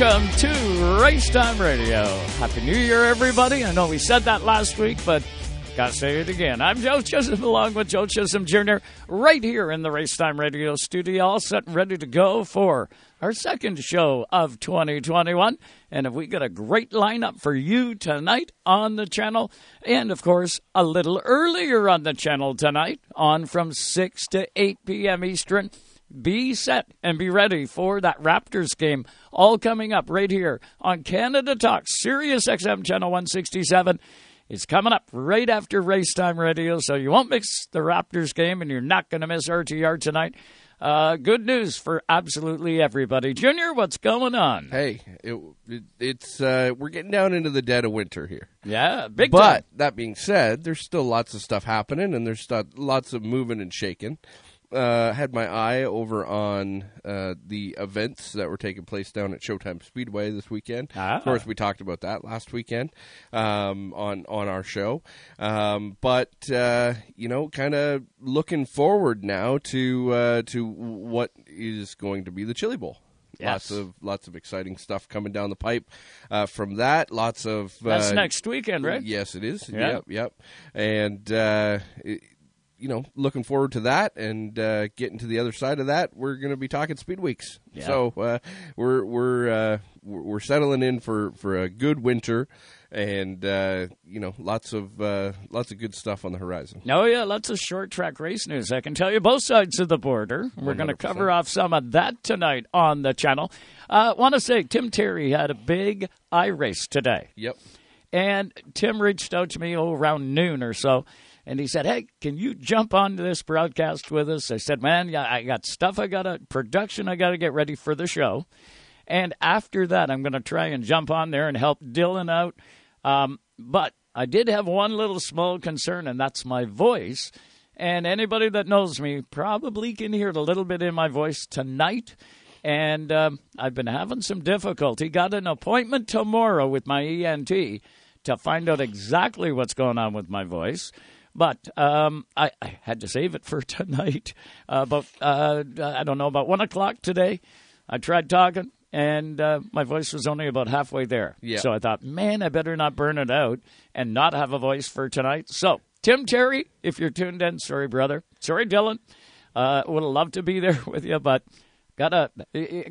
welcome to Racetime Radio. Happy New Year, everybody. I know we said that last week, but gotta say it again. I'm Joe Chisholm, along with Joe Chisholm Jr., right here in the Racetime Radio studio, all set and ready to go for our second show of 2021. And if we got a great lineup for you tonight on the channel, and of course, a little earlier on the channel tonight, on from 6 to 8 p.m. Eastern be set and be ready for that Raptors game. All coming up right here on Canada Talk, Sirius XM Channel 167. It's coming up right after Race Time Radio, so you won't miss the Raptors game and you're not going to miss RTR tonight. Uh, good news for absolutely everybody. Junior, what's going on? Hey, it, it, it's uh, we're getting down into the dead of winter here. Yeah, big But time. that being said, there's still lots of stuff happening, and there's lots of moving and shaking. Uh, had my eye over on uh, the events that were taking place down at Showtime Speedway this weekend. Ah. Of course, we talked about that last weekend um, on on our show. Um, but uh, you know, kind of looking forward now to uh, to what is going to be the Chili Bowl. Yes. Lots of lots of exciting stuff coming down the pipe uh, from that. Lots of That's uh, next weekend, right? Yes, it is. Yeah. Yep, yep. And uh, it- you know, looking forward to that and uh, getting to the other side of that. We're going to be talking speed weeks. Yeah. So uh, we're we're uh, we're settling in for, for a good winter, and uh, you know, lots of uh, lots of good stuff on the horizon. Oh, yeah, lots of short track race news. I can tell you both sides of the border. We're going to cover off some of that tonight on the channel. Uh, Want to say Tim Terry had a big I race today. Yep. And Tim reached out to me oh, around noon or so, and he said, "Hey, can you jump onto this broadcast with us?" I said, "Man, I got stuff I got a production I got to get ready for the show, and after that, I'm going to try and jump on there and help Dylan out." Um, but I did have one little small concern, and that's my voice. And anybody that knows me probably can hear it a little bit in my voice tonight. And um, I've been having some difficulty. Got an appointment tomorrow with my ENT to find out exactly what's going on with my voice. But um, I, I had to save it for tonight. Uh, but uh, I don't know, about one o'clock today, I tried talking, and uh, my voice was only about halfway there. Yeah. So I thought, man, I better not burn it out and not have a voice for tonight. So, Tim Terry, if you're tuned in, sorry, brother. Sorry, Dylan. Uh, would have loved to be there with you, but gotta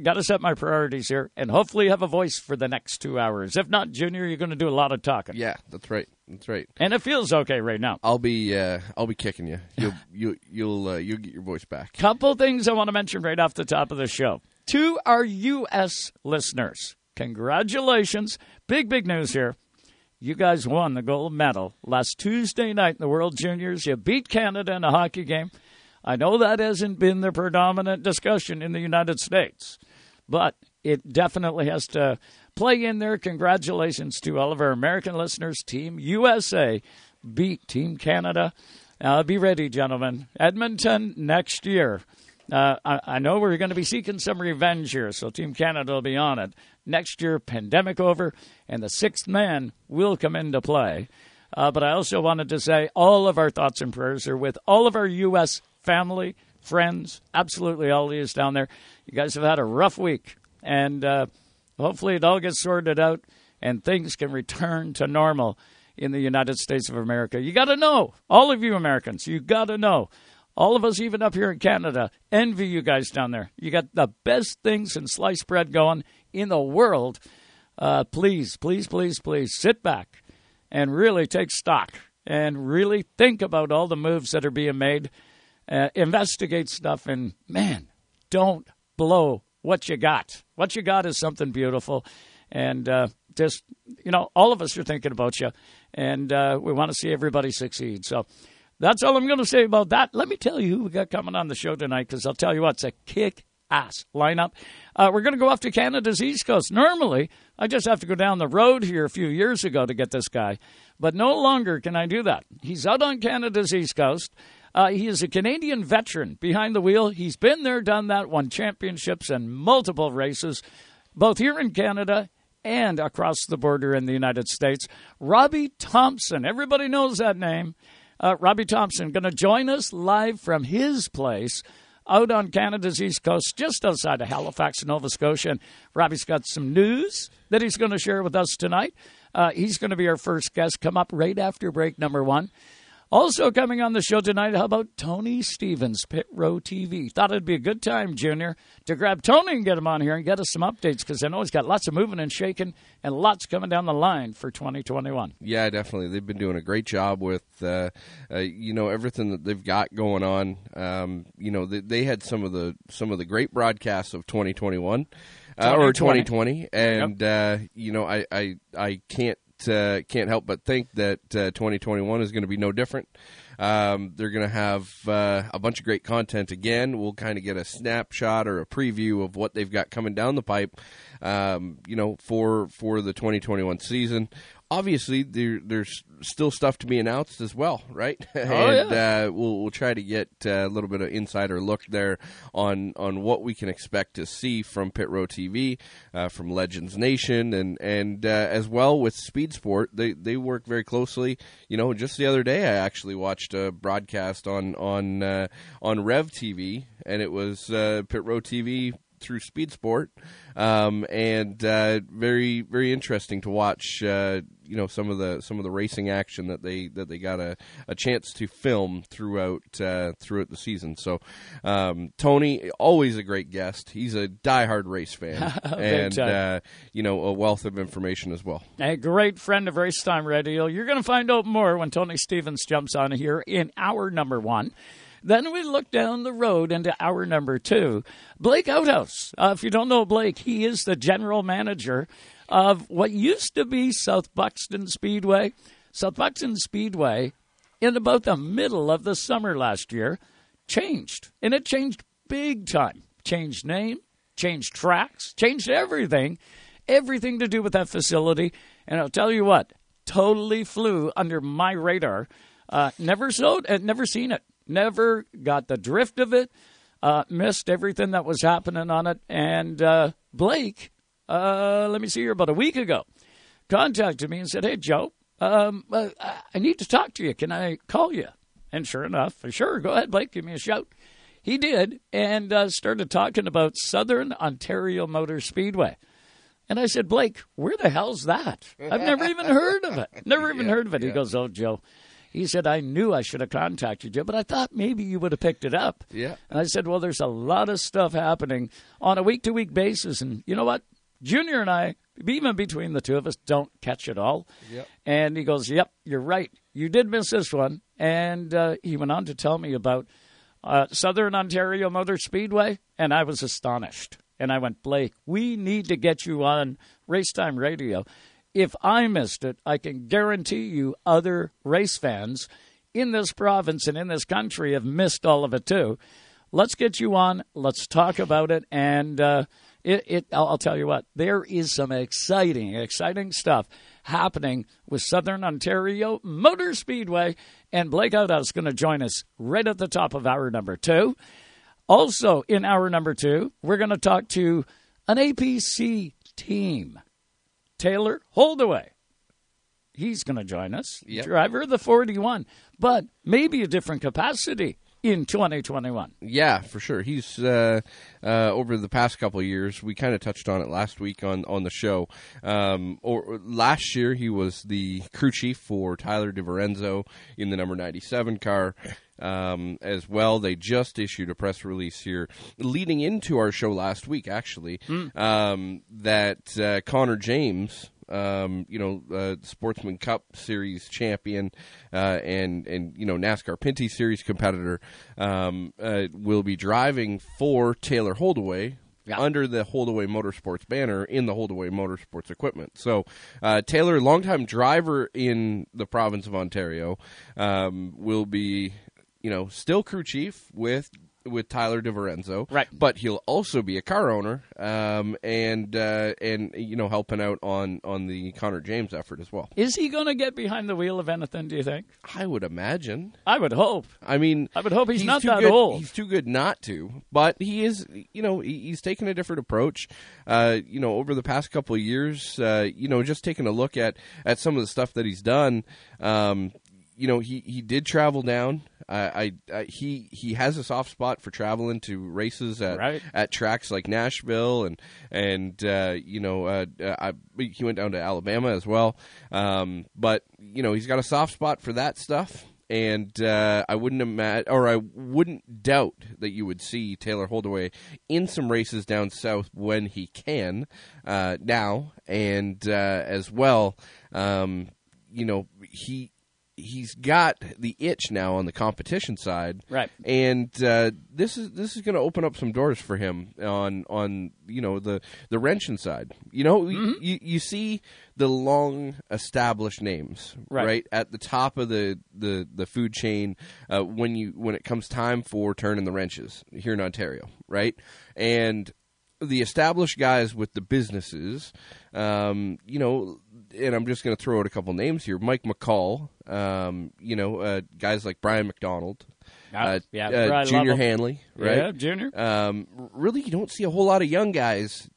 gotta set my priorities here, and hopefully have a voice for the next two hours. If not, Junior, you're going to do a lot of talking, Yeah, that's right. That's right. and it feels okay right now. I'll be uh, I'll be kicking you. You'll you you'll uh, you'll get your voice back. Couple things I want to mention right off the top of the show. To our U.S. listeners, congratulations. Big, big news here. You guys won the gold medal last Tuesday night in the World Juniors. You beat Canada in a hockey game. I know that hasn't been the predominant discussion in the United States, but it definitely has to play in there. Congratulations to all of our American listeners. Team USA beat Team Canada. Uh, be ready, gentlemen. Edmonton next year. Uh, I, I know we're going to be seeking some revenge here, so Team Canada will be on it. Next year, pandemic over, and the sixth man will come into play. Uh, but I also wanted to say all of our thoughts and prayers are with all of our U.S. family, friends, absolutely all of you down there. You guys have had a rough week, and uh, hopefully it all gets sorted out and things can return to normal in the United States of America. You got to know, all of you Americans, you got to know. All of us, even up here in Canada, envy you guys down there. You got the best things in sliced bread going in the world. Uh, please, please, please, please sit back and really take stock and really think about all the moves that are being made. Uh, investigate stuff and, man, don't blow what you got. What you got is something beautiful. And uh, just, you know, all of us are thinking about you. And uh, we want to see everybody succeed. So that's all I'm going to say about that. Let me tell you who we got coming on the show tonight because I'll tell you what, it's a kick ass lineup. Uh, we're going to go off to Canada's East Coast. Normally, I just have to go down the road here a few years ago to get this guy, but no longer can I do that. He's out on Canada's East Coast. Uh, he is a Canadian veteran behind the wheel. He's been there, done that, won championships and multiple races, both here in Canada and across the border in the United States. Robbie Thompson, everybody knows that name. Uh, Robbie Thompson going to join us live from his place out on Canada's east coast, just outside of Halifax, Nova Scotia. And Robbie's got some news that he's going to share with us tonight. Uh, he's going to be our first guest. Come up right after break number one. Also coming on the show tonight, how about Tony Stevens, Pit Row TV? Thought it'd be a good time, Junior, to grab Tony and get him on here and get us some updates because I know he's got lots of moving and shaking and lots coming down the line for 2021. Yeah, definitely. They've been doing a great job with, uh, uh, you know, everything that they've got going on. Um, you know, they, they, had some of the some of the great broadcasts of 2021 uh, or 2020, and yep. Uh, you know, I, I I can't uh, can't help but think that uh, 2021 is going to be no different. Um, they're going to have uh, a bunch of great content again. We'll kind of get a snapshot or a preview of what they've got coming down the pipe, um, you know, for for the 2021 season obviously there, there's still stuff to be announced as well, right? Oh, and yeah. uh, we'll we'll try to get uh, a little bit of insider look there on on what we can expect to see from Pit Row TV, uh, from Legends Nation, and and uh, as well with Speed Sport. They they work very closely. You know, just the other day I actually watched a broadcast on on uh, on Rev TV, and it was uh, Pit Row TV through Speed Sport, um, and uh, very very interesting to watch. Uh, you know some of the some of the racing action that they that they got a, a chance to film throughout uh, throughout the season. So um, Tony, always a great guest. He's a diehard race fan, and uh, you know a wealth of information as well. A great friend of Race Time Radio. You're going to find out more when Tony Stevens jumps on here in hour number one. Then we look down the road into hour number two. Blake Outhouse. Uh, if you don't know Blake, he is the general manager of what used to be South Buxton Speedway. South Buxton Speedway, in about the middle of the summer last year, changed. And it changed big time. Changed name, changed tracks, changed everything. Everything to do with that facility. And I'll tell you what, totally flew under my radar. Uh, never it, uh, never seen it never got the drift of it, uh, missed everything that was happening on it. And uh, Blake, uh, let me see here, about a week ago, contacted me and said, Hey, Joe, um, uh, I need to talk to you. Can I call you? And sure enough, sure, go ahead, Blake, give me a shout. He did, and uh, started talking about Southern Ontario Motor Speedway. And I said, Blake, where the hell's that? I've never even heard of it. Never even yeah, heard of it. Yeah. He goes, Oh, Joe, he said, I knew I should have contacted you, but I thought maybe you would have picked it up. Yeah. And I said, Well, there's a lot of stuff happening on a week to week basis. And you know what? Junior and I, even between the two of us, don't catch it all. Yep. And he goes, Yep, you're right. You did miss this one. And uh, he went on to tell me about uh, Southern Ontario Motor Speedway, and I was astonished. And I went, Blake, we need to get you on Racetime Radio if I missed it, I can guarantee you other race fans in this province and in this country have missed all of it too. Let's get you on. Let's talk about it. And uh, it, it I'll, I'll tell you what, there is some exciting, exciting stuff happening with Southern Ontario Motor Speedway. And Blake Outhouse is going to join us right at the top of hour number two. Also, in hour number two, we're going to talk to an APC team. Taylor Holdaway. He's going to join us, yep. driver of the 41, but maybe a different capacity in 2021. Yeah, for sure. He's uh, uh, over the past couple of years. We kind of touched on it last week on on the show. Um, or last year, he was the crew chief for Tyler DiVorenzo in the number 97 car. Um, as well. They just issued a press release here, leading into our show last week, actually, mm. um, that uh, Connor James, um, you know, uh, Sportsman Cup Series champion, uh, and and you know NASCAR Pinty Series competitor, um, uh, will be driving for Taylor Holdaway. Yeah. Under the Holdaway Motorsports banner in the Holdaway Motorsports equipment. So, uh, Taylor, longtime driver in the province of Ontario, um, will be you know, still crew chief with with Tyler DiVerenzo, right? But he'll also be a car owner, um, and uh, and you know, helping out on on the Connor James effort as well. Is he going to get behind the wheel of anything? Do you think? I would imagine. I would hope. I mean, I would hope he's, he's not that good, old. He's too good not to, but he is. You know, he's taken a different approach. Uh, you know, over the past couple of years, uh, you know, just taking a look at at some of the stuff that he's done. Um, you know, he, he did travel down. I, I, I he he has a soft spot for traveling to races at Right. at tracks like Nashville and and uh, you know uh, uh, I, he went down to Alabama as well. Um, but you know he's got a soft spot for that stuff. And uh, I wouldn't imagine, or I wouldn't doubt that you would see Taylor Holdaway in some races down south when he can uh, now, and uh, as well, um, you know he he's got the itch now on the competition side, Right. And uh, this is this is going to open up some doors for him on on you know the the wrenching side. You know, Mm-hmm. you you see the long established names Right. at the top of the the the food chain uh, when you when it comes time for turning the wrenches here in Ontario, right? And the established guys with the businesses, um, you know, and I'm just going to throw out a couple names here: Mike McCall, um, you know, uh, guys like Brian McDonald, uh, yeah, uh, Junior. Hanley, right? Yeah, Junior. um, really, you don't see a whole lot of young guys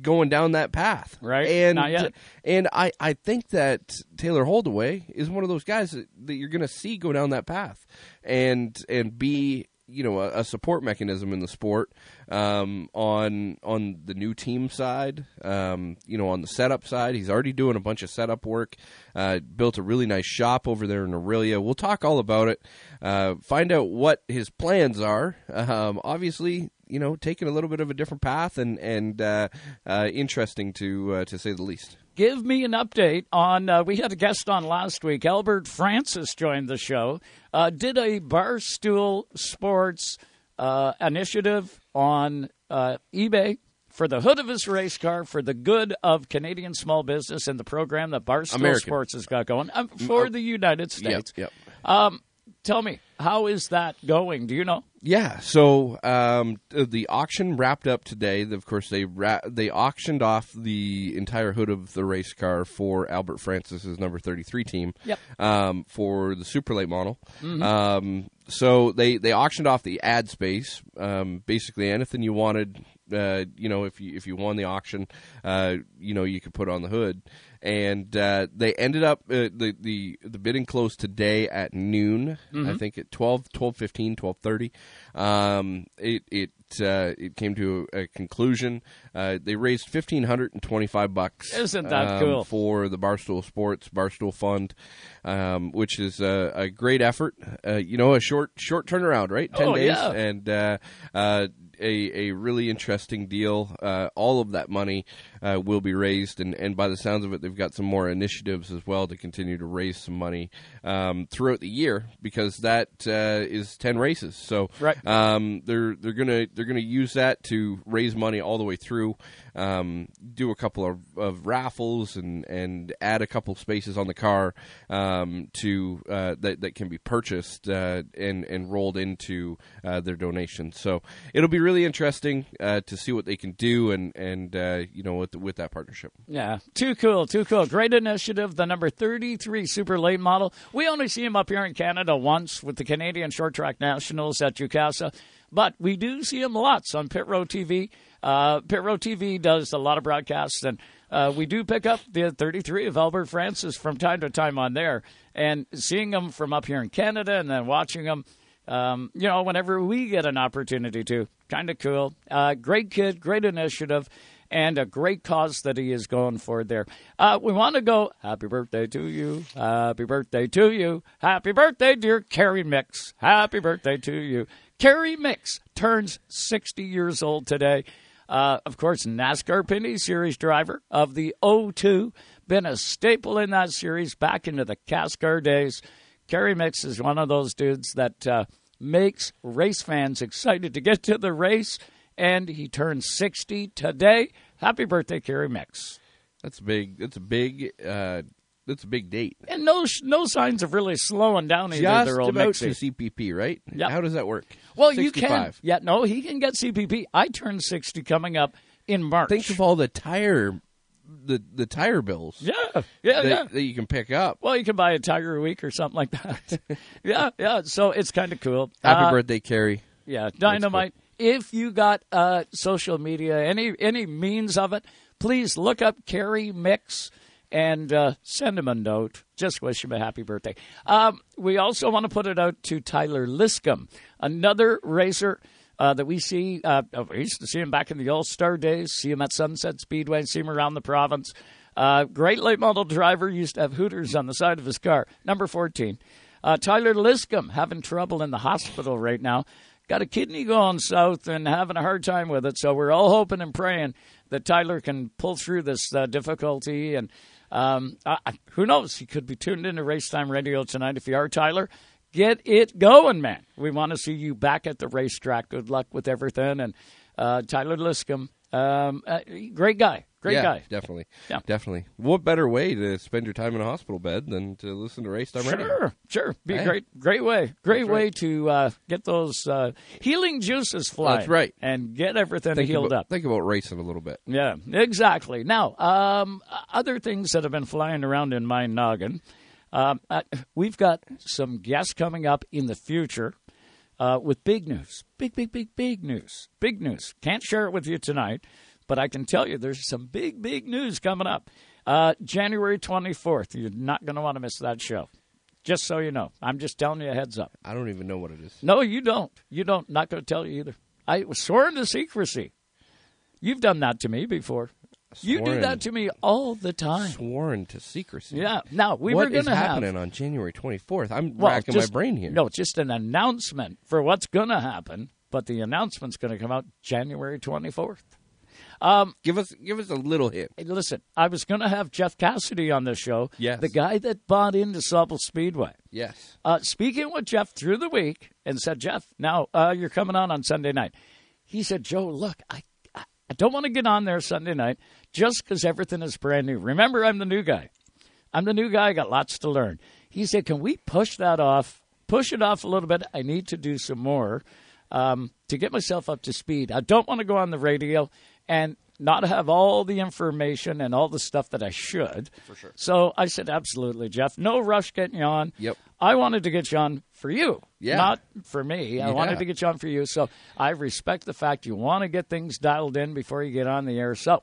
going down that path, Right. And Not yet. and I, I think that Taylor Holdaway is one of those guys that, that you're going to see go down that path, and and be you know a, a support mechanism in the sport um, on on the new team side, um, you know on the setup side. He's already doing a bunch of setup work. Uh, built a really nice shop over there in Orillia. We'll talk all about it. Uh, find out what his plans are. Um, obviously, you know, taking a little bit of a different path and and uh, uh, interesting to uh, to say the least. Give me an update on. Uh, we had a guest on last week. Albert Francis joined the show. Uh, did a Barstool Sports uh, initiative on uh, eBay for the hood of his race car for the good of Canadian small business and the program that Barstool American. Sports has got going um, for the United States. Yep. Tell me, how is that going? Do you know? Yeah. So um, the auction wrapped up today. Of course, they ra- they auctioned off the entire hood of the race car for Albert Francis's number thirty three team. Yep. Um, for the super late model. Um, so they they auctioned off the ad space. Um, basically, anything you wanted. Uh, you know, if you if you won the auction, uh, you know you could put on the hood, and uh, they ended up uh, the the the bidding closed today at noon. I think at 12, 12 15, Um, it it uh, it came to a, a conclusion. Uh, they raised fifteen hundred and twenty five bucks. Isn't that um, cool? for the Barstool Sports Barstool Fund, um, which is a, a great effort. Uh, you know, a short short turnaround, right? Ten Oh, days, yeah. and uh, uh, a a really interesting deal. Uh, all of that money uh, will be raised, and, and by the sounds of it, they've got some more initiatives as well to continue to raise some money um, throughout the year because that uh, is ten races. So Right. um, they're they're gonna they're gonna use that to raise money all the way through. Um, do a couple of, of raffles and, and add a couple spaces on the car um, to uh, that that can be purchased uh, and and rolled into uh, their donation. So it'll be really interesting uh, to see what they can do and and uh, you know with with that partnership. Yeah, too cool, too cool. Great initiative. The number 33 Super Late model. We only see him up here in Canada once with the Canadian Short Track Nationals at Jukasa, but we do see him lots on Pit Road TV. Uh, Pit Row TV does a lot of broadcasts, and uh, we do pick up the 33 of Albert Francis from time to time on there. And seeing him from up here in Canada and then watching him, um, you know, whenever we get an opportunity to, kind of cool. Uh, great kid, great initiative and a great cause that he is going for there. Uh, we want to go, happy birthday to you, happy birthday to you, happy birthday, dear Kerry Micks, happy birthday to you. Kerry Micks turns 60 years old today. Uh, of course, NASCAR Pinty Series driver of the 02, been a staple in that series back into the CASCAR days. Kerry Micks is one of those dudes that uh, makes race fans excited to get to the race, and he turns 60 today. Happy birthday, Kerry Micks. That's big. That's a big. Uh, that's a big date. And no no signs of really slowing down either. Just their old about Mixie. to CPP, right? Yeah. How does that work? Well, you can. 65. Yeah, no, he can get CPP. I turned 60 coming up in March. Think of all the tire, the the tire bills. yeah, yeah, that, yeah. that you can pick up. Well, you can buy a tire a week or something like that. yeah, yeah. So it's kind of cool. Happy Uh, birthday, Kerry. Yeah, dynamite. If you got uh, social media, any any means of it, please look up Kerry Micks and uh, send him a note. Just wish him a happy birthday. Um, we also want to put it out to Tyler Liscomb, another racer. Uh, that we see, uh, we used to see him back in the All Star days, see him at Sunset Speedway, see him around the province. Uh, great late model driver, used to have Hooters on the side of his car. Number 14. Uh, Tyler Liscomb having trouble in the hospital right now. Got a kidney going south and having a hard time with it. So we're all hoping and praying that Tyler can pull through this uh, difficulty. And um, who knows? He could be tuned into Racetime Radio tonight. If you are Tyler, get it going, man. We want to see you back at the racetrack. Good luck with everything. And uh, Tyler Liscomb, um, uh, great guy. Great yeah, guy. Definitely. Yeah. Definitely. What better way to spend your time in a hospital bed than to listen to Race Time Sure, Radio? sure. Be a great, great way, great That's way right. to uh, get those uh, healing juices flowing. That's right. and get everything Think healed about, up. Think about racing a little bit. Yeah, exactly. Now, um, other things that have been flying around in my noggin. Um, uh, we've got some guests coming up in the future uh, with big news. Big, big, big, big news. Big news. Can't share it with you tonight, but I can tell you there's some big, big news coming up. Uh, January 24th. You're not going to want to miss that show. Just so you know. I'm just telling you a heads up. I don't even know what it is. No, you don't. You don't. Not going to tell you either. I was sworn to secrecy. You've done that to me before. You do that to me all the time. Sworn to secrecy. Yeah. Now we What were going to have happening on January 24th? I'm well, racking just- my brain here. No, it's just an announcement for what's going to happen. But the announcement's going to come out January 24th. Give us give us a little hint. Listen, I was going to have Jeff Cassidy on the show. Yes. The guy that bought into Sauble Speedway. Yes. uh, speaking with Jeff through the week and said, Jeff, now uh, you're coming on on Sunday night. He said, Joe, look, I, I I don't want to get on there Sunday night just because everything is brand new. Remember, I'm the new guy. I'm the new guy. I got lots to learn. He said, can we push that off, push it off a little bit? I need to do some more um, to get myself up to speed. I don't want to go on the radio and not have all the information and all the stuff that I should. For sure. So I said, absolutely, Jeff. No rush getting you on. Yep. I wanted to get you on for you, Yeah. not for me. I Yeah. wanted to get you on for you. So I respect the fact you want to get things dialed in before you get on the air. So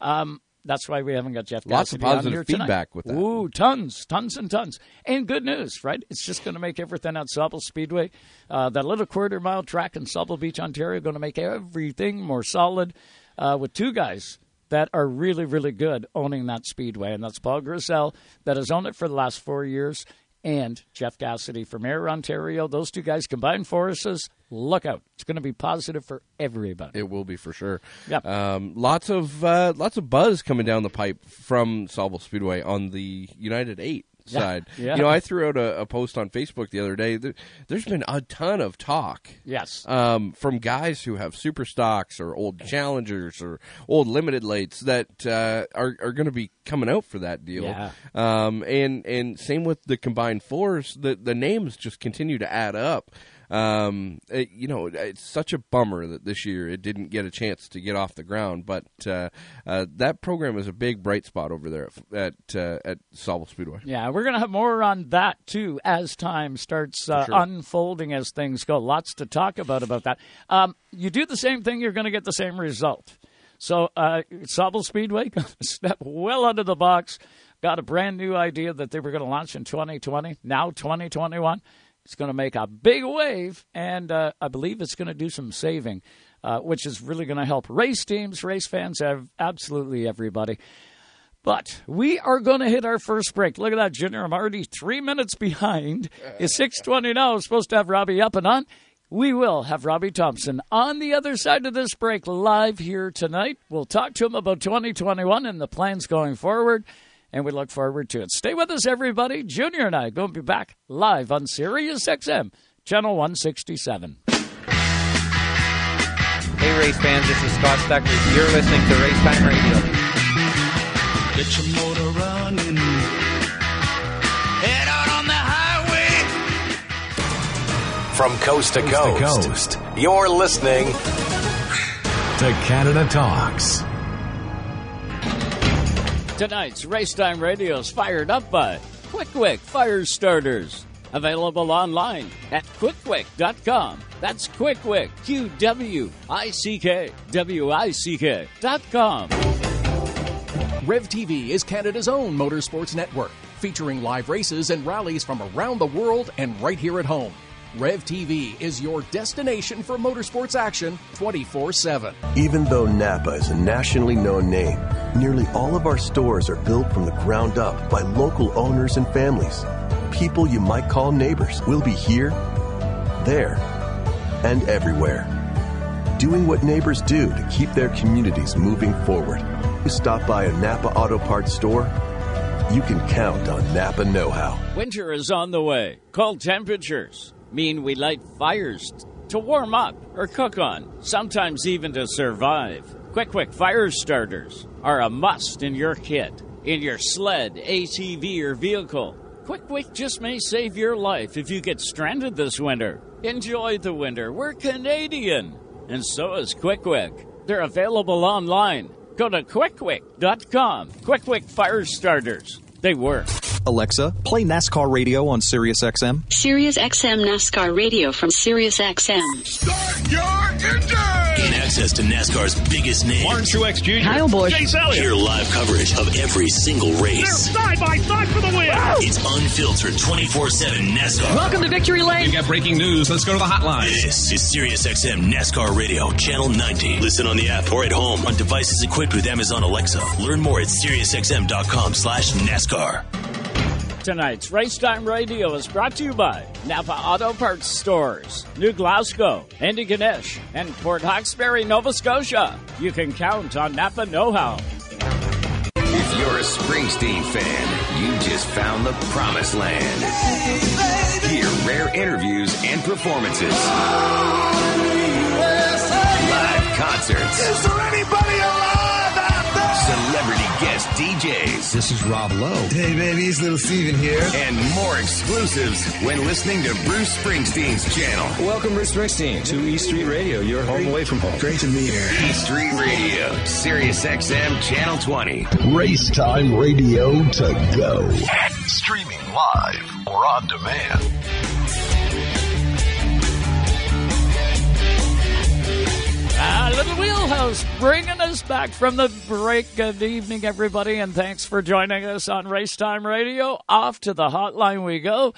um, that's why we haven't got Jeff. Lots of Cassidy on positive here tonight. feedback with that. Ooh, tons, tons and tons, and good news, right? It's just going to make everything at Sauble Speedway, uh, that little quarter mile track in Sauble Beach, Ontario, going to make everything more solid. Uh, with two guys that are really, really good owning that speedway, and that's Paul Grisell that has owned it for the last four years, and Jeff Cassidy from Air Ontario. Those two guys combined forces. Look out! It's going to be positive for everybody. It will be for sure. Yep. Um, lots of uh, lots of buzz coming down the pipe from Sauble Speedway on the United Eight Yeah. Side. Yeah. You know, I threw out a, a post on Facebook the other day. There, there's been a ton of talk. Yes. Um, from guys who have super stocks or old challengers or old limited lates that uh, are are going to be coming out for that deal. Yeah. Um, and and same with the combined fours. The the names just continue to add up. Um, it- you know, it's such a bummer that this year it didn't get a chance to get off the ground. But uh, uh, that program is a big bright spot over there at at, uh, at Sauble Speedway. Yeah, we're going to have more on that too as time starts uh, sure. unfolding as things go. Lots to talk about about that. Um, you do the same thing, you're going to get the same result. So, uh, Sauble Speedway step well out of the box. Got a brand new idea that they were going to launch in 2020. Now 2021, it's going to make a big wave, and uh, I believe it's going to do some saving, uh, which is really going to help race teams, race fans, have absolutely everybody. But we are going to hit our first break. Look at that, Junior. I'm already three minutes behind. It's 620 now. I'm supposed to have Robbie up and on. We will have Robbie Thompson on the other side of this break live here tonight. We'll talk to him about 2021 and the plans going forward, and we look forward to it. Stay with us, everybody. Junior and I are going to be back live on Sirius XM, Channel 167. Hey, race fans, this is Scott Stuckey. You're listening to Race Time Radio. Get your motor running. Head out on the highway. From coast to coast, coast. you're listening to Canada Talks. Tonight's Racetime Radio is fired up by QuickWick Fire Starters. Available online at quickwick.com. That's QuickWick, Q W I C K W I C K dot com. Rev TV is Canada's own motorsports network, featuring live races and rallies from around the world and right here at home. Rev TV is your destination for motorsports action 24 7. Even though Napa is a nationally known name, nearly all of our stores are built from the ground up by local owners and families. People you might call neighbors will be here, there, and everywhere. Doing what neighbors do to keep their communities moving forward. You stop by a Napa Auto Parts store, you can count on Napa Know How. Winter is on the way. Cold temperatures mean we light fires to warm up or cook on, sometimes even to survive. QuickWick fire starters are a must in your kit, in your sled, ATV, or vehicle. QuickWick just may save your life if you get stranded this winter. Enjoy the winter. We're Canadian. And so is QuickWick. They're available online. Go to quickwick.com. Quick Quick fire starters. They work. Alexa, play NASCAR radio on Sirius XM. Sirius XM NASCAR radio from Sirius XM. Start your engine! Gain access to NASCAR's biggest names. Warren Truex Jr. Kyle Busch. Chase Elliott. Hear live coverage of every single race. They're side by side for the win. It's unfiltered 24-7 NASCAR. Welcome to Victory Lane. We've got breaking news. Let's go to the hotline. This is SiriusXM NASCAR Radio, Channel 90. Listen on the app or at home on devices equipped with Amazon Alexa. Learn more at SiriusXM.com slash NASCAR. Tonight's Racetime Radio is brought to you by Napa Auto Parts Stores, New Glasgow, Antigonish, and Port Hawkesbury, Nova Scotia. You can count on Napa Know How. If you're a Springsteen fan, you just found the promised land. Hear rare interviews and performances. Live concerts. Is there anybody alive out there? Celebrity guest DJs. This is Rob Lowe. Hey, baby, it's Little Steven here. And more exclusives when listening to Bruce Springsteen's channel. Welcome, Bruce Springsteen, to E Street Radio, your home away from home. Great to be here. E Street Radio, Sirius XM Channel 20. Race Time Radio to go. Streaming live or on demand. Ah, Little Wheelhouse bringing us back from the break. Good evening, everybody, and thanks for joining us on Racetime Radio. Off to the hotline we go.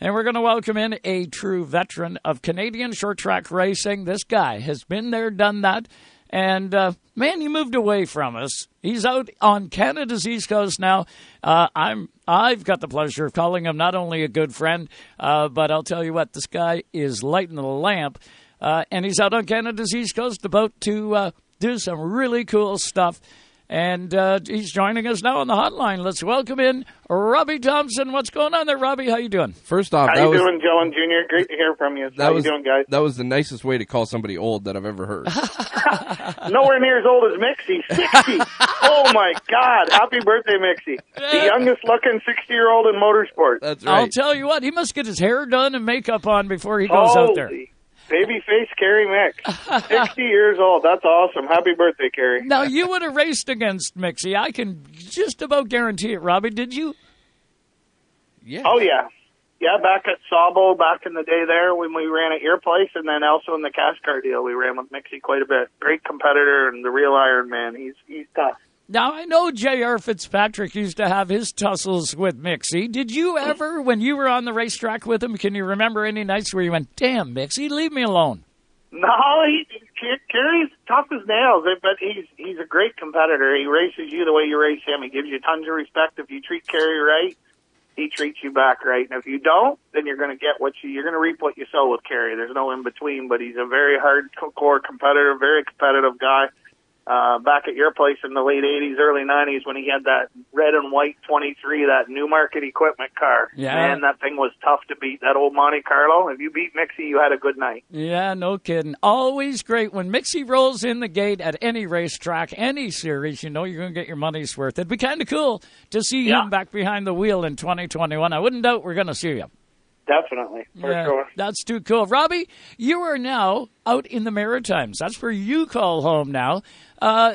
And we're going to welcome in a true veteran of Canadian short track racing. This guy has been there, done that. And uh, man, he moved away from us. He's out on Canada's East Coast now. Uh, I'm I've got the pleasure of calling him not only a good friend, uh, but I'll tell you what, this guy is lighting the lamp. Uh, and he's out on Canada's East Coast about to uh, do some really cool stuff. And uh, he's joining us now on the hotline. Let's welcome in Robbie Thompson. What's going on there, Robbie? How you doing? First off, How that you was doing, Dylan Jr.? Great to hear from you. that How was you doing, guys? that was the nicest way to call somebody old that I've ever heard. Nowhere near as old as Mixie. 60. oh, my God. Happy birthday, Mixie. The youngest looking 60-year-old in motorsport. That's right. I'll tell you what, he must get his hair done and makeup on before he goes out there. Holy Baby face Kerry Micks. 60 years old. That's awesome. Happy birthday, Kerry. Now, you would have raced against Mixie. I can just about guarantee it, Robbie. Did you? Yeah. Oh, yeah. Yeah, back at Sabo, back in the day there when we ran at your place, and then also in the CASCAR deal, we ran with Mixie quite a bit. Great competitor and the real Iron Man. He's he's tough. Now, I know J.R. Fitzpatrick used to have his tussles with Mixie. Did you ever, when you were on the racetrack with him, can you remember any nights where you went, damn, Mixie, leave me alone? No, he, Kerry's tough as nails, eh, but he's he's a great competitor. He races you the way you race him. He gives you tons of respect. If you treat Kerry right, he treats you back right. And if you don't, then you're going to get what you you're going to reap what you sow with Kerry. There's no in between. But he's a very hardcore competitor, very competitive guy. Uh, back at your place in the late 80s, early 90s when he had that red and white 23, that new market equipment car. Yeah. Man, that thing was tough to beat. That old Monte Carlo. If you beat Mixie, you had a good night. Yeah, no kidding. Always great. When Mixie rolls in the gate at any racetrack, any series, you know you're going to get your money's worth. It'd be kind of cool to see Yeah. him back behind the wheel in 2021. I wouldn't doubt we're going to see him. Definitely, for Yeah, sure. That's too cool. Robbie, you are now out in the Maritimes. That's where you call home now. Uh,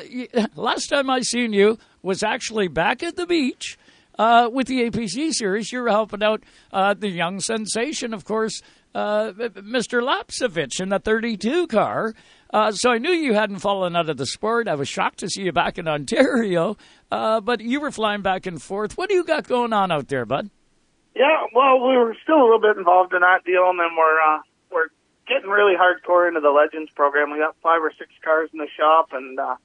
last time I seen you was actually back at the beach uh, with the APC series. You were helping out uh, the young sensation, of course, uh, Mr. Lapsevich in the 32 car. Uh, so I knew you hadn't fallen out of the sport. I was shocked to see you back in Ontario, uh, but you were flying back and forth. What do you got going on out there, bud? Yeah, well, we were still a little bit involved in that deal, and then we're uh, we're getting really hardcore into the Legends program. We got five or six cars in the shop, and uh,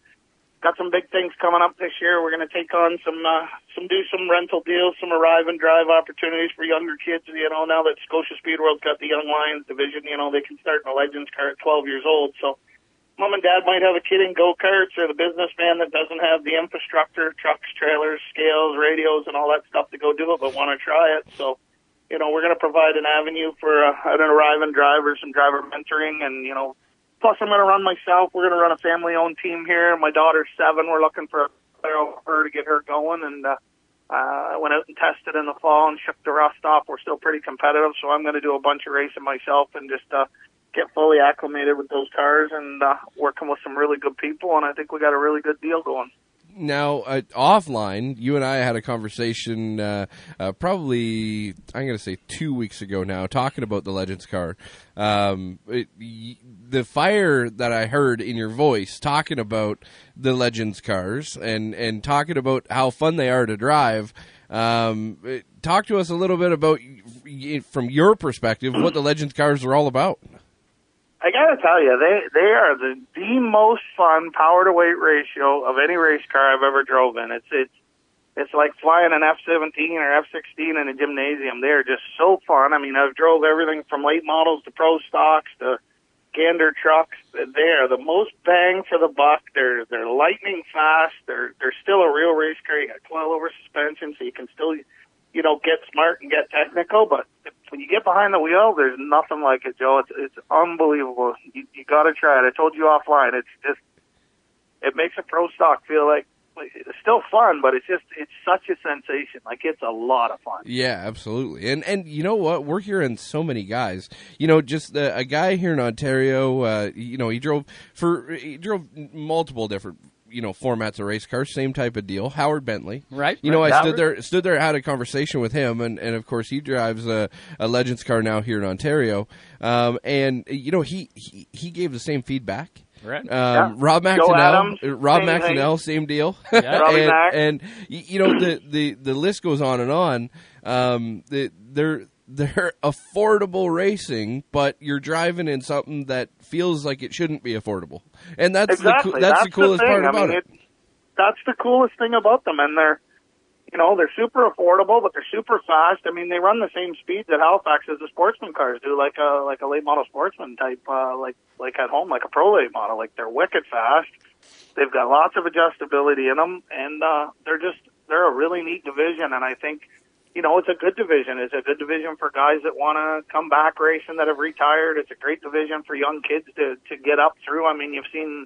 got some big things coming up this year. We're going to take on some uh, some do some rental deals, some arrive and drive opportunities for younger kids. You know, now that Scotia Speed World's got the Young Lions division, you know they can start in a Legends car at 12 years old. So, mom and dad might have a kid in go karts, or the businessman that doesn't have the infrastructure, trucks, trailers, scales, radios, and all that stuff to go do it, but want to try it. So. You know, we're going to provide an avenue for uh, an arrive and drive or some driver mentoring and, you know, Plus, I'm going to run myself. We're going to run a family-owned team here. My daughter's seven. We're looking for her to get her going. And uh, uh, I went out and tested in the fall and shook the rust off. We're still pretty competitive, so I'm going to do a bunch of racing myself and just uh, get fully acclimated with those cars and uh, working with some really good people. And I think we got a really good deal going now uh, offline, you and I had a conversation uh, uh, probably I'm going to say two weeks ago now, talking about the Legends car. Um, it, the fire that I heard in your voice talking about the Legends cars and and talking about how fun they are to drive. Um, it, talk to us a little bit about from your perspective what the Legends cars are all about. I gotta tell you, they they are the the most fun power to weight ratio of any race car I've ever drove in. It's it's it's like flying an F seventeen or F sixteen in a gymnasium. They are just so fun. I mean, I've drove everything from late models to pro stocks to gander trucks. They are the most bang for the buck. They're they're lightning fast. They're they're still a real race car. You got coilover suspension, so you can still you know, get smart and get technical, but when you get behind the wheel, there's nothing like it, Joe. It's it's unbelievable. You you got to try it. I told you offline. It's just it makes a pro stock feel like it's still fun, but it's just it's such a sensation. Like it's a lot of fun. Yeah, absolutely. And and you know what? We're hearing so many guys. You know, just uh, a guy here in Ontario. Uh, you know, he drove for he drove multiple different you know formats of race cars, same type of deal. Howard Bentley, right? You know, right. I stood there, stood there, had a conversation with him, and, and of course he drives a, a Legends car now here in Ontario, um, and you know he, he he gave the same feedback. Right. Um, yeah. Rob Adams, McInnell, Rob same same deal. Yeah. and, and you know the, the the list goes on and on. Um, the, they're they're affordable racing, but you're driving in something that feels like it shouldn't be affordable, and that's exactly. the that's, that's the coolest the part I about mean, it. it. That's the coolest thing about them, and they're, you know, they're super affordable, but they're super fast. I mean, they run the same speeds at Halifax as the sportsman cars do, like a like a late model sportsman type, uh, like like at home, like a pro late model. Like they're wicked fast. They've got lots of adjustability in them, and uh, they're just they're a really neat division, and I think you know, it's a good division. It's a good division for guys that want to come back racing that have retired. It's a great division for young kids to to get up through. I mean, you've seen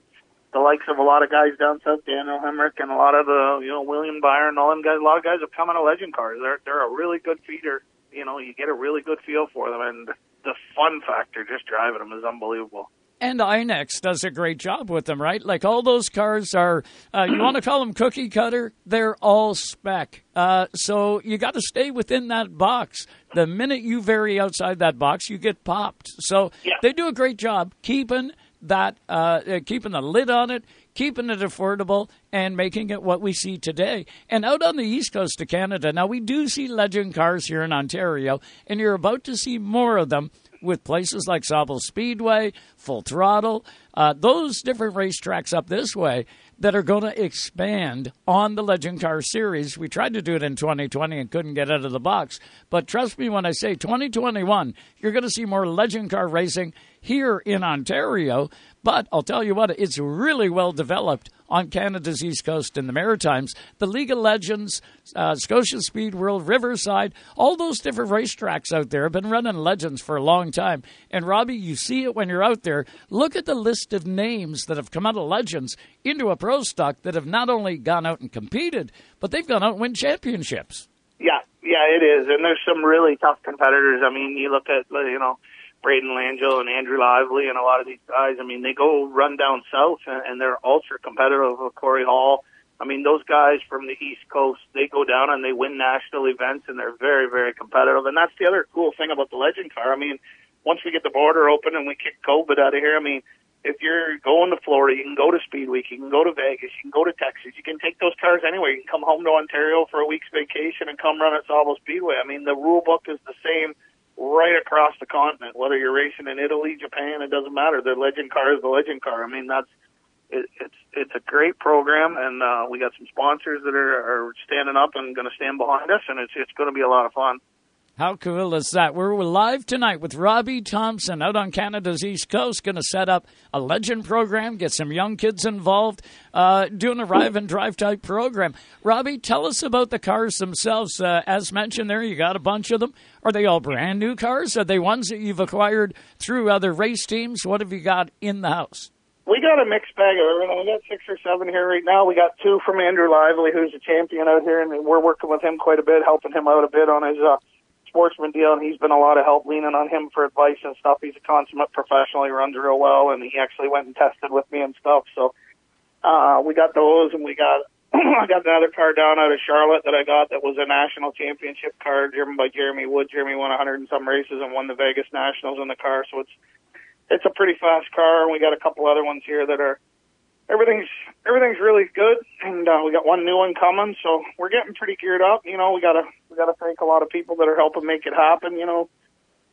the likes of a lot of guys down south, Daniel Hemric, and a lot of the you know William Byron, all them guys. A lot of guys have come out of legend cars. They're they're a really good feeder. You know, you get a really good feel for them, and the fun factor just driving them is unbelievable. And INEX does a great job with them, right? Like all those cars are, uh, you want to call them cookie cutter? They're all spec. Uh, so you got to stay within that box. The minute you vary outside that box, you get popped. So yeah. they do a great job keeping that, uh, keeping the lid on it, keeping it affordable, and making it what we see today. And out on the east coast of Canada, now we do see legend cars here in Ontario, and you're about to see more of them with places like Sauble Speedway, Full Throttle, uh, those different racetracks up this way that are going to expand on the Legend Car Series. We tried to do it in 2020 and couldn't get out of the box. But trust me when I say 2021, you're going to see more Legend Car racing here in Ontario. But I'll tell you what, it's really well developed on Canada's East Coast and the Maritimes. The League of Legends, uh, Scotia Speed World, Riverside, all those different racetracks out there have been running Legends for a long time. And Robbie, you see it when you're out there. Look at the list of names that have come out of Legends into a pro stock that have not only gone out and competed, but they've gone out and win championships. Yeah, yeah, it is. And there's some really tough competitors. I mean, you look at, you know, Braden Langell and Andrew Lively and a lot of these guys. I mean, they go run down south and, and they're ultra competitive with Corey Hall. I mean, those guys from the East Coast, they go down and they win national events and they're very, very competitive. And that's the other cool thing about the legend car. I mean, once we get the border open and we kick COVID out of here, I mean, if you're going to Florida, you can go to Speed Week, you can go to Vegas, you can go to Texas, you can take those cars anywhere. You can come home to Ontario for a week's vacation and come run at Sauble Speedway. I mean, the rule book is the same right across the continent. Whether you're racing in Italy, Japan, it doesn't matter. The legend car is the legend car. I mean, that's it, it's it's a great program, and uh, we got some sponsors that are, are standing up and going to stand behind us, and it's it's going to be a lot of fun. How cool is that? We're live tonight with Robbie Thompson out on Canada's East Coast, going to set up a legend program, get some young kids involved, uh, doing a arrive and drive type program. Robbie, tell us about the cars themselves. Uh, as mentioned there, you got a bunch of them. Are they all brand new cars? Are they ones that you've acquired through other race teams? What have you got in the house? We got a mixed bag of everything. We got six or seven here right now. We got two from Andrew Lively, who's a champion out here, and we're working with him quite a bit, helping him out a bit on his uh, sportsman deal, and he's been a lot of help leaning on him for advice and stuff. He's a consummate professional. He runs real well, and he actually went and tested with me and stuff. So uh, we got those, and we got I got another car down out of Charlotte that I got that was a national championship car driven by Jeremy Wood. Jeremy won 100 and some races and won the Vegas Nationals in the car, so it's it's a pretty fast car. And we got a couple other ones here that are everything's everything's really good, and uh, we got one new one coming, so we're getting pretty geared up. You know, we gotta we gotta thank a lot of people that are helping make it happen. You know,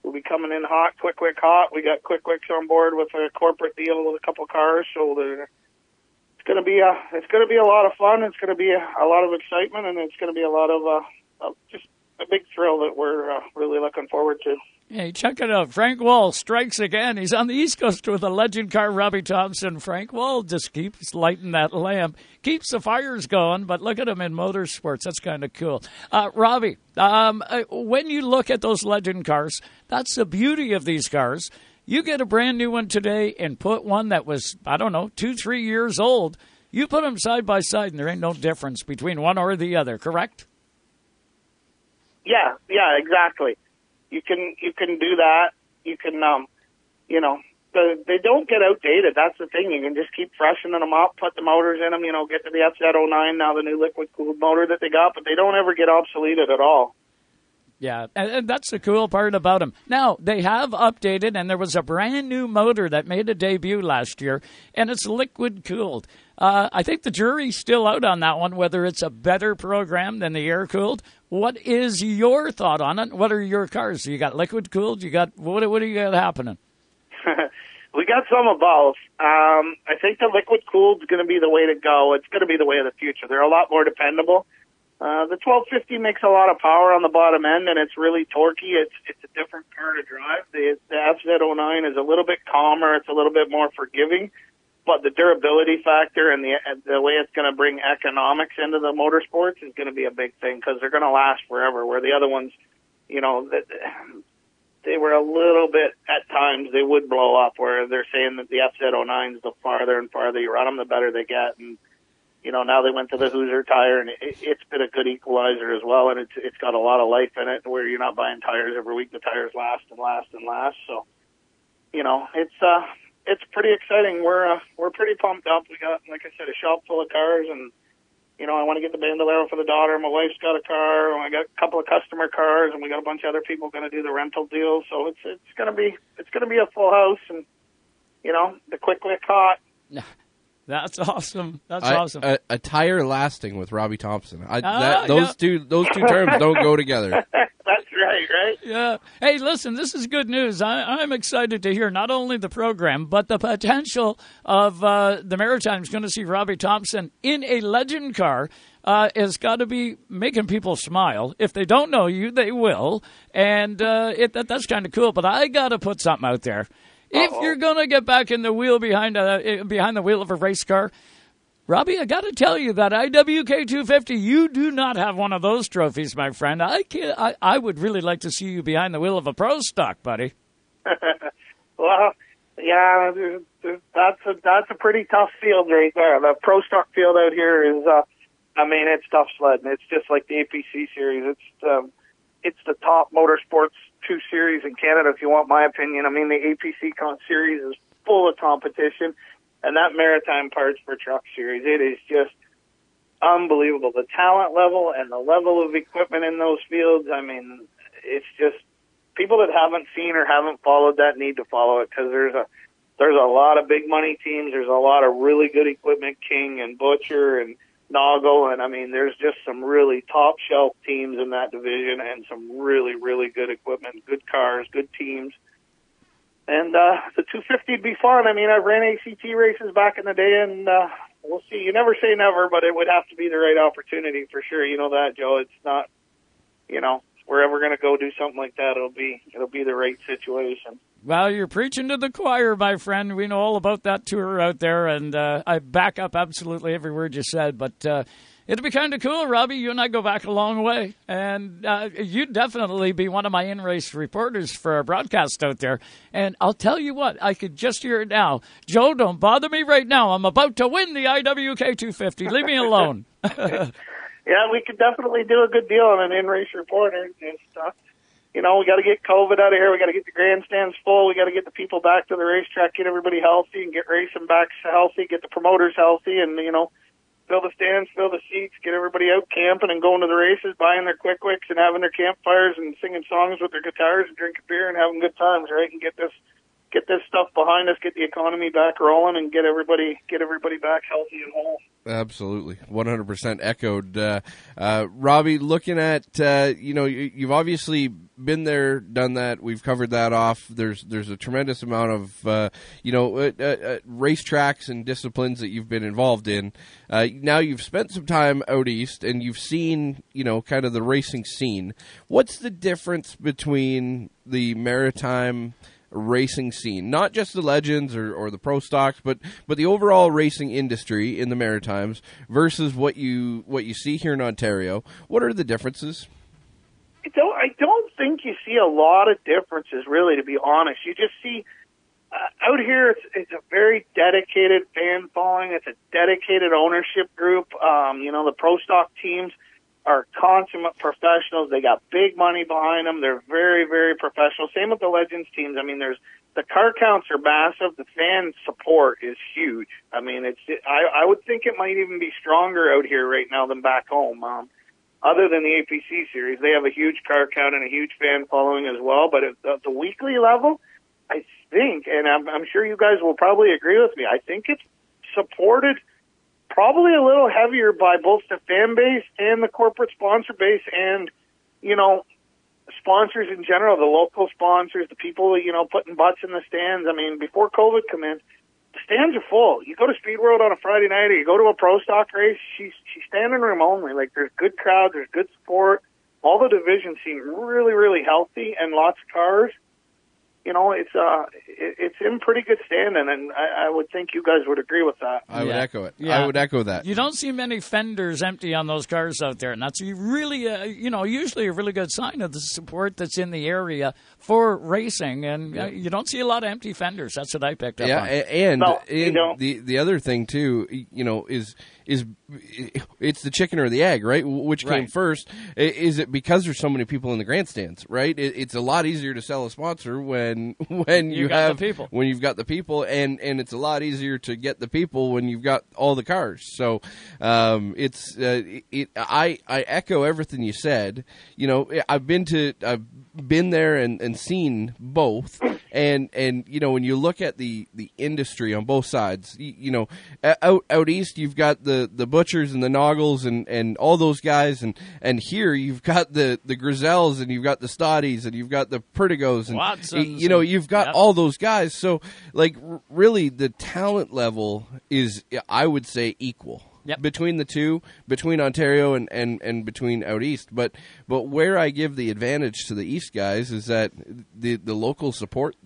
we'll be coming in hot, quick, quick, hot. We got quick, quicks on board with a corporate deal with a couple cars, so they're, it's gonna be a it's gonna be a lot of fun. It's gonna be a, a lot of excitement, and it's gonna be a lot of uh, just a big thrill that we're uh, really looking forward to. Hey, check it out. Frank Wall strikes again. He's on the East Coast with a legend car, Robbie Thompson. Frank Wall just keeps lighting that lamp, keeps the fires going, but look at him in motorsports. That's kind of cool. Uh, Robbie, um, uh, when you look at those legend cars, that's the beauty of these cars. You get a brand new one today and put one that was, I don't know, two, three years old. You put them side by side, and there ain't no difference between one or the other, correct? Yeah, yeah, exactly you can you can do that. You can um, you know, the, they don't get outdated. That's the thing. You can just keep freshening them up, put the motors in them. You know, get to the FZ09 now, the new liquid cooled motor that they got, but they don't ever get obsoleted at all. Yeah, and, and, that's the cool part about them. Now, they have updated, and there was a brand new motor that made a debut last year, and it's liquid cooled. Uh, I think the jury's still out on that one, whether it's a better program than the air cooled. What is your thought on it? What are your cars? You got liquid cooled? You got what? What do you got happening? we got some of both. Um, I think the liquid cooled is going to be the way to go. It's going to be the way of the future. They're a lot more dependable. Uh, the 1250 makes a lot of power on the bottom end, and it's really torquey. It's it's a different car to drive. The, the FZ09 is a little bit calmer. It's a little bit more forgiving but the durability factor and the the way it's going to bring economics into the motorsports is going to be a big thing because they're going to last forever. Where the other ones, you know, that they were a little bit at times they would blow up. Where they're saying that the FZ09s, the farther and farther you run them, the better they get. And you know, now they went to the Hoosier tire, and it, it's been a good equalizer as well. And it's it's got a lot of life in it, where you're not buying tires every week. The tires last and last and last. So, you know, it's uh it's pretty exciting. We're uh, we're pretty pumped up. We got, like I said, a shop full of cars, and you know, I want to get the Bandolero for the daughter. My wife's got a car, and I got a couple of customer cars, and we got a bunch of other people going to do the rental deal. So it's it's gonna be it's gonna be a full house, and you know, the QuickWick hot. That's awesome. That's I, awesome. A, a, tire lasting with Robbie Thompson. I, Ah, that, those yeah. two those two terms don't go together. Right? Yeah. Hey, listen, this is good news. I, I'm excited to hear not only the program, but the potential of uh, the Maritimes going to see Robbie Thompson in a legend car. Uh, has got to be making people smile. If they don't know you, they will, and uh, it, that, that's kind of cool. But I got to put something out there. If you're going to get back in the wheel behind a, behind the wheel of a race car, Robbie, I got to tell you that IWK 250, you do not have one of those trophies, my friend. I, can't, I I would really like to see you behind the wheel of a pro stock, buddy. well, yeah, that's a that's a pretty tough field right there. The pro stock field out here is, uh, I mean, it's tough sledding. It's just like the APC series. It's um, it's the top motorsports two series in Canada, if you want my opinion. I mean, the APC con series is full of competition, and that Maritime Parts for Truck series, it is just unbelievable. The talent level and the level of equipment in those fields. I mean, it's just people that haven't seen or haven't followed that need to follow it because there's a there's a lot of big money teams. There's a lot of really good equipment, King and Butcher and Noggle, and I mean, there's just some really top shelf teams in that division, and some really, really good equipment, good cars, good teams. And uh, the 250 would be fun. I mean, I've ran ACT races back in the day, and uh, we'll see. You never say never, but it would have to be the right opportunity for sure. You know that, Joe. It's not, you know, we're ever going to go do something like that, it'll be it'll be the right situation. Well, you're preaching to the choir, my friend. We know all about that tour out there, and uh, I back up absolutely every word you said. But uh, it'd be kind of cool, Robbie. You and I go back a long way, and uh, you'd definitely be one of my in-race reporters for our broadcast out there. And I'll tell you what, I could just hear it now. Joe, don't bother me right now. I'm about to win the IWK 250. Leave me alone. yeah, we could definitely do a good deal on an in-race reporter. Just, uh, you know, we got to get COVID out of here. We got to get the grandstands full. We got to get the people back to the racetrack, get everybody healthy, and get racing back healthy. Get the promoters healthy, and you know, fill the stands, fill the seats, get everybody out camping and going to the races, buying their QuickWicks and having their campfires and singing songs with their guitars and drinking beer and having good times, right? And get this get this stuff behind us, get the economy back rolling, and get everybody get everybody back healthy and whole. Absolutely, one hundred percent echoed. Uh, uh, Robbie, looking at uh, you know you, you've obviously been there, done that. We've covered that off. There's there's a tremendous amount of uh, you know uh, uh, racetracks and disciplines that you've been involved in. now you've spent some time out east, and you've seen you know kind of the racing scene. What's the difference between the maritime racing scene, not just the legends or, or the pro stocks, but but the overall racing industry in the Maritimes versus what you what you see here in Ontario. What are the differences? I don't I don't think you see a lot of differences really to be honest. You just see uh, out here it's it's a very dedicated fan following, it's a dedicated ownership group. Um, you know, the pro stock teams are consummate professionals. They got big money behind them. They're very, very professional. Same with the Legends teams. I mean, there's the car counts are massive. The fan support is huge. I mean, it's I, I would think it might even be stronger out here right now than back home. Um, other than the APC series, they have a huge car count and a huge fan following as well. But at the, the weekly level, I think, and I'm, I'm sure you guys will probably agree with me. I think it's supported probably a little heavier by both the fan base and the corporate sponsor base and, you know, sponsors in general, the local sponsors, the people, you know, putting butts in the stands. I mean, before COVID come in, the stands are full. You go to Speed World on a Friday night or you go to a pro stock race, she's, she's standing room only. Like there's good crowd, there's good support. All the divisions seem really, really healthy and lots of cars you know, it's uh, it's in pretty good standing, and I, I would think you guys would agree with that. I would echo it. Yeah. I would echo that. You don't see many fenders empty on those cars out there, and that's really, uh, you know, usually a really good sign of the support that's in the area for racing, and uh, you don't see a lot of empty fenders. That's what I picked up. Yeah, on. and, no, and the the other thing too, you know, is is it's the chicken or the egg, right? Which came right. first? Is it because there's so many people in the grandstands, right? It's a lot easier to sell a sponsor when when you, you have people. when you've got the people, and and it's a lot easier to get the people when you've got all the cars. So um, it's uh, it, I I echo everything you said. You know, I've been to I've been there and, and seen both and and you know when you look at the the industry on both sides you, you, know out out east you've got the the butchers and the noggles and and all those guys. And and here you've got the the griselles and you've got the stoddies and you've got the perdigos and Watsons you know you've got yep. all those guys. So like r- really the talent level is i would say equal Yep. between the two, between Ontario and, and, and between out east. But but where I give the advantage to the east guys is that the the local support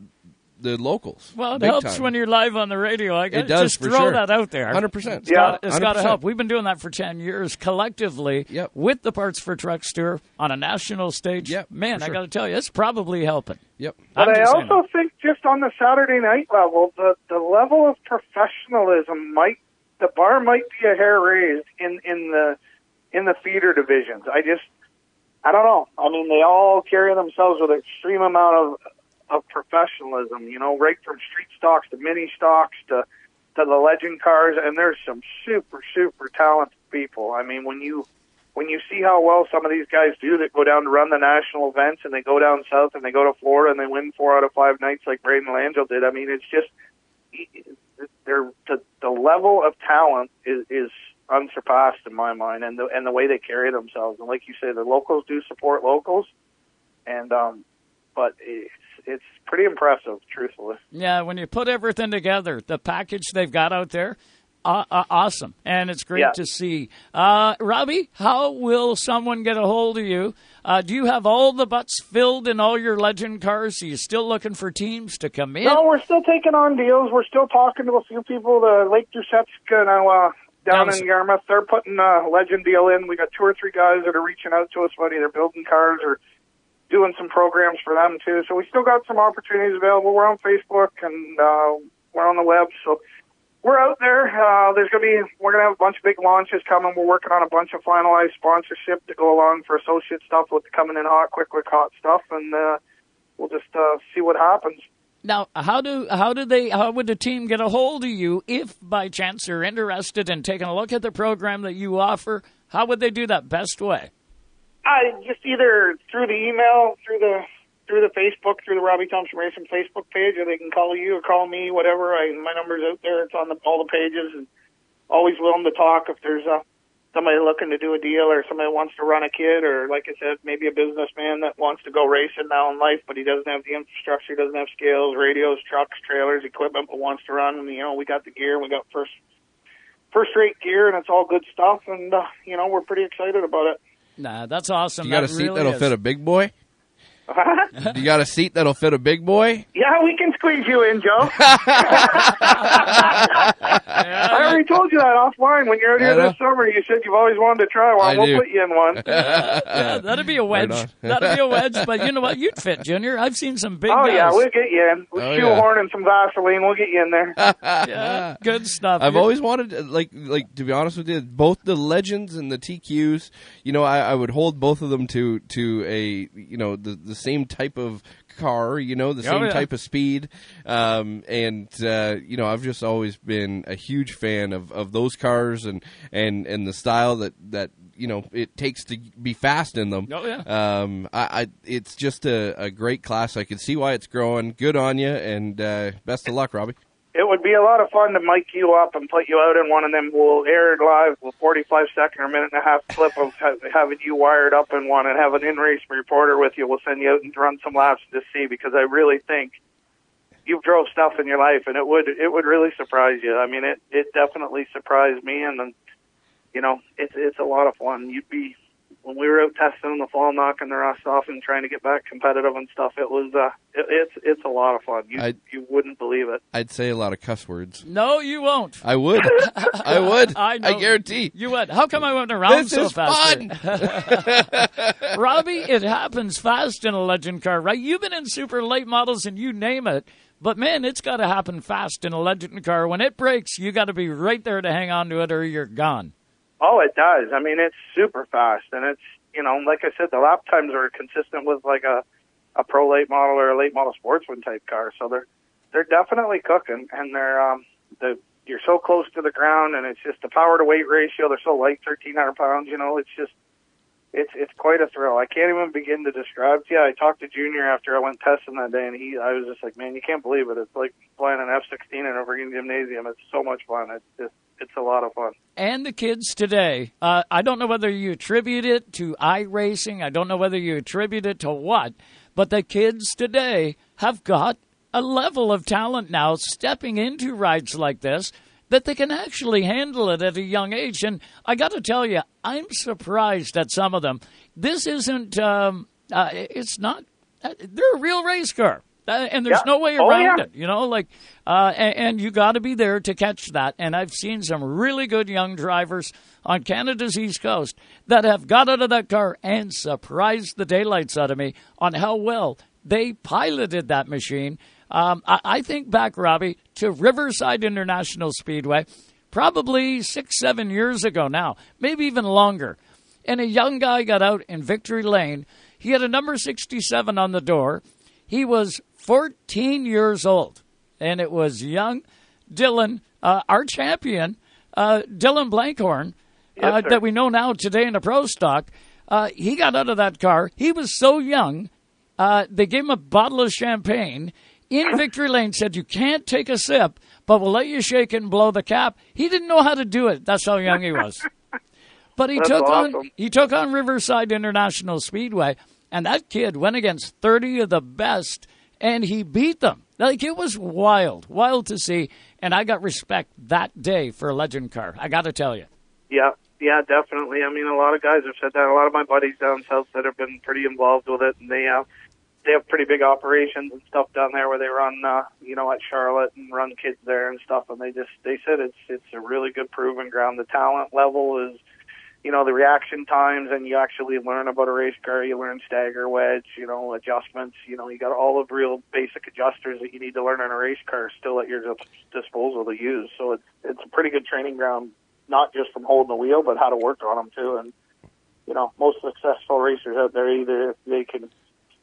the locals. Well, it helps time. when you're live on the radio. I guess It does, just for throw sure. that out there. 100%. It's got, Yeah. it's got to help. We've been doing that for ten years collectively Yep. with the Parts for Trucks tour on a national stage. Yep, Man, for I got to tell you, it's probably helping. Yep. But I'm I just saying also think just on the Saturday night level, the the level of professionalism might the bar might be a hair raised in in the in the feeder divisions. I just I don't know. I mean, they all carry themselves with an extreme amount of of professionalism. You know, right from street stocks to mini stocks to to the legend cars, and there's some super super talented people. I mean, when you when you see how well some of these guys do that go down to run the national events and they go down south and they go to Florida and they win four out of five nights like Braden Langille did, I mean, it's just they're the, the level of talent is, is unsurpassed in my mind, and the and the way they carry themselves. And like you say, the locals do support locals, and um, but it's it's pretty impressive, truthfully. Yeah, when you put everything together, the package they've got out there, uh, uh, awesome, and it's great Yeah. to see. Uh, Robbie, how will someone get a hold of you? Uh, do you have all the butts filled in all your legend cars? Are you still looking for teams to come in? No, we're still taking on deals. We're still talking to a few people. The Lake Doucette's gonna uh, down in Yarmouth. They're putting a legend deal in. We got two or three guys that are reaching out to us about either building cars or doing some programs for them too. So we still got some opportunities available. We're on Facebook and uh, we're on the web. So we're out there. Uh, there's gonna be we're gonna have a bunch of big launches coming. We're working on a bunch of finalized sponsorship to go along for associate stuff with coming in hot, quick, quick, hot stuff, and uh, we'll just uh, see what happens. Now, how do how do they how would the team get a hold of you if by chance they're interested in taking a look at the program that you offer? How would they do that best way? I just either through the email, through the through the Facebook, through the Robbie Thompson Racing Facebook page, or they can call you or call me, whatever. I my number's out there. It's on the, all the pages, and always willing to talk if there's a somebody looking to do a deal or somebody wants to run a kid or like I said, maybe a businessman that wants to go racing now in life, but he doesn't have the infrastructure, doesn't have scales, radios, trucks, trailers, equipment, but wants to run. And you know, we got the gear, we got first first rate gear, and it's all good stuff. And uh, you know, we're pretty excited about it. Nah, that's awesome. You got That a seat really that'll is. fit a big boy? you got a seat that'll fit a big boy? Yeah, we can squeeze you in, Joe. I already told you that offline when you're out here this summer. You said you've always wanted to try one. I we'll do. put you in one. yeah, that'd be a wedge. Right that'd be a wedge. But you know what? You'd fit, Junior. I've seen some big oh guys. yeah, we'll get you in. We'll Oh, shoehorn in some Vaseline. We'll get you in there. yeah, good stuff. I've You're- always wanted, to, like, like to be honest with you, both the legends and the TQs. You know, I, I would hold both of them to to a you know the the same type of car. You know, the Oh, same yeah. type of speed. Um, and uh, you know, I've just always been a huge fan of, of those cars and, and, and the style that that you know it takes to be fast in them. Oh, yeah. Um, I, I it's just a, a great class. I can see why it's growing. Good on you, and uh, best of luck, Robbie. It would be a lot of fun to mic you up and put you out in one, of them. we'll air it live with 45 second or minute and a half clip of ha- having you wired up in one and have an in-race reporter with you. We'll send you out and run some laps to see because I really think you've drove stuff in your life, and it would it would really surprise you. I mean, it it definitely surprised me, and you know it's it's a lot of fun. You'd be when we were out testing in the fall, knocking the rust off and trying to get back competitive and stuff. It was uh, it, it's it's a lot of fun. You I- you wouldn't believe it. I'd say a lot of cuss words. No, you won't. I would. I would. I know. guarantee. You would. How come I went around This so is fast? fun. Robbie, it happens fast in a legend car, right? You've been in super late models and you name it. But man, it's got to happen fast in a legend car. When it breaks, you got to be right there to hang on to it, or you're gone. Oh, it does. I mean, it's super fast, and it's you know, like I said, the lap times are consistent with like a a pro late model or a late model sportsman type car. So they're they're definitely cooking, and they're um the you're so close to the ground, and it's just the power to weight ratio. They're so light, thirteen hundred pounds. You know, it's just it's it's quite a thrill. I can't even begin to describe you. I talked to Junior after I went testing that day, and he I was just like, man, you can't believe it. It's like flying an F sixteen in a freaking gymnasium. It's so much fun. It's just it's a lot of fun. and the kids today. Uh, I don't know whether you attribute it to iRacing. I don't know whether you attribute it to what, but the kids today have got a level of talent now stepping into rides like this that they can actually handle it at a young age. And I got to tell you, I'm surprised at some of them. This isn't. Um, uh, it's not. Uh, they're a real race car. Uh, and there's Yeah. no way Oh, around yeah. it, you know. Like, uh, and, and you got to be there to catch that. And I've seen some really good young drivers on Canada's East Coast that have got out of that car and surprised the daylights out of me on how well they piloted that machine. Um, I, I think back, Robbie, to Riverside International Speedway, probably six, seven years ago now, maybe even longer. And a young guy got out in Victory Lane. He had a number 67 on the door. He was 14 years old, and it was young Dylan, uh, our champion, uh, Dylan Blenkhorn, uh, Yes, that we know now today in the pro stock. Uh, he got out of that car. He was so young. Uh, they gave him a bottle of champagne, in victory lane said you can't take a sip, but we'll let you shake it and blow the cap. He didn't know how to do it. That's how young he was. But he That's took on he took on Riverside International Speedway, and that kid went against thirty of the best, and he beat them. Like it was wild, wild to see, and I got respect that day for a legend car. I got to tell you. Yeah, yeah, definitely. I mean, a lot of guys have said that. A lot of my buddies down south that have been pretty involved with it, and they have they have pretty big operations and stuff down there where they run, uh, you know, at Charlotte and run kids there and stuff. And they just they said it's it's a really good proving ground. The talent level is, you know, the reaction times, and you actually learn about a race car. You learn stagger wedge, you know, adjustments. You know, you got all the real basic adjusters that you need to learn on a race car still at your disposal to use. So it's it's a pretty good training ground, not just from holding the wheel, but how to work on them too. And you know, most successful racers out there either they can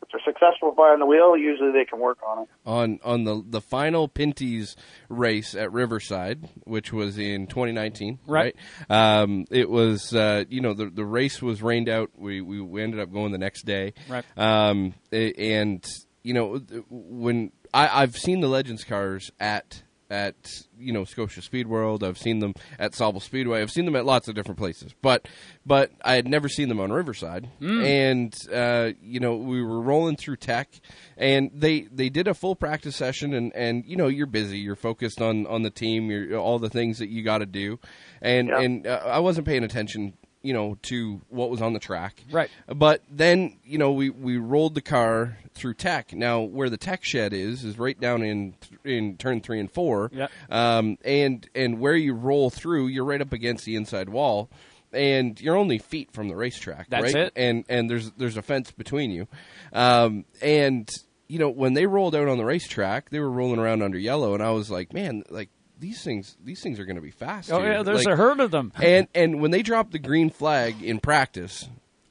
if they're successful behind the wheel, usually they can work on it. on on the the final Pinty's race at Riverside, which was in 2019. Right. Right. Um, it was uh, you know the the race was rained out. We we, we ended up going the next day. Right. Um, and you know when I, I've seen the Legends cars at at you know Scotia Speed World. I've seen them at Sauble Speedway. I've seen them at lots of different places, but but I had never seen them on Riverside. And uh, you know we were rolling through tech, and they they did a full practice session, and and you know you're busy, you're focused on on the team, you're all the things that you got to do, and Yeah. and uh, I wasn't paying attention. You know, to what was on the track, Right. But then, you know, we, we rolled the car through tech. Now, where the tech shed is, is right down in in turn three and four. Yep. Um, and and where you roll through, you're right up against the inside wall, and you're only feet from the racetrack. That's right? it. And and there's there's a fence between you, um, and you know when they rolled out on the racetrack, they were rolling around under yellow, and I was like, man, like these things these things are going to be fast. Oh here. yeah, there's Like, a herd of them. and and when they dropped the green flag in practice,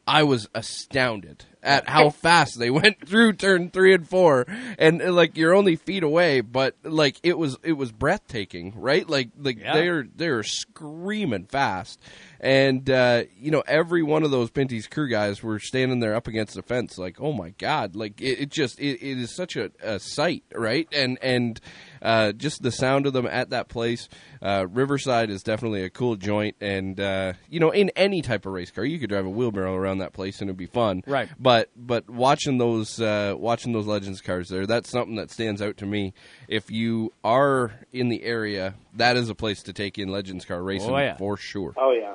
I was astounded at how fast they went through turn three and four, and uh, like you're only feet away, but like it was it was breathtaking, right? Like like Yeah. they're they're screaming fast, and uh, you know every one of those Pinty's crew guys were standing there up against the fence, like oh my god, like it, it just it, it is such a, a sight, right? And and uh, just the sound of them at that place. Uh, Riverside is definitely a cool joint, and uh, you know, in any type of race car, you could drive a wheelbarrow around that place and it'd be fun. Right. But but watching those uh, watching those Legends cars there, that's something that stands out to me. If you are in the area, that is a place to take in Legends car racing Oh, yeah. for sure. Oh yeah.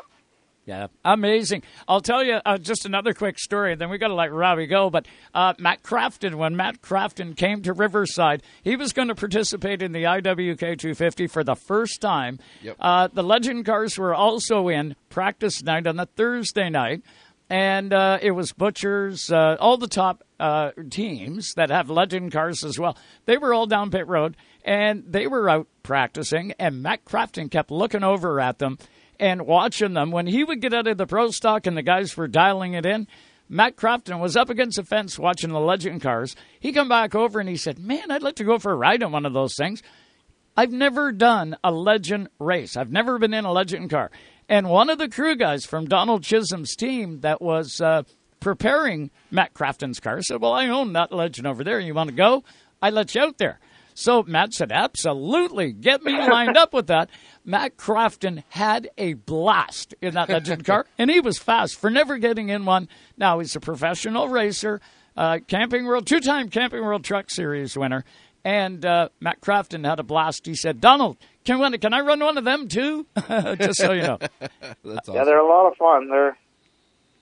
Yeah, amazing. I'll tell you uh, just another quick story, and then we got to let Robbie go. But uh, Matt Crafton, when Matt Crafton came to Riverside, he was going to participate in the IWK 250 for the first time. Yep. Uh, the Legend cars were also in practice night on the Thursday night, and uh, it was Butchers, uh, all the top uh, teams that have Legend cars as well. They were all down pit road, and they were out practicing, and Matt Crafton kept looking over at them and watching them. When he would get out of the pro stock and the guys were dialing it in, Matt Crafton was up against the fence watching the legend cars. He come back over and he said, "Man, I'd like to go for a ride in one of those things." I've never done a legend race. I've never been in a legend car. And one of the crew guys from Donald Chisholm's team that was uh, preparing Matt Crafton's car said, Well, I own that legend over there. You want to go? I let you out there. So Matt said, Absolutely. Get me lined up with that. Matt Crafton had a blast in that legend car, and he was fast for never getting in one. Now he's a professional racer, uh, Camping World, two time Camping World Truck Series winner. And uh, Matt Crafton had a blast. He said, Donald, can, one- can I run one of them too? Just so you know. That's Yeah, they're a lot of fun. They're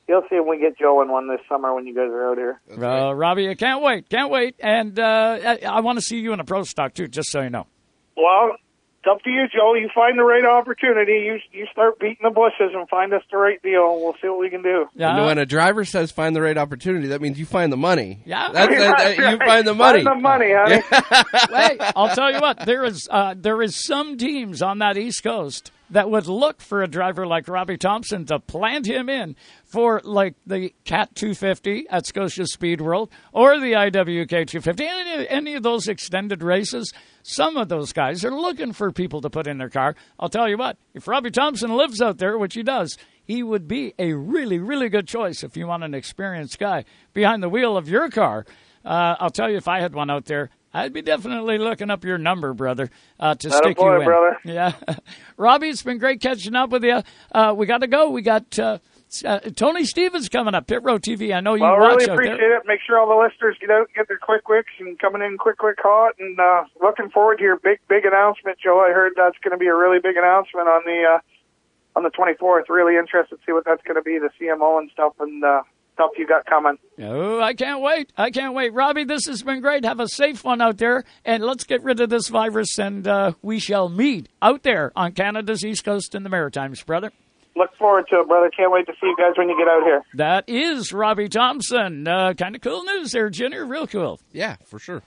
you'll see when we get Joe in one this summer when you guys are out here. Uh, Robbie, I can't wait. Can't wait. And uh, I, I want to see you in a pro stock too, just so you know. Well, it's up to you, Joe. You find the right opportunity. You you start beating the bushes and find us the right deal, and we'll see what we can do. And when a driver says find the right opportunity, that means you find the money. Yeah. That's, that, that- you find the money. Find the money, honey. hey, I'll tell you what. There is uh, there is some teams on that East Coast that would look for a driver like Robbie Thompson to plant him in for like the Cat 250 at Scotia Speed World or the IWK 250, any, any of those extended races. Some of those guys are looking for people to put in their car. I'll tell you what. If Robbie Thompson lives out there, which he does, he would be a really, really good choice if you want an experienced guy behind the wheel of your car. Uh, I'll tell you, if I had one out there, I'd be definitely looking up your number, brother, uh, to Atta stick boy, you in. brother. Yeah, Robbie, it's been great catching up with you. Uh, we got to go. We got uh, uh, Tony Stevens coming up, Pit Road TV. I know you Well, I really appreciate it. Make sure all the listeners get out and get their QuickWicks and coming in quick, quick hot. And uh, looking forward to your big, big announcement, Joe. I heard that's going to be a really big announcement on the uh, on the 24th. Really interested to see what that's going to be, the CMO and stuff, and uh, stuff you got coming. Oh, I can't wait. I can't wait. Robbie, this has been great. Have a safe one out there, and let's get rid of this virus, and uh, we shall meet out there on Canada's East Coast and the Maritimes, brother. Look forward to it, brother. Can't wait to see you guys when you get out here. That is Robbie Thompson. Uh, kind of cool news there, Junior. Real cool. Yeah, for sure.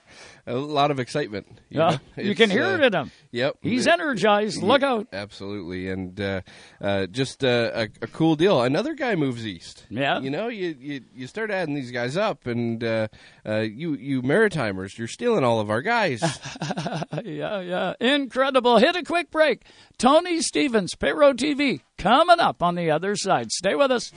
A lot of excitement. You, Yeah, you can hear uh, it in him. Yep. He's It- energized. Look out. Absolutely, and uh, uh, just uh, a, a cool deal. Another guy moves east. Yeah. you know, you you, you start adding these guys up, and uh, uh, you you Maritimers, you're stealing all of our guys. yeah, yeah. Incredible. Hit a quick break. Tony Stevens, Pit Road TV, coming up on the other side. Stay with us.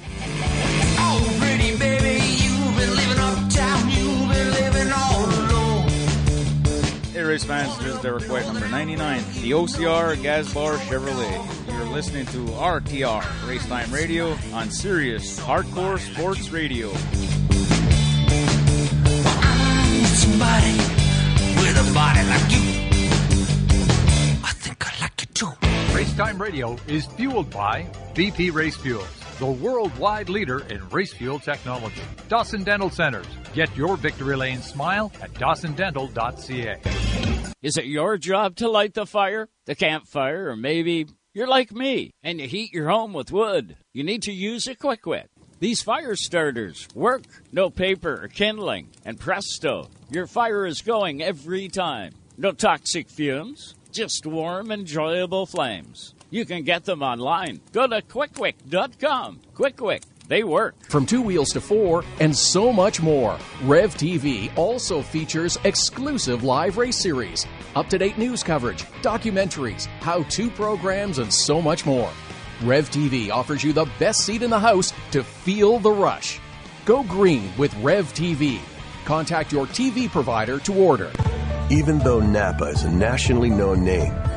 Race fans, this is Derek White, number 99, the OCR Gas Bar Chevrolet. You're listening to RTR, Race Time Radio, on Sirius Hardcore Sports Radio. Somebody with a body like you. I think I like you too. Racetime Radio is fueled by VP Race Fuels, the worldwide leader in race fuel technology. Dawson Dental Centers. Get your victory lane smile at dawsondental.ca. Is it your job to light the fire, the campfire, or maybe you're like me and you heat your home with wood? You need to use a QuickWick. These fire starters work. No paper or kindling, and presto, your fire is going every time. No toxic fumes, just warm, enjoyable flames. You can get them online. Go to quickwick.com. Quickwick, they work. From two wheels to four, and so much more. Rev TV also features exclusive live race series, up to date news coverage, documentaries, how to programs, and so much more. Rev TV offers you the best seat in the house to feel the rush. Go green with Rev TV. Contact your TV provider to order. Even though Napa is a nationally known name,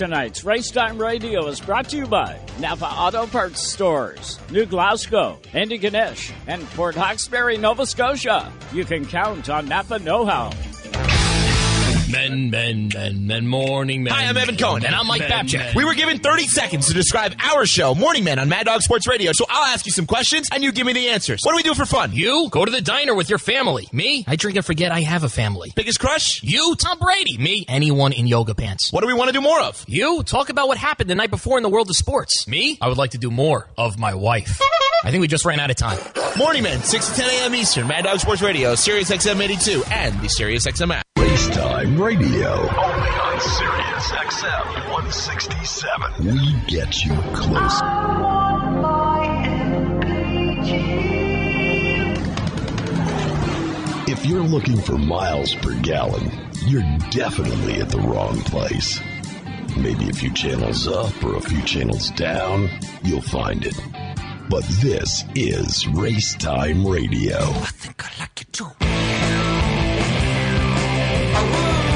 Tonight's Racetime Radio is brought to you by Napa Auto Parts Stores, New Glasgow, Antigonish, and Port Hawkesbury, Nova Scotia. You can count on Napa Know How. Men, men, men, men, morning men. Hi, I'm Evan Cohen. And I'm Mike Men, Babchik. men. We were given 30 seconds to describe our show, Morning Men, on Mad Dog Sports Radio. So I'll ask you some questions, and you give me the answers. What do we do for fun? You go to the diner with your family. Me, I drink and forget I have a family. Biggest crush? You, Tom Brady. Me, anyone in yoga pants. What do we want to do more of? You, talk about what happened the night before in the world of sports. Me, I would like to do more of my wife. I think we just ran out of time. Morning Men, 6 to 10 a.m. Eastern, Mad Dog Sports Radio, Sirius XM 82, and the Sirius XM app. Racetime Radio. Only on Sirius XM 167. We get you close. If you're looking for miles per gallon, you're definitely at the wrong place. Maybe a few channels up or a few channels down, you'll find it. But this is Race Time Radio. I think I like it too. And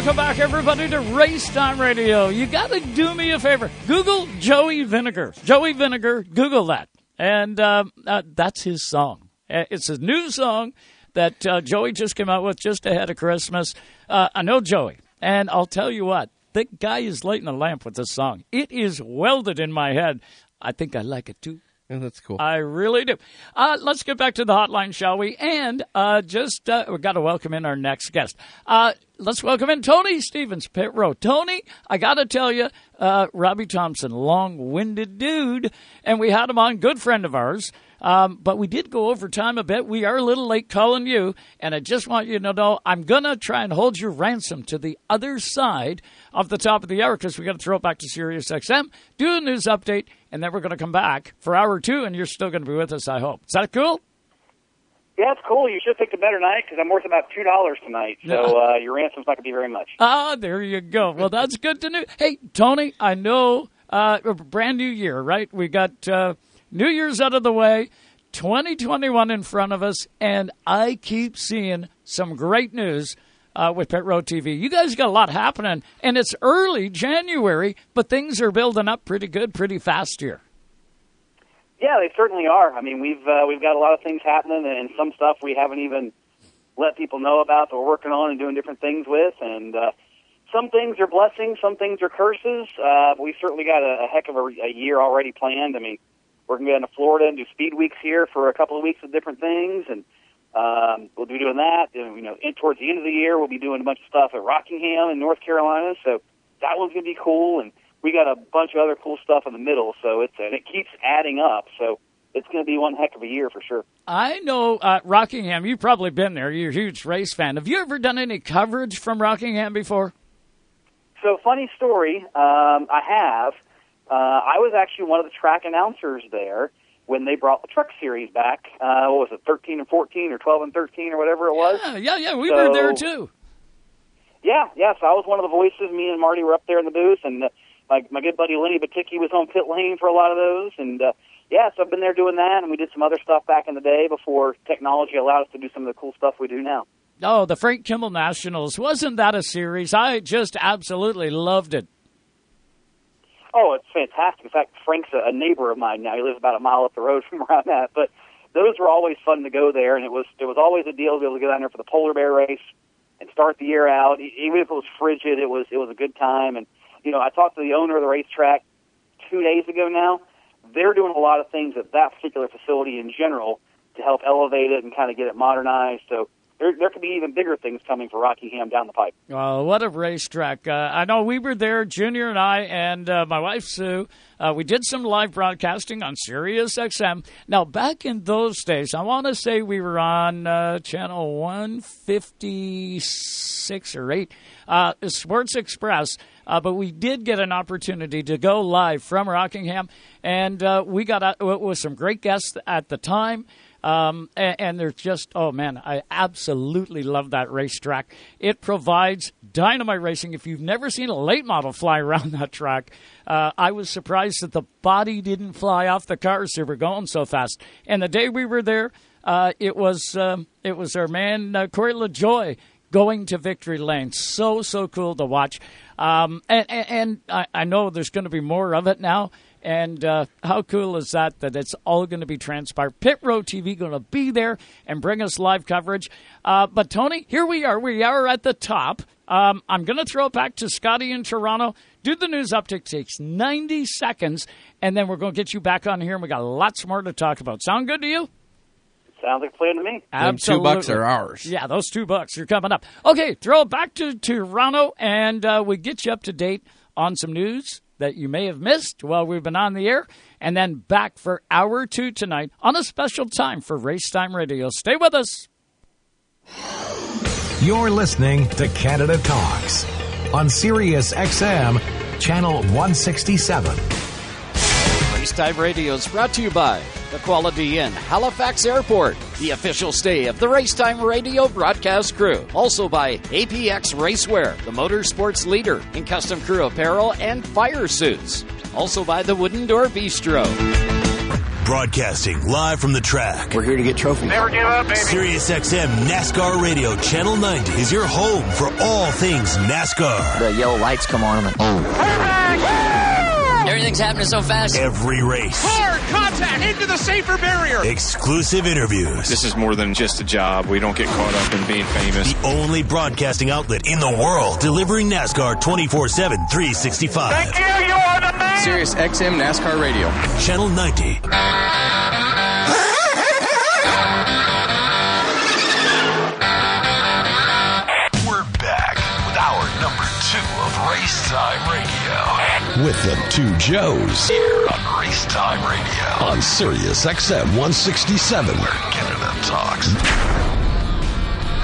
welcome back, everybody, to Race Time Radio. You got to do me a favor. Google Joey Vinegar. Joey Vinegar, Google that. And um, uh, that's his song. Uh, It's a new song that uh, Joey just came out with just ahead of Christmas. Uh, I know Joey, and I'll tell you what, the guy is lighting a lamp with this song. It is welded in my head. I think I like it too. Yeah, that's cool. I really do. Uh, let's get back to the hotline, shall we? And uh, just uh, we've got to welcome in our next guest. Uh, let's welcome in Tony Stevens, Pit Road. Tony, I got to tell you, uh, Robbie Thompson, long-winded dude, and we had him on, good friend of ours. Um, but we did go over time a bit. We are a little late calling you, and I just want you to know I'm going to try and hold your ransom to the other side of the top of the hour because we got to throw it back to Sirius XM, do the news update, and then we're going to come back for hour two, and you're still going to be with us, I hope. Is that cool? Yeah, it's cool. You should pick a better night because I'm worth about two dollars tonight. So uh, your ransom's not going to be very much. Ah, there you go. Well, that's good to know. Hey, Tony, I know uh, a brand new year, right? We got uh, New Year's out of the way, 2021 in front of us, and I keep seeing some great news uh, with Pit Road TV. You guys got a lot happening, and it's early January, but things are building up pretty good, pretty fast here. Yeah, they certainly are. I mean, we've uh, we've got a lot of things happening, and some stuff we haven't even let people know about that we're working on and doing different things with. And uh, some things are blessings, some things are curses. Uh, we've certainly got a, a heck of a, a year already planned. I mean, we're going to go down to Florida and do speed weeks here for a couple of weeks of different things, and um, we'll be doing that. And, you know, and towards the end of the year, we'll be doing a bunch of stuff at Rockingham in North Carolina. So that one's going to be cool. And we got a bunch of other cool stuff in the middle, so it's and it keeps adding up. So it's going to be one heck of a year for sure. I know uh, Rockingham. You've probably been there. You're a huge race fan. Have you ever done any coverage from Rockingham before? So funny story. Um, I have. Uh, I was actually one of the track announcers there when they brought the Truck Series back. Uh, what was it, 13 and 14 or 12 and 13 or whatever it was? Yeah, yeah, yeah we so, were there too. Yeah, yeah. So I was one of the voices. Me and Marty were up there in the booth, and uh, my my good buddy Lenny Baticki was on pit lane for a lot of those, and uh, yeah, so I've been there doing that, and we did some other stuff back in the day before technology allowed us to do some of the cool stuff we do now. Oh, the Frank Kimmel Nationals wasn't that a series? I just absolutely loved it. Oh, it's fantastic. In fact, Frank's a, a neighbor of mine now. He lives about a mile up the road from where I'm at. But those were always fun to go there, and it was it was always a deal to be able to go down there for the polar bear race and start the year out. Even if it was frigid, it was it was a good time. And you know, I talked to the owner of the racetrack two days ago now. They're doing a lot of things at that particular facility in general to help elevate it and kind of get it modernized. So there, there could be even bigger things coming for Rockingham down the pipe. Oh, what a racetrack. Uh, I know we were there, Junior and I, and uh, my wife Sue. Uh, we did some live broadcasting on Sirius XM. Now, back in those days, I want to say we were on uh, channel 156 or 8, uh, Sports Express. Uh, but we did get an opportunity to go live from Rockingham, and uh, we got uh, with some great guests at the time. Um, and, and there's just, oh man, I absolutely love that racetrack. It provides dynamite racing. If you've never seen a late model fly around that track, uh, I was surprised that the body didn't fly off the cars. They were going so fast. And the day we were there, uh, it was um, it was our man uh, Corey LaJoie going to victory lane. So so cool to watch. Um, and and, and I, I know there's going to be more of it now. And uh, how cool is that? That it's all going to be transpired. Pit Road TV going to be there and bring us live coverage. Uh, but Tony, here we are. We are at the top. Um, I'm going to throw it back to Scotty in Toronto. Do the news uptick takes 90 seconds, and then we're going to get you back on here, and we got lots more to talk about. Sound good to you? Sounds like a plan to me. Absolutely. two bucks are ours. Yeah, those two bucks are coming up. Okay, throw it back to Toronto, and uh, we get you up to date on some news that you may have missed while we've been on the air, and then back for hour two tonight on a special time for Race Time Radio. Stay with us. You're listening to Canada Talks on Sirius XM, channel 167. Racetime Radio is brought to you by the Quality Inn, Halifax Airport, the official stay of the Racetime Radio broadcast crew. Also by APX Racewear, the motorsports leader in custom crew apparel and fire suits. Also by the Wooden Door Bistro. Broadcasting live from the track. We're here to get trophies. Never give up, baby. Sirius XM NASCAR Radio Channel 90 is your home for all things NASCAR. The yellow lights come on and oh. Everything's happening so fast. Every race. Hard contact into the safer barrier. Exclusive interviews. This is more than just a job. We don't get caught up in being famous. The only broadcasting outlet in the world delivering NASCAR 24 7, 365. Thank you. You are the man. Sirius XM NASCAR Radio. Channel 90. We're back with the two Joes here on Race Time Radio on Sirius XM 167, where Canada talks.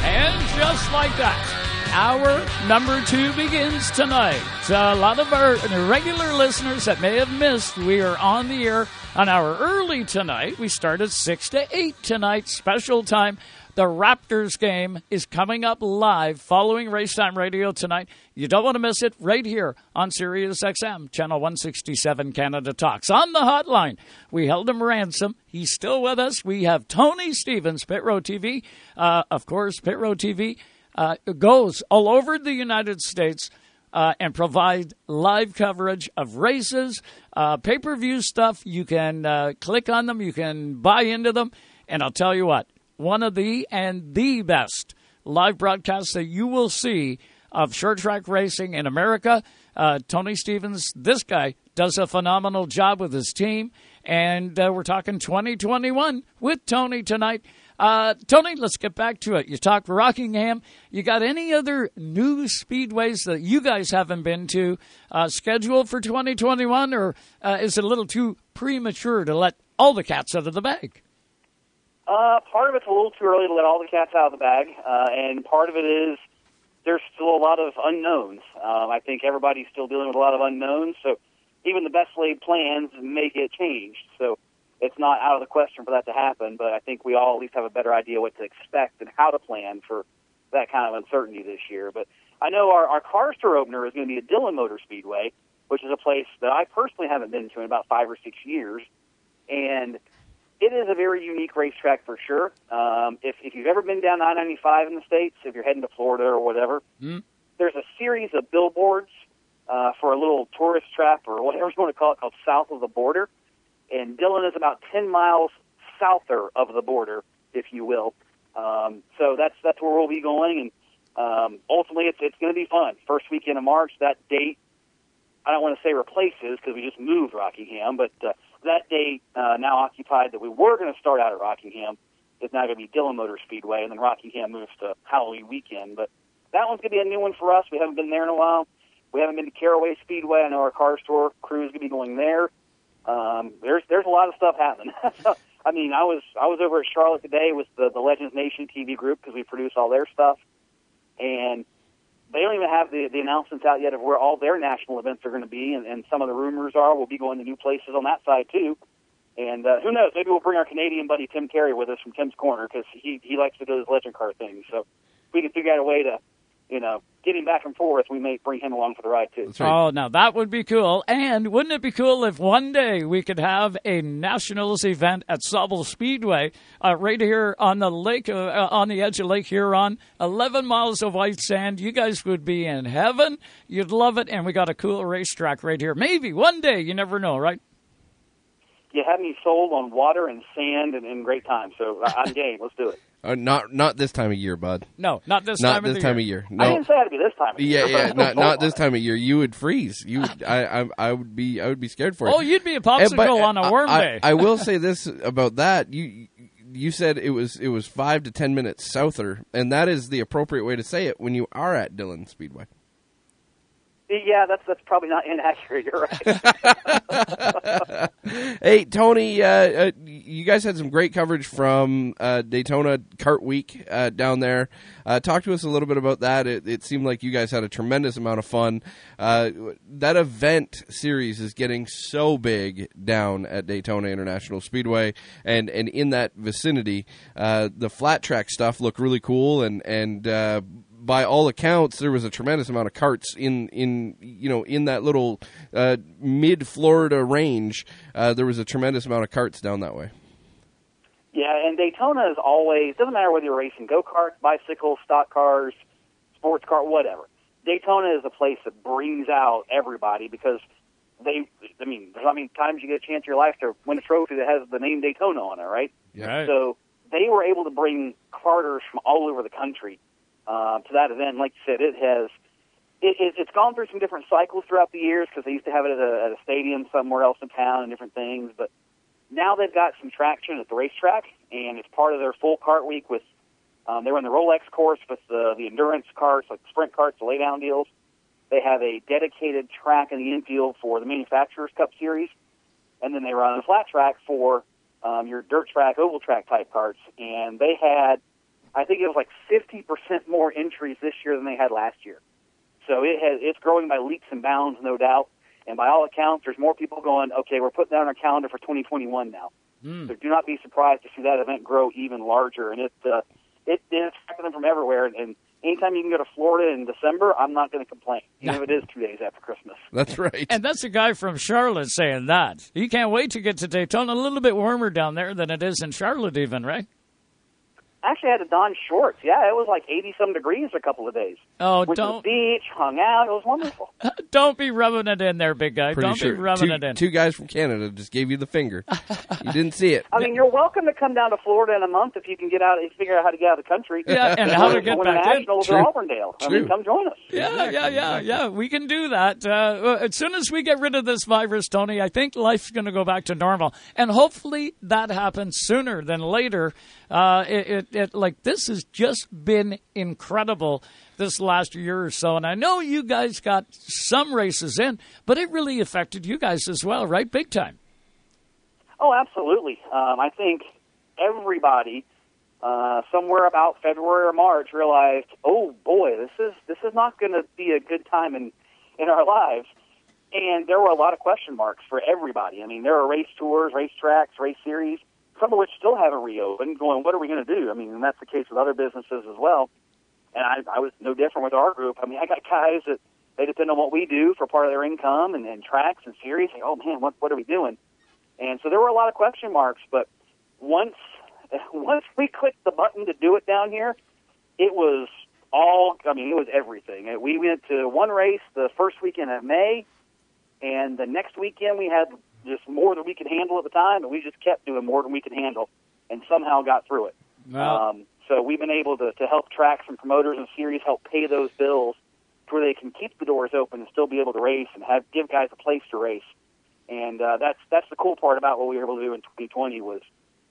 And just like that, hour number two begins tonight. a lot of our regular listeners that may have missed, we are on the air an hour early tonight. We start at 6 to 8 tonight, special time. The Raptors game is coming up live following Racetime Radio tonight. You don't want to miss it right here on Sirius XM, channel 167 Canada Talks. On the hotline, we held him ransom. He's still with us. We have Tony Stevens, Pit Row TV. Uh, of course, Pit Row TV uh, goes all over the United States. Uh, and provide live coverage of races, uh, pay per view stuff. You can uh, click on them, you can buy into them. And I'll tell you what, one of the and the best live broadcasts that you will see of short track racing in America. Uh, Tony Stevens, this guy does a phenomenal job with his team, and uh, we're talking 2021 with Tony tonight. Uh, Tony, let's get back to it. You talked Rockingham. You got any other new speedways that you guys haven't been to uh, scheduled for 2021, or uh, is it a little too premature to let all the cats out of the bag? Uh, part of it's a little too early to let all the cats out of the bag, uh, and part of it is there's still a lot of unknowns. Um, I think everybody's still dealing with a lot of unknowns, so even the best laid plans may get changed. So it's not out of the question for that to happen, but I think we all at least have a better idea what to expect and how to plan for that kind of uncertainty this year. But I know our, our Cars Tour opener is going to be at Dillon Motor Speedway, which is a place that I personally haven't been to in about five or six years. And it is a very unique racetrack for sure. Um, if, if you've ever been down I-95 in the States, if you're heading to Florida or whatever, mm. there's a series of billboards uh, for a little tourist trap or whatever you want to call it called South of the Border. And Dillon is about 10 miles souther of the border, if you will. Um, so that's that's where we'll be going, and um, ultimately it's it's going to be fun. First weekend of March, that date I don't want to say replaces because we just moved Rockingham, but uh, that date uh, now occupied that we were going to start out at Rockingham is now going to be Dillon Motor Speedway, and then Rockingham moves to Halloween weekend. But that one's going to be a new one for us. We haven't been there in a while. We haven't been to Caraway Speedway. I know our Cars Tour crew is going to be going there. Um, there's there's a lot of stuff happening. I mean, I was I was over at Charlotte today with the the Legends Nation TV group because we produce all their stuff, and they don't even have the, the announcements out yet of where all their national events are going to be, and, and some of the rumors are we'll be going to new places on that side too. And uh, who knows? Maybe we'll bring our Canadian buddy Tim Carey with us from Tim's Corner because he he likes to do his legend car thing. So if we can figure out a way to, you know, getting back and forth, we may bring him along for the ride too. Oh, now that would be cool. And wouldn't it be cool if one day we could have a nationals event at Sauble Speedway, uh, right here on the lake, uh, on the edge of Lake Huron, 11 miles of white sand. You guys would be in heaven. You'd love it. And we got a cool racetrack right here. Maybe one day. You never know, right? You have me sold on water and sand and, and great time. So I'm game. Let's do it. Uh, not not this time of year, bud. No, not this not time of this the time year. of year. No. I didn't say it had to be this time. Of yeah, year, yeah, but- not not this time of year. You would freeze. You, would, I, I, I would be, I would be scared for it. Oh, you'd be a Eh, popsicle but, on a warm I, day. I will say this about that. You, you said it was, it was five to ten minutes souther, and that is the appropriate way to say it when you are at Dillon Speedway. Yeah, that's that's probably not inaccurate. You're right. hey Tony, uh, uh, you guys had some great coverage from uh, Daytona Kart Week uh, down there. Uh, talk to us a little bit about that. It, it seemed like you guys had a tremendous amount of fun. Uh, that event series is getting so big down at Daytona International Speedway, and, and in that vicinity, the flat track stuff looked really cool, and and by all accounts, there was a tremendous amount of karts in in you know in that little uh, mid Florida range. Uh, there was a tremendous amount of karts down that way. Yeah, and Daytona is always doesn't matter whether you're racing go karts, bicycles, stock cars, sports car, whatever. Daytona is a place that brings out everybody because they. I mean, there's not many times you get a chance in your life to win a trophy that has the name Daytona on it, right? Yeah. So they were able to bring karters from all over the country uh, to that event. Like you said, it has. It, it, it's gone through some different cycles throughout the years because they used to have it at a, at a stadium somewhere else in town and different things, but now they've got some traction at the racetrack, and it's part of their full kart week with um, they run the Rolex course with the the endurance karts, like sprint karts, the lay down deals, They have a dedicated track in the infield for the Manufacturers Cup Series, and then they run a flat track for um, your dirt track, oval track type karts. And they had, I think it was like 50% more entries this year than they had last year. So it has, it's growing by leaps and bounds, no doubt. And by all accounts, there's more people going, okay, we're putting that on our calendar for 2021 now. Hmm. So do not be surprised to see that event grow even larger. And it, uh, it, it's happening from everywhere. And, and anytime you can go to Florida in December, I'm not going to complain, even if it is two days after Christmas. That's right. And that's a guy from Charlotte saying that. He can't wait to get to Daytona. A little bit warmer down there than it is in Charlotte, even, right? I actually had to don shorts. Yeah, it was like 80 some degrees a couple of days. Oh, Went to don't the beach, hung out. It was wonderful. don't be rubbing it in there, big guy. Pretty don't sure be rubbing two, it in. two guys from Canada just gave you the finger. you didn't see it. I mean, you're welcome to come down to Florida in a month if you can get out, if you figure out how to get out of the country. Yeah, and how to get back in. Nationals True. or Auburndale. I mean, True. come join us. Yeah, yeah, yeah, yeah. We can do that. Uh, as soon as we get rid of this virus, Tony, I think life's going to go back to normal, and hopefully that happens sooner than later. Uh, it, it, like this has just been incredible this last year or so, and I know you guys got some races in, but it really affected you guys as well, right? Big time. Oh, absolutely. Um, I think everybody uh, somewhere about February or March realized, oh boy, this is this is not going to be a good time in in our lives. And there were a lot of question marks for everybody. I mean, there are race tours, race tracks, race series, some of which still haven't reopened. Going, what are we going to do? I mean, and that's the case with other businesses as well. And I, I was no different with our group. I mean, I got guys that they depend on what we do for part of their income and, and tracks and series. Like, oh man, what what are we doing? And so there were a lot of question marks, but once once we clicked the button to do it down here, it was all. I mean, it was everything. We went to one race the first weekend of May, and the next weekend we had just more than we could handle at the time, and we just kept doing more than we could handle, and somehow got through it. Well, Um, so we've been able to, to help tracks and promoters and series help pay those bills to where they can keep the doors open and still be able to race and have give guys a place to race. And uh, that's that's the cool part about what we were able to do in 2020 was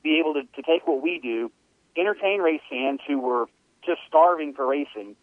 be able to, to take what we do, entertain race fans who were just starving for racing,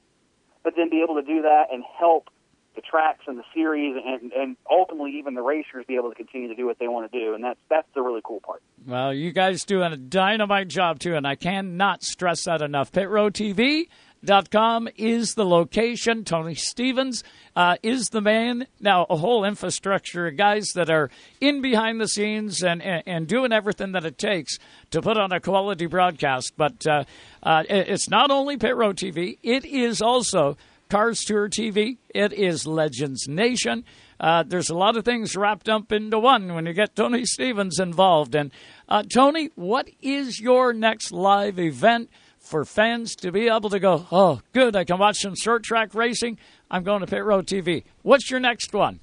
but then be able to do that and help the tracks and the series and, and ultimately even the racers be able to continue to do what they want to do. And that's that's the really cool part. Well, you guys do a dynamite job too, and I cannot stress that enough. PitRoadTV.com is the location. Tony Stevens uh, is the man. Now, a whole infrastructure of guys that are in behind the scenes and, and, and doing everything that it takes to put on a quality broadcast. But uh, uh, it's not only Pit Road TV, it is also Cars Tour TV. It is Legends Nation. Uh, there's a lot of things wrapped up into one when you get Tony Stevens involved. And uh, Tony, what is your next live event for fans to be able to go? Oh, good! I can watch some short track racing. I'm going to Pit Road TV. What's your next one?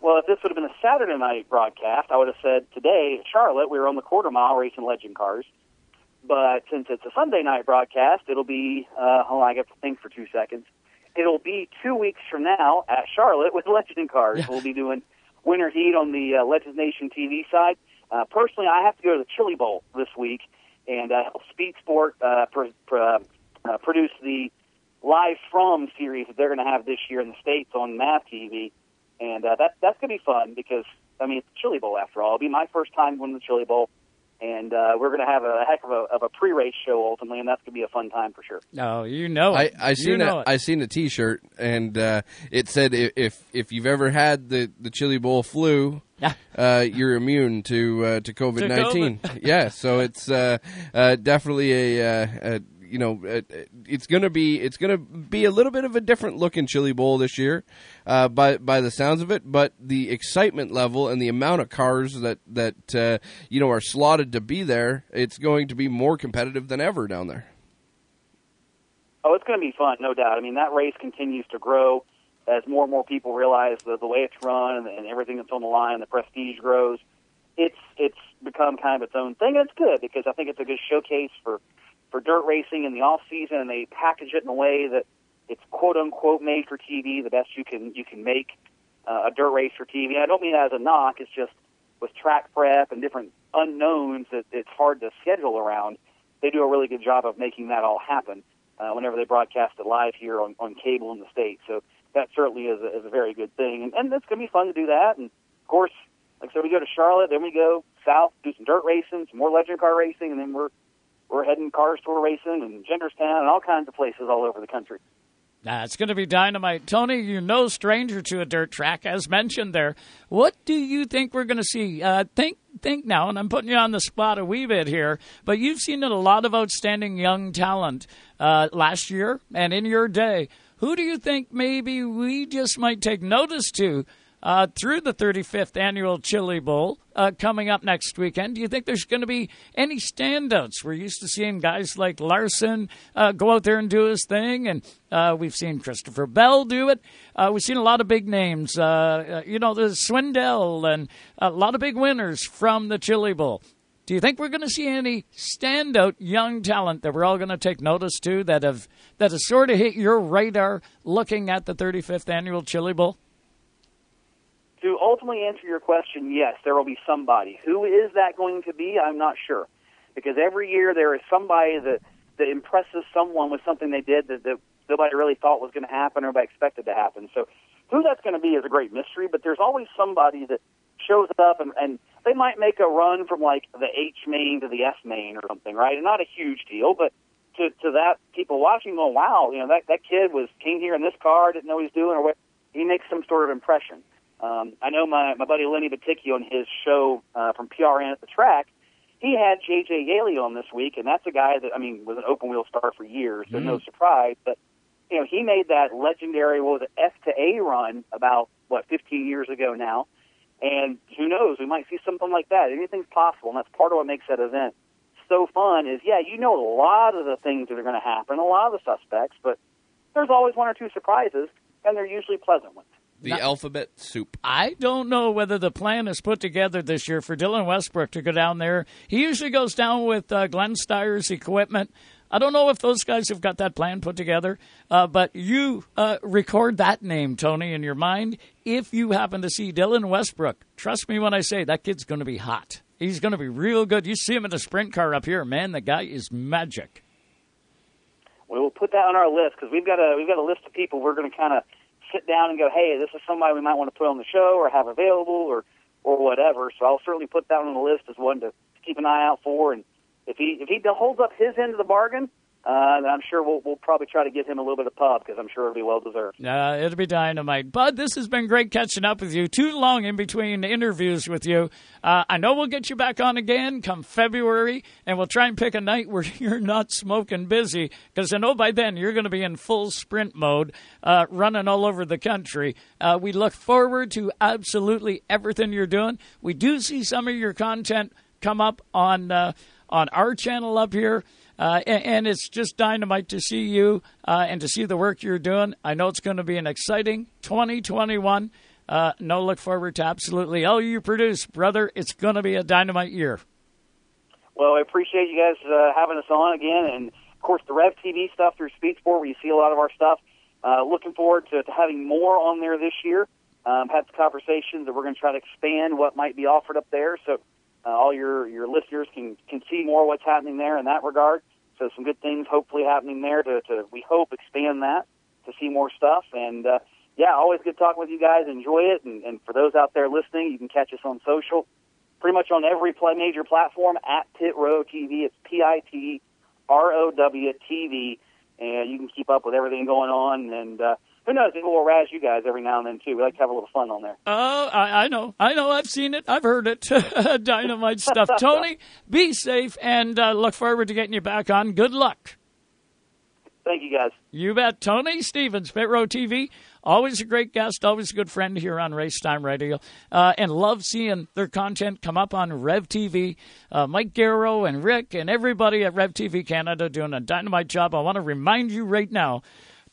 Well, if this would have been a Saturday night broadcast, I would have said today Charlotte we were on the quarter mile racing legend cars. But since it's a Sunday night broadcast, it'll be uh, hold on, I got to think for two seconds. It'll be two weeks from now at Charlotte with Legend and Cars. We'll be doing Winter Heat on the uh, Legends Nation TV side. Uh, personally, I have to go to the Chili Bowl this week and uh, help Speed Sport uh, pr- pr- uh, uh, produce the live from series that they're going to have this year in the states on Math TV, and uh, that that's going to be fun because I mean it's the Chili Bowl after all. It'll be my first time going to the Chili Bowl, and uh, we're going to have a heck of a, of a pre-race show ultimately, and that's going to be a fun time for sure. No, you know I it. I You seen know a, it. I seen a T-shirt and uh, it said if if you've ever had the the chili bowl flu, uh, you're immune to uh, to COVID nineteen. yeah, so it's uh, uh, definitely a, uh, a you know uh, it's gonna be it's gonna be a little bit of a different looking chili bowl this year, uh, by by the sounds of it. But the excitement level and the amount of cars that that uh, you know are slotted to be there, it's going to be more competitive than ever down there. Oh, it's going to be fun, no doubt. I mean, that race continues to grow as more and more people realize the, the way it's run and, and everything that's on the line. The prestige grows. It's it's become kind of its own thing, and it's good because I think it's a good showcase for for dirt racing in the off season, and they package it in a way that it's quote unquote made for TV, the best you can you can make uh, a dirt race for TV. And I don't mean that as a knock. It's just with track prep and different unknowns that it's hard to schedule around. They do a really good job of making that all happen uh, whenever they broadcast it live here on, on cable in the states. So that certainly is a, is a very good thing, and, and it's going to be fun to do that. And of course, like said, we go to Charlotte, then we go south, do some dirt racing, some more legend car racing, and then we're we're heading cars tour racing and Jennerstown and all kinds of places all over the country. That's going to be dynamite. Tony, you're no stranger to a dirt track, as mentioned there. What do you think we're going to see? Uh, think, think now, and I'm putting you on the spot a wee bit here, but you've seen a lot of outstanding young talent uh, last year and in your day. Who do you think maybe we just might take notice to uh, through the 35th annual Chili Bowl uh, coming up next weekend. Do you think there's going to be any standouts? We're used to seeing guys like Larson uh, go out there and do his thing, and uh, we've seen Christopher Bell do it. Uh, we've seen a lot of big names. Uh, you know, there's Swindell and a lot of big winners from the Chili Bowl. Do you think we're going to see any standout young talent that we're all going to take notice to that have that has sort of hit your radar looking at the 35th annual Chili Bowl? To ultimately answer your question, yes, there will be somebody. Who is that going to be? I'm not sure, because every year there is somebody that that impresses someone with something they did that, that nobody really thought was going to happen or nobody expected to happen. So, who that's going to be is a great mystery. But there's always somebody that shows up and, and they might make a run from like the H main to the S main or something, right? And not a huge deal, but to to that people watching go, wow, you know that that kid was came here in this car, didn't know what he was doing, or what he makes some sort of impression. Um, I know my my buddy Lenny Batycki on his show uh, from PRN at the track. He had JJ Yeley on this week, and that's a guy that I mean was an open wheel star for years, so Mm. no surprise. But you know he made that legendary what was it F to A run about what 15 years ago now, and who knows we might see something like that. Anything's possible, and that's part of what makes that event so fun. Is yeah, you know a lot of the things that are going to happen, a lot of the suspects, but there's always one or two surprises, and they're usually pleasant ones. The alphabet soup. I don't know whether the plan is put together this year for Dylan Westbrook to go down there. He usually goes down with uh, Glenn Styres' equipment. I don't know if those guys have got that plan put together, uh, but you uh, record that name, Tony, in your mind. If you happen to see Dylan Westbrook, trust me when I say that kid's going to be hot. He's going to be real good. You see him in a sprint car up here, man. The guy is magic. we will put that on our list because we've got a we've got a list of people we're going to kind of sit down and go, hey, this is somebody we might want to put on the show or have available or or whatever. So I'll certainly put that on the list as one to keep an eye out for. And if he if he holds up his end of the bargain, uh, then I'm sure we'll we'll probably try to give him a little bit of pub because I'm sure it'll be well deserved. Uh, it'll be dynamite. Bud, this has been great catching up with you. Too long in between interviews with you. Uh, I know we'll get you back on again come February, and we'll try and pick a night where you're not smoking busy, because I know by then you're going to be in full sprint mode, uh, running all over the country. Uh, we look forward to absolutely everything you're doing. We do see some of your content come up on uh, on our channel up here. Uh, and, and it's just dynamite to see you uh, and to see the work you're doing. I know it's going to be an exciting 2021. Uh, no, look forward to absolutely all you produce, brother. It's going to be a dynamite year. Well, I appreciate you guys uh, having us on again, and of course the Rev TV stuff through Speed Sport, where you see a lot of our stuff. Uh, looking forward to, to having more on there this year. Um, had some conversations that we're going to try to expand what might be offered up there, so uh, all your your listeners can can see more what's happening there in that regard. So some good things hopefully happening there to, to we hope expand that to see more stuff. And uh, yeah, always good talking with you guys. Enjoy it. And, and for those out there listening, you can catch us on social, pretty much on every play, major platform at Pit Row TV. It's P I T R O W TV, and you can keep up with everything going on. And uh, who knows, maybe we'll razz you guys every now and then too. We like to have a little fun on there. Oh, I, I know. I know. I've seen it. I've heard it. Dynamite stuff. Tony, be safe and uh, look forward to getting you back on. Good luck. Thank you, guys. You bet. Tony Stevens, Pit Row TV. Always a great guest, always a good friend here on Race Time Radio, uh, and love seeing their content come up on Rev TV. Uh, Mike Garrow and Rick and everybody at Rev TV Canada doing a dynamite job. I want to remind you right now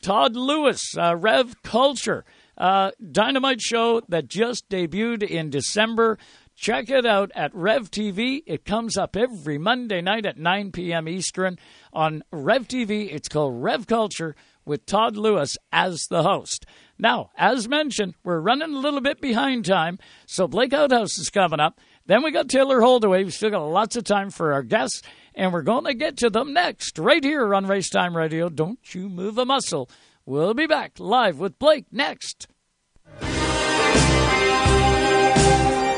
Todd Lewis, uh, Rev Culture, uh, dynamite show that just debuted in December. Check it out at Rev TV. It comes up every Monday night at 9 p.m. Eastern on Rev TV. It's called Rev Culture with Todd Lewis as the host. Now, as mentioned, we're running a little bit behind time, so Blake Outhouse is coming up. Then we got Taylor Holdaway. We've still got lots of time for our guests, and we're going to get to them next, right here on Racetime Radio. Don't you move a muscle. We'll be back live with Blake next.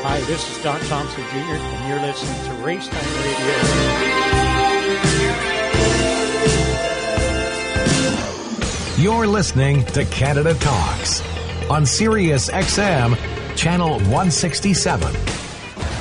Hi, this is Don Thompson Jr., and you're listening to Race Time Radio. You're listening to Canada Talks on Sirius XM, Channel 167.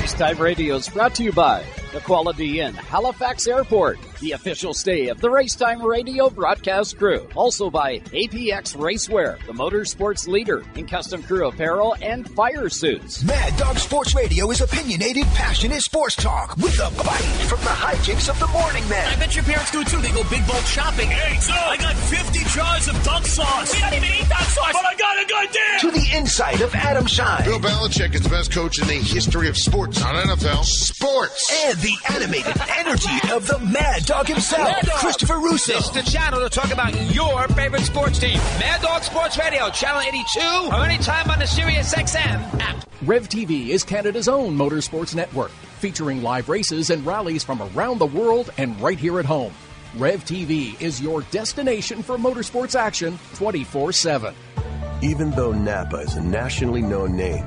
Race Time Radio is brought to you by Quality Inn, Halifax Airport, the official stay of the Racetime Radio broadcast crew. Also by APX Racewear, the motorsports leader in custom crew apparel and fire suits. Mad Dog Sports Radio is opinionated, passionate sports talk with a bite from the hijinks of the morning man. I bet your parents do too. They go big bulk shopping. Hey, so I got 50 jars of duck sauce. We don't even eat duck sauce. But I got a good deal. To the insight of Adam Schein. Bill Belichick is the best coach in the history of sports, not NFL. Sports. And the animated energy of the Mad Dog himself, Mad Dog. Christopher Russo. This is the channel to talk about your favorite sports team. Mad Dog Sports Radio, channel 82, or anytime on the Sirius XM app. Rev TV is Canada's own motorsports network, featuring live races and rallies from around the world and right here at home. Rev TV is your destination for motorsports action 24 7. Even though Napa is a nationally known name,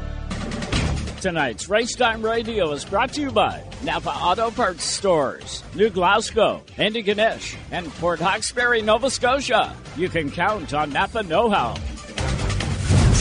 Tonight's Racetime Radio is brought to you by Napa Auto Parts Stores, New Glasgow, Antigonish, and Port Hawkesbury, Nova Scotia. You can count on Napa Know How.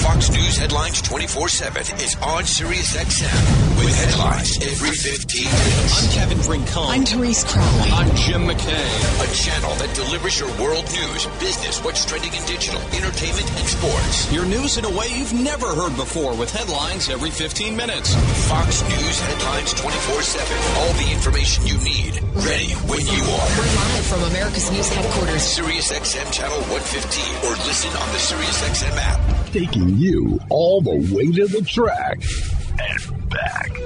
Fox News Headlines 24 7 is on Sirius XM with headlines every 15 minutes. I'm Kevin Rincon. I'm Therese Crowley. I'm Jim McKay. A channel that delivers your world news, business, what's trending in digital, entertainment, and sports. Your news in a way you've never heard before with headlines every 15 minutes. Fox News Headlines 24 7. All the information you need, ready when you are. We're live from America's News headquarters. Sirius XM Channel 115 or listen on the Sirius XM app. Taking you all the way to the track and back.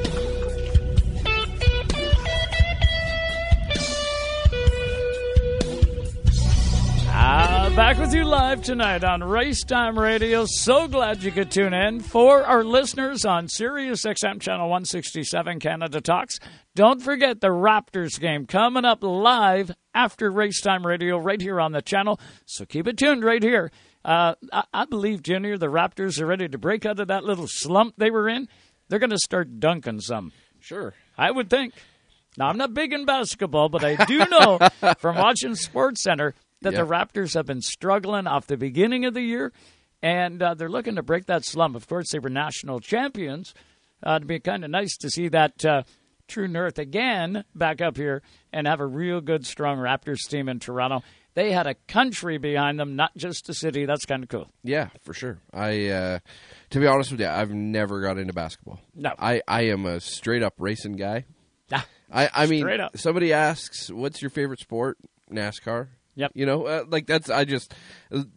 Ah, back with you live tonight on Racetime Radio. So glad you could tune in. For our listeners on Sirius XM Channel 167 Canada Talks, don't forget the Raptors game coming up live after Racetime Radio right here on the channel. So keep it tuned right here. Uh, I, I believe, Junior, the Raptors are ready to break out of that little slump they were in. They're going to start dunking some. Sure. I would think. Now, I'm not big in basketball, but I do know from watching Sports Center that Yeah. the Raptors have been struggling off the beginning of the year, and uh, they're looking to break that slump. Of course, they were national champions. Uh, it'd be kind of nice to see that uh, True North again back up here and have a real good, strong Raptors team in Toronto. They had a country behind them, not just a city. That's kind of cool. Yeah, for sure. I, uh, to be honest with you, I've never got into basketball. No. I, I am a straight up racing guy. Ah, I, I mean, up. somebody asks, "What's your favorite sport?" NASCAR. Yep. You know, uh, like that's I just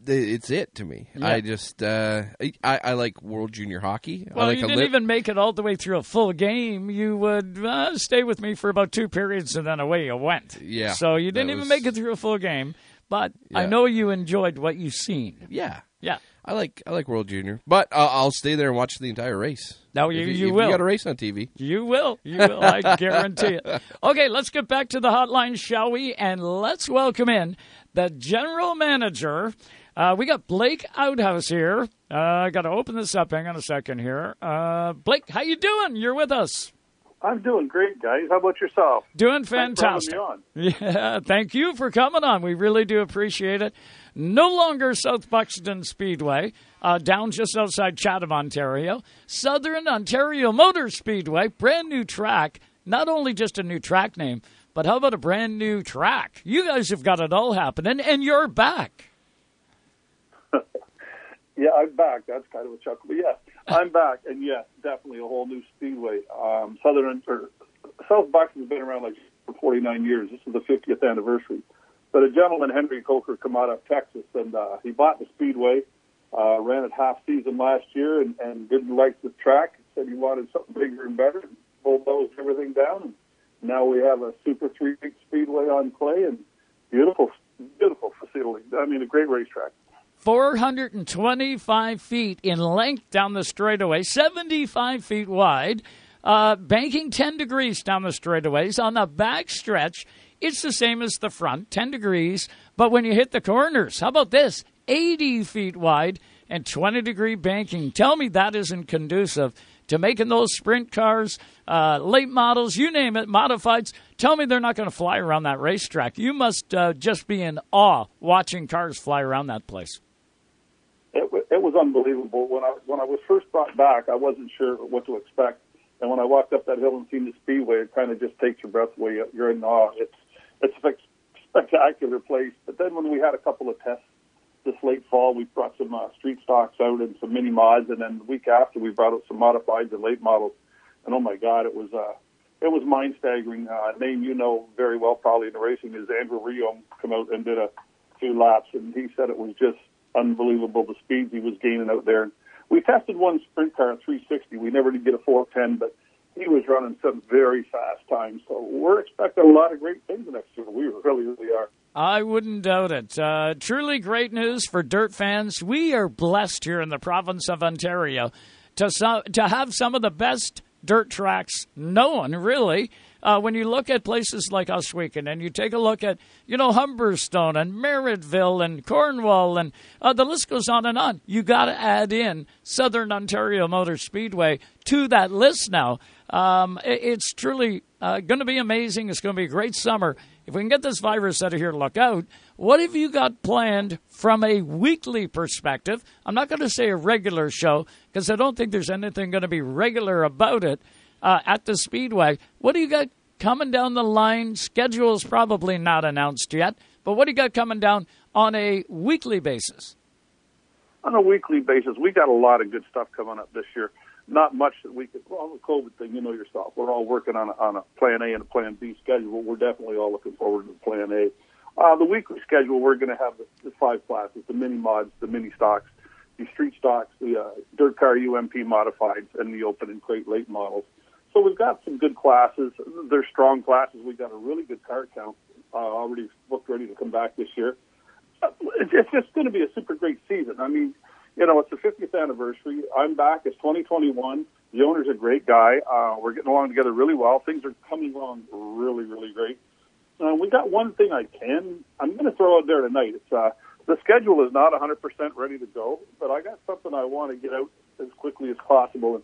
it's it to me. Yeah. I just uh, I, I like World Junior Hockey. Well, I like you didn't even make it all the way through a full game. You would uh, stay with me for about two periods, and then away you went. Yeah, So you didn't even was- make it through a full game, but I know you enjoyed what you've seen. Yeah, yeah. I like I like World Junior, but uh, I'll stay there and watch the entire race. No, If you, you, you if will. You got a race on TV. You will. You will. I guarantee it. Okay, let's get back to the hotline, shall we? And let's welcome in the general manager. Uh, we got Blake Outhouse here. Uh, I got to open this up. Hang on a second here. Uh, Blake, how you doing? You're with us. I'm doing great, guys. How about yourself? Doing Thanks for fantastic. me on. Yeah, thank you for coming on. We really do appreciate it. No longer South Buxton Speedway, uh, down just outside Chatham, Ontario. Southern Ontario Motor Speedway, brand new track. Not only just a new track name, but how about a brand new track? You guys have got it all happening, and you're back. Yeah, I'm back. That's kind of a chuckle, but yeah, I'm back, and yes, definitely a whole new speedway. Um, Southern or South Buxton's been around like for 49 years. This is the 50th anniversary. But a gentleman, Henry Coker, come out of Texas, and uh, he bought the speedway, uh, ran it half season last year, and, and didn't like the track. Said he wanted something bigger and better. Bulldozed everything down, and Now we have a Super Three Speedway on clay and beautiful, beautiful facility. I mean, a great racetrack. 425 feet in length down the straightaway, 75 feet wide, uh, banking 10 degrees down the straightaways. On the back stretch, it's the same as the front, 10 degrees. But when you hit the corners, how about this? 80 feet wide and 20 degree banking. Tell me that isn't conducive to making those sprint cars, uh, late models, you name it, modifieds. Tell me they're not going to fly around that racetrack. You must uh, just be in awe watching cars fly around that place. It, wa- it was unbelievable. When I when I was first brought back, I wasn't sure what to expect. And when I walked up that hill and seen the speedway, it kind of just takes your breath away. You're in awe. It's a spectacular place. But then when we had a couple of tests this late fall, we brought some uh, street stocks out and some mini mods, and then the week after we brought out some modifieds and late models. And oh my God, it was uh, it was mind staggering. Uh, name you know very well probably in the racing is Andrew Rio. Come out and did a few laps, and he said it was just unbelievable the speeds he was gaining out there. We tested one sprint car at 360. We never did get a 410, but he was running some very fast times. So we're expecting a lot of great things next year. We really, really are. I wouldn't doubt it. Uh, truly great news for dirt fans. We are blessed here in the province of Ontario to so, to have some of the best dirt tracks known. Really, uh, when you look at places like Oswego and you take a look at you know Humberstone and Merrittville and Cornwall and uh, the list goes on and on. You got to add in Southern Ontario Motor Speedway to that list now. Um, it- it's truly uh, going to be amazing. It's going to be a great summer. If we can get this virus out of here, look out. What have you got planned from a weekly perspective? I'm not going to say a regular show because I don't think there's anything going to be regular about it uh, at the Speedway. What do you got coming down the line? Schedule's probably not announced yet, but what do you got coming down on a weekly basis? on a weekly basis, we got a lot of good stuff coming up this year. Not much that we could. Well, the COVID thing, you know yourself. We're all working on a, on a plan A and a plan B schedule. We're definitely all looking forward to plan A. Uh, the weekly schedule, we're going to have the, the five classes: the mini mods, the mini stocks, the street stocks, the uh, dirt car UMP modifieds, and the open and crate late models. So we've got some good classes. They're strong classes. We've got a really good car count uh, already booked, ready to come back this year it's it's just going to be a super great season. I mean, you know, it's the 50th anniversary. I'm back. It's 2021. The owner's a great guy. Uh, we're getting along together really well. Things are coming along really, really great. Uh, we got one thing I can. I'm going to throw out there tonight. It's uh, the schedule is not 100% ready to go, but I got something I want to get out as quickly as possible. And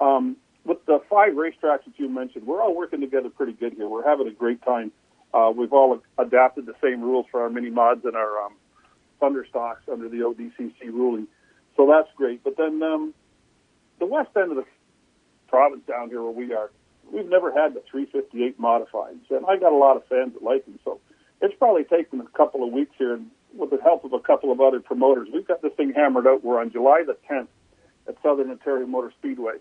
um, with the five racetracks that you mentioned, we're all working together pretty good here. We're having a great time. Uh, we've all adapted the same rules for our mini mods and our um, thunder stocks under the ODCC ruling. So that's great. But then um, the west end of the province down here where we are, we've never had the 358 modifieds. And I got a lot of fans that like them. So it's probably taken a couple of weeks here. And with the help of a couple of other promoters, we've got this thing hammered out. We're on July the 10th at Southern Ontario Motor Speedway.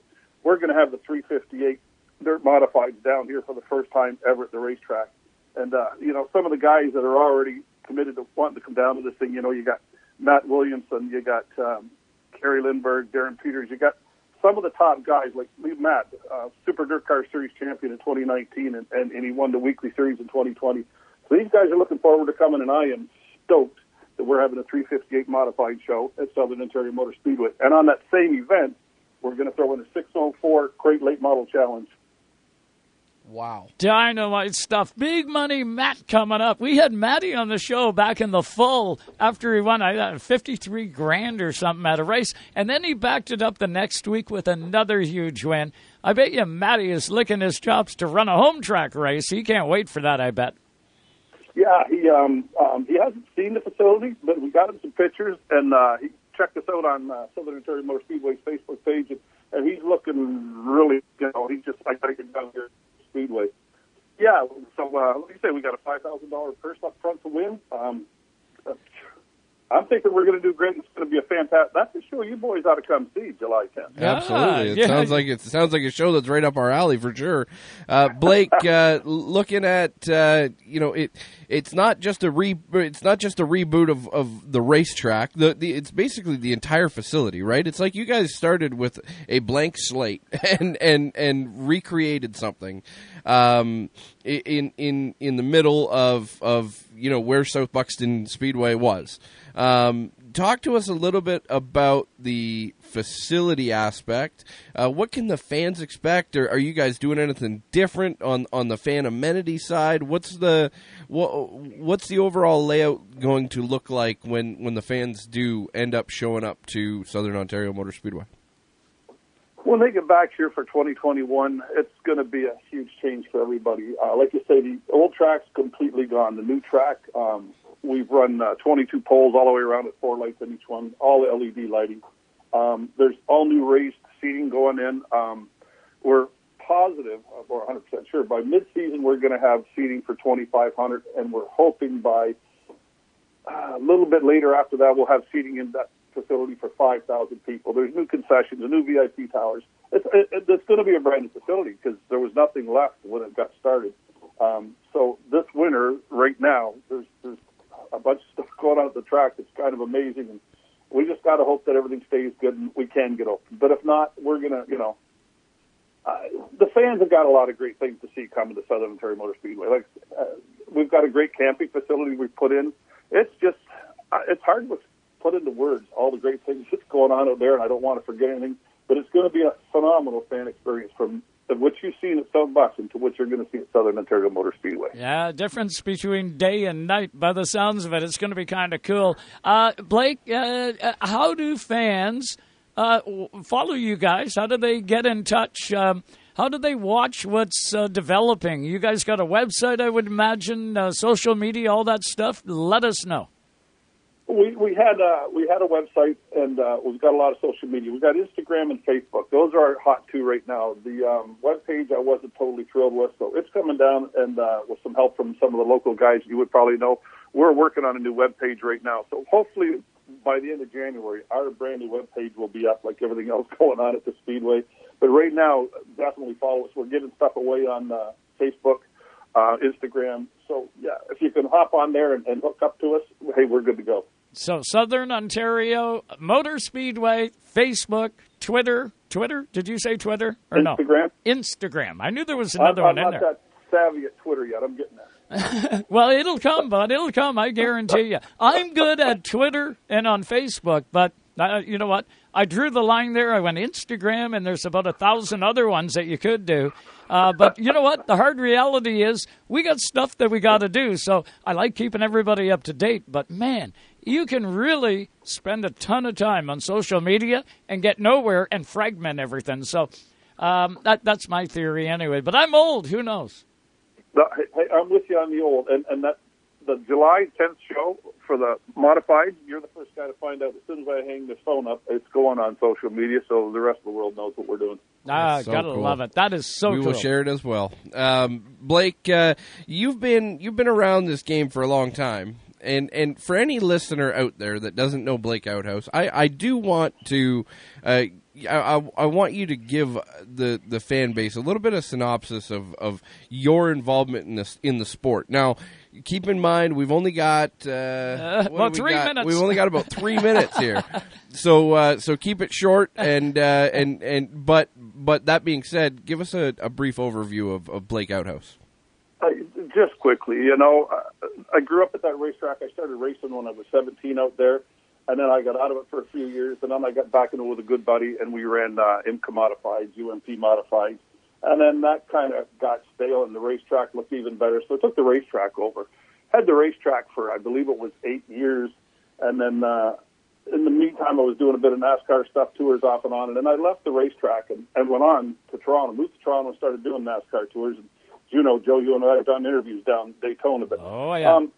We're going to have the 358 dirt modifieds down here for the first time ever at the racetrack. And, uh, you know, some of the guys that are already committed to wanting to come down to this thing, you know, you got Matt Williamson, you got um, Kerry Lindbergh, Darren Peters, you got some of the top guys like Matt, uh, Super Dirt Car Series champion in 2019, and, and, and he won the weekly series in 2020. So these guys are looking forward to coming, and I am stoked that we're having a 358 modified show at Southern Ontario Motor Speedway. And on that same event, we're going to throw in a 604 crate late model challenge. Wow. Dynamite stuff. Big money Matt coming up. We had Matty on the show back in the fall after he won uh, 53 grand or something at a race. And then he backed it up the next week with another huge win. I bet you Matty is licking his chops to run a home track race. He can't wait for that, I bet. Yeah, he um, um, he hasn't seen the facility, but we got him some pictures, and uh, he checked us out on uh, Southern Ontario Motor Speedway's Facebook page, and, and he's looking really, you know, he's just I got to get down here Yeah, so uh, like you say, we got a five thousand dollar purse up front to win. Um, I'm thinking we're going to do great. It's going to be a fantastic. That's a show you boys ought to come see July 10th. Absolutely, it yeah. sounds like it sounds like a show that's right up our alley for sure. Uh, Blake, uh, looking at uh, you know it, it's not just a re it's not just a reboot of, of the racetrack. The, the it's basically the entire facility, right? It's like you guys started with a blank slate and and and recreated something um, in in in the middle of of you know where South Buxton Speedway was. Um, talk to us a little bit about the facility aspect. Uh, what can the fans expect? Or are you guys doing anything different on, on the fan amenity side? What's the what, what's the overall layout going to look like when, when the fans do end up showing up to Southern Ontario Motor Speedway? When they get back here for 2021, it's going to be a huge change for everybody. Uh, like you say, the old track's completely gone. The new track, um, we've run uh, 22 poles all the way around at four lights in each one, all LED lighting. Um, there's all new raised seating going in. Um, we're positive, or 100% sure, by mid-season we're going to have seating for 2,500, and we're hoping by uh, a little bit later after that we'll have seating in that facility for 5,000 people. There's new concessions, new VIP towers. It's, it, it's going to be a brand new facility because there was nothing left when it got started. Um, so this winter, right now, there's, there's a bunch of stuff going on at the track that's kind of amazing, and we just got to hope that everything stays good and we can get open. But if not, we're gonna, you know, uh, the fans have got a lot of great things to see coming to Southern Ontario Motor Speedway. Like uh, we've got a great camping facility we've put in. It's just uh, it's hard to put into words all the great things that's going on out there, and I don't want to forget anything. But it's going to be a phenomenal fan experience from what you've seen at South Buxton to what you're going to see at Southern Ontario Motor Speedway. Yeah, difference between day and night by the sounds of it. It's going to be kind of cool. Uh, Blake, uh, how do fans uh, follow you guys? How do they get in touch? Um, how do they watch what's uh, developing? You guys got a website, I would imagine, uh, social media, all that stuff. Let us know. We we had uh, we had a website and uh, we've got a lot of social media. We've got Instagram and Facebook. Those are hot two right now. The um, web page I wasn't totally thrilled with, so it's coming down. And uh, with some help from some of the local guys you would probably know, we're working on a new web page right now. So hopefully by the end of January, our brand new web page will be up like everything else going on at the Speedway. But right now, definitely follow us. We're giving stuff away on uh, Facebook, uh, Instagram. So yeah, if you can hop on there and, and hook up to us, hey, we're good to go. So Southern Ontario Motor Speedway, Facebook, Twitter. Twitter? Did you say Twitter or Instagram? no? Instagram. I knew there was another I'm, one in there. I'm not that savvy at Twitter yet. I'm getting there. well, it'll come, bud. It'll come. I guarantee you. I'm good at Twitter and on Facebook, but uh, you know what? I drew the line there. I went Instagram, and there's about a thousand other ones that you could do. Uh, but you know what? The hard reality is we got stuff that we got to do. So I like keeping everybody up to date. But man, you can really spend a ton of time on social media and get nowhere and fragment everything. So um, that that's my theory anyway. But I'm old. Who knows? Hey, I'm with you on the old, and and that the July 10th show for the modified. You're the first guy to find out. As soon as I hang this phone up, it's going on social media, so the rest of the world knows what we're doing. Ah, so gotta cool. love it. That is so we cool. will share it as well. Um, Blake, uh, you've been you've been around this game for a long time, and and for any listener out there that doesn't know Blake Outhouse, I, I do want to. Uh, I, I, want you to give the, the fan base a little bit of synopsis of, of your involvement in this in the sport. Now, keep in mind we've only got uh, what about do we three got? minutes. We've only got about three minutes here, so uh, so keep it short and uh, and and but but that being said, give us a, a brief overview of, of Blake Outhouse. Just quickly, you know, I grew up at that racetrack. I started racing when I was 17 out there, and then I got out of it for a few years, and then I got back it with a good buddy, and we ran uh, IMCA modifieds, UMP modifieds, and then that kind of got stale, and the racetrack looked even better, so I took the racetrack over. Had the racetrack for, I believe it was eight years, and then uh, in the meantime, I was doing a bit of NASCAR stuff, tours off and on, and then I left the racetrack and, and went on to Toronto, moved to Toronto, started doing NASCAR tours. And you know, Joe, you and I have done interviews down Daytona, but oh yeah. Um,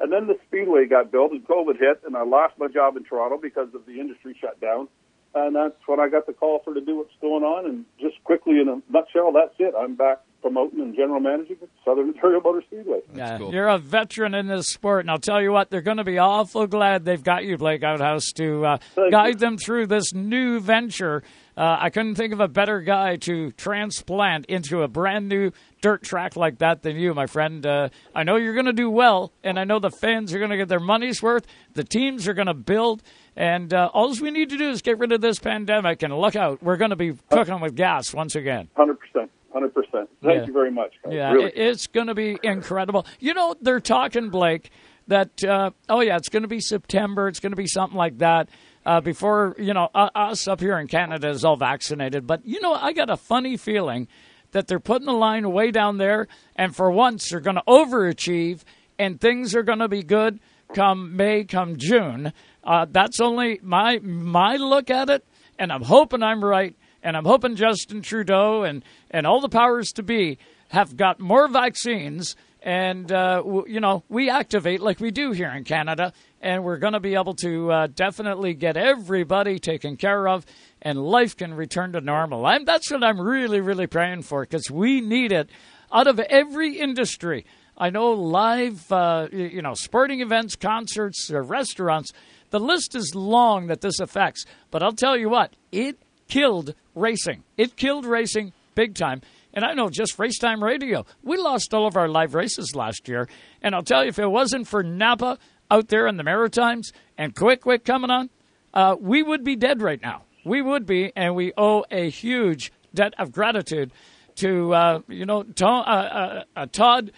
and then the Speedway got built, and COVID hit, and I lost my job in Toronto because of the industry shut down. And that's when I got the call for to do what's going on. And just quickly, in a nutshell, that's it. I'm back promoting and general managing Southern Ontario Motor Speedway. Yeah, you're a veteran in this sport, and I'll tell you what, they're going to be awful glad they've got you, Blake Outhouse, to uh, guide you. them through this new venture. Uh, I couldn't think of a better guy to transplant into a brand new dirt track like that than you, my friend. Uh, I know you're going to do well, and I know the fans are going to get their money's worth. The teams are going to build, and uh, all we need to do is get rid of this pandemic and look out. We're going to be cooking with gas once again. Hundred percent. Hundred percent. Thank Yeah. you very much. guys. Yeah, really. it's going to be incredible. You know, they're talking, Blake, that, uh, oh, yeah, it's going to be September. It's going to be something like that uh, before, you know, uh, us up here in Canada is all vaccinated. But, you know, I got a funny feeling that they're putting the line way down there, and for once they're going to overachieve, and things are going to be good come May, come June. Uh, that's only my my look at it, and I'm hoping I'm right, and I'm hoping Justin Trudeau and and all the powers to be have got more vaccines, and uh, w- you know we activate like we do here in Canada, and we're going to be able to uh, definitely get everybody taken care of, and life can return to normal. I'm, that's what I'm really really praying for because we need it out of every industry. I know live, uh, you know, sporting events, concerts, uh, restaurants. The list is long that this affects. But I'll tell you what, it killed racing. It killed racing big time. And I know just Race Time Radio, we lost all of our live races last year. And I'll tell you, if it wasn't for Napa out there in the Maritimes and QuickWick coming on, uh, we would be dead right now. We would be, and we owe a huge debt of gratitude to uh, you know to, uh, uh, uh, Todd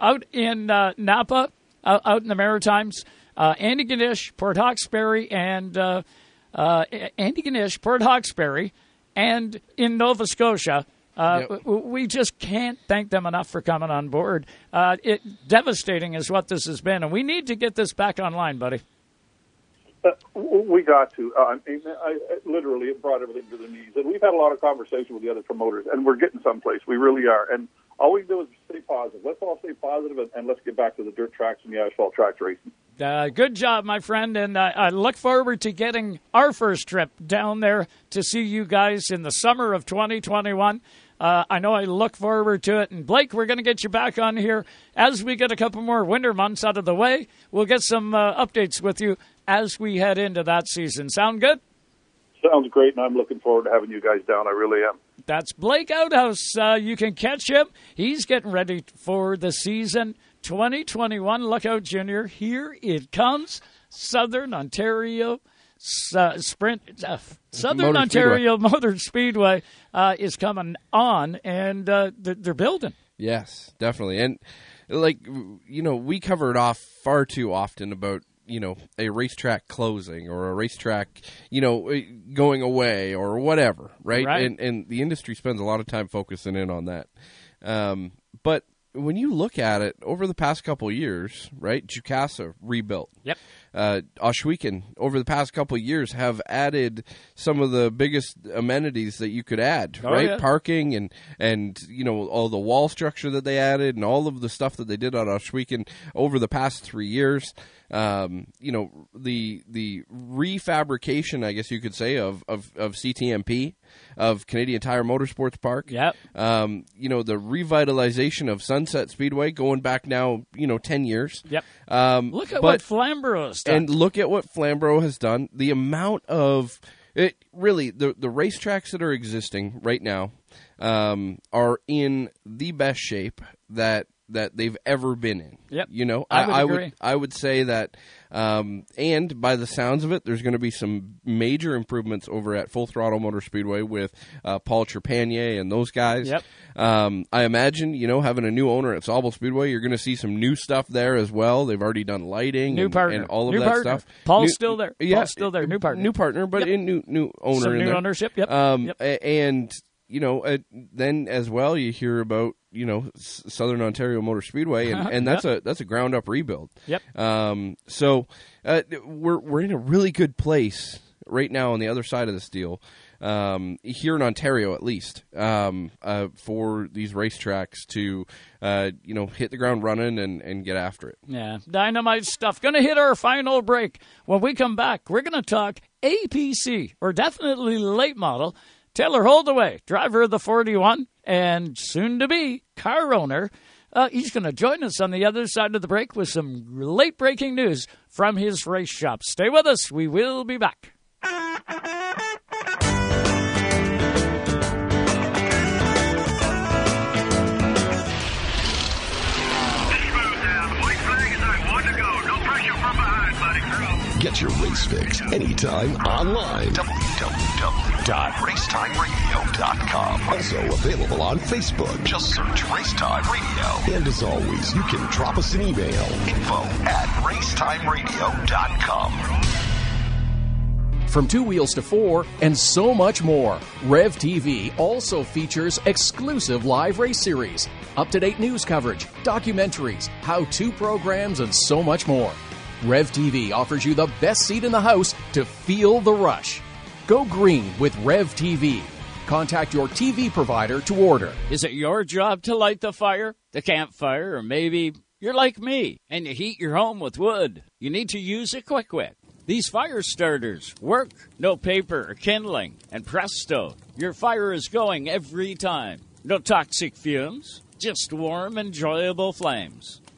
out in uh, Napa, out in the Maritimes, Antigonish, Port Hawkesbury, and Antigonish, Port Hawkesbury, and in Nova Scotia. Uh, Yep. We just can't thank them enough for coming on board. Uh, it devastating is what this has been, and we need to get this back online, buddy. Uh, we got to. Uh, I mean, I, I, literally, it brought everything to the knees. And we've had a lot of conversation with the other promoters, and we're getting someplace. We really are. And all we can do is stay positive. Let's all stay positive, and, and let's get back to the dirt tracks and the asphalt tracks racing. Uh, good job, my friend, and uh, I look forward to getting our first trip down there to see you guys in the summer of 2021. Uh, I know I look forward to it. And Blake, we're going to get you back on here as we get a couple more winter months out of the way. We'll get some uh, updates with you as we head into that season. Sound good? Sounds great, and I'm looking forward to having you guys down. I really am. That's Blake Outhouse. Uh, you can catch him. He's getting ready for the season 2021 Lookout Junior. Here it comes. Southern Ontario uh, Sprint. Uh, Southern Motor Ontario Motor Speedway uh, is coming on, and uh, they're, they're building. Yes, definitely. And like you know, we cover it off far too often about you know a racetrack closing or a racetrack you know eh, going away or whatever, right? Right. And and the industry spends a lot of time focusing in on that. Um, but when you look at it over the past couple of years, right? Jukasa rebuilt. Yep. Uh, over the past couple of years have added some of the biggest amenities that you could add, Oh, right? yeah. Parking and and you know all the wall structure that they added and all of the stuff that they did on Ohsweken over the past three years. Um, you know the the refabrication, I guess you could say, of of, of CTMP of Canadian Tire Motorsports Park. Yep. Um, you know the revitalization of Sunset Speedway, going back now, you know, ten years. Yep. Um, Look at but- what Flamborough has done. and look at what Flamborough has done. The amount of it really the the racetracks that are existing right now um, are in the best shape that that they've ever been in. Yep. You know, I would I, would I would say that, um, and by the sounds of it, there's going to be some major improvements over at Full Throttle Motor Speedway with uh, Paul Trepanier and those guys. Yep. Um, I imagine you know having a new owner at Sauble Speedway, you're going to see some new stuff there as well. They've already done lighting, New and, partner. and all of New that partner. stuff. Paul's New- still there. Yeah, Paul's still there. New partner. New partner, but Yep. in new new owner. Some in new there. ownership, yep. Um, Yep. and you know, uh, then as well, you hear about you know S- Southern Ontario Motor Speedway, and, and that's a that's a ground up rebuild. Yep. Um, so uh, we're we're in a really good place right now on the other side of this deal. Um, here in Ontario, at least, um, uh, for these racetracks to, uh, you know, hit the ground running and, and get after it. Yeah, dynamite stuff. Going to hit our final break. When we come back, we're going to talk APC, or definitely late model. Taylor Holdaway, driver of the 41, and soon to be car owner. Uh, he's going to join us on the other side of the break with some late breaking news from his race shop. Stay with us. We will be back. Your race fix anytime online. www.racetimeradio.com. Also available on Facebook. Just search Racetime Radio. And as always, you can drop us an email. Info at racetimeradio.com. From two wheels to four, and so much more. Rev TV also features exclusive live race series, up to date news coverage, documentaries, how to programs, and so much more. Rev TV offers you the best seat in the house to feel the rush. Go green with Rev TV. Contact your TV provider to order. Is it your job to light the fire, the campfire, or maybe you're like me and you heat your home with wood? You need to use a Quick. These fire starters work. No paper or kindling. And presto, your fire is going every time. No toxic fumes, just warm, enjoyable flames.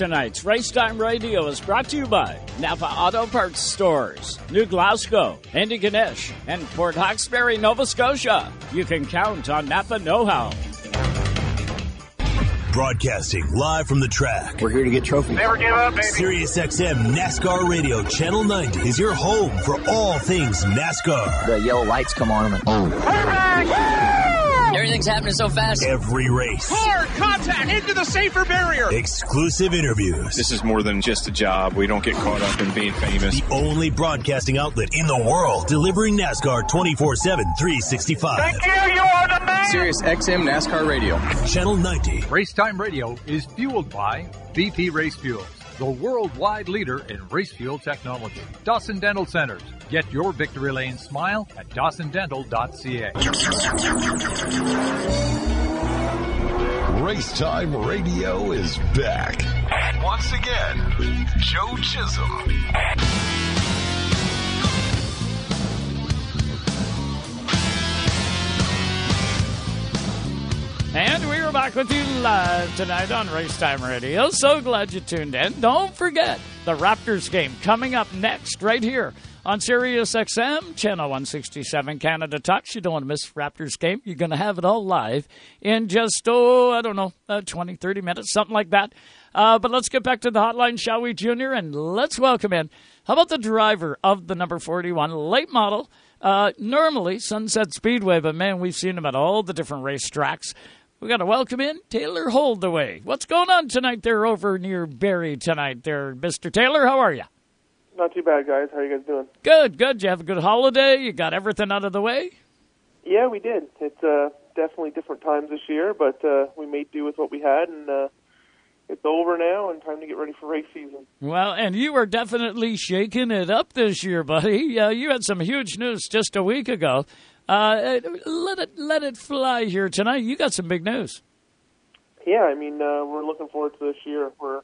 Tonight's Racetime Radio is brought to you by Napa Auto Parts Stores, New Glasgow, Antigonish, and Port Hawkesbury, Nova Scotia. You can count on Napa Know How. Broadcasting live from the track. We're here to get trophies. Never give up, baby. Sirius XM NASCAR Radio Channel 90 is your home for all things NASCAR. The yellow lights come on and oh. Everything's happening so fast. Every race. Hard contact into the safer barrier. Exclusive interviews. This is more than just a job. We don't get caught up in being famous. The only broadcasting outlet in the world delivering NASCAR 24 7, 365. Thank you. You are the man. Sirius XM NASCAR Radio. Channel 90. Racetime Radio is fueled by BP Race Fuels, the worldwide leader in race fuel technology. Dawson Dental Centers. Get your victory lane smile at dawsondental.ca. Racetime Radio is back. Once again, Joe Chisholm. And we are back with you live tonight on Racetime Radio. So glad you tuned in. Don't forget the Raptors game coming up next, right here on Sirius XM, Channel 167, Canada Talks. You don't want to miss Raptors game. You're going to have it all live in just, oh, I don't know, uh, 20, 30 minutes, something like that. Uh, but let's get back to the hotline, shall we, Junior? And let's welcome in. How about the driver of the number 41 late model? Uh, normally Sunset Speedway, but man, we've seen him at all the different racetracks. We got to welcome in Taylor Holdaway. What's going on tonight there over near Barrie tonight there, Mr. Taylor? How are you? Not too bad, guys. How are you guys doing? Good, good. You have a good holiday? You got everything out of the way? Yeah, we did. It's uh, definitely different times this year, but uh, we made do with what we had, and uh, it's over now and time to get ready for race season. Well, and you are definitely shaking it up this year, buddy. Uh, you had some huge news just a week ago. Uh, let it let it fly here tonight. You got some big news. Yeah, I mean uh, we're looking forward to this year. We're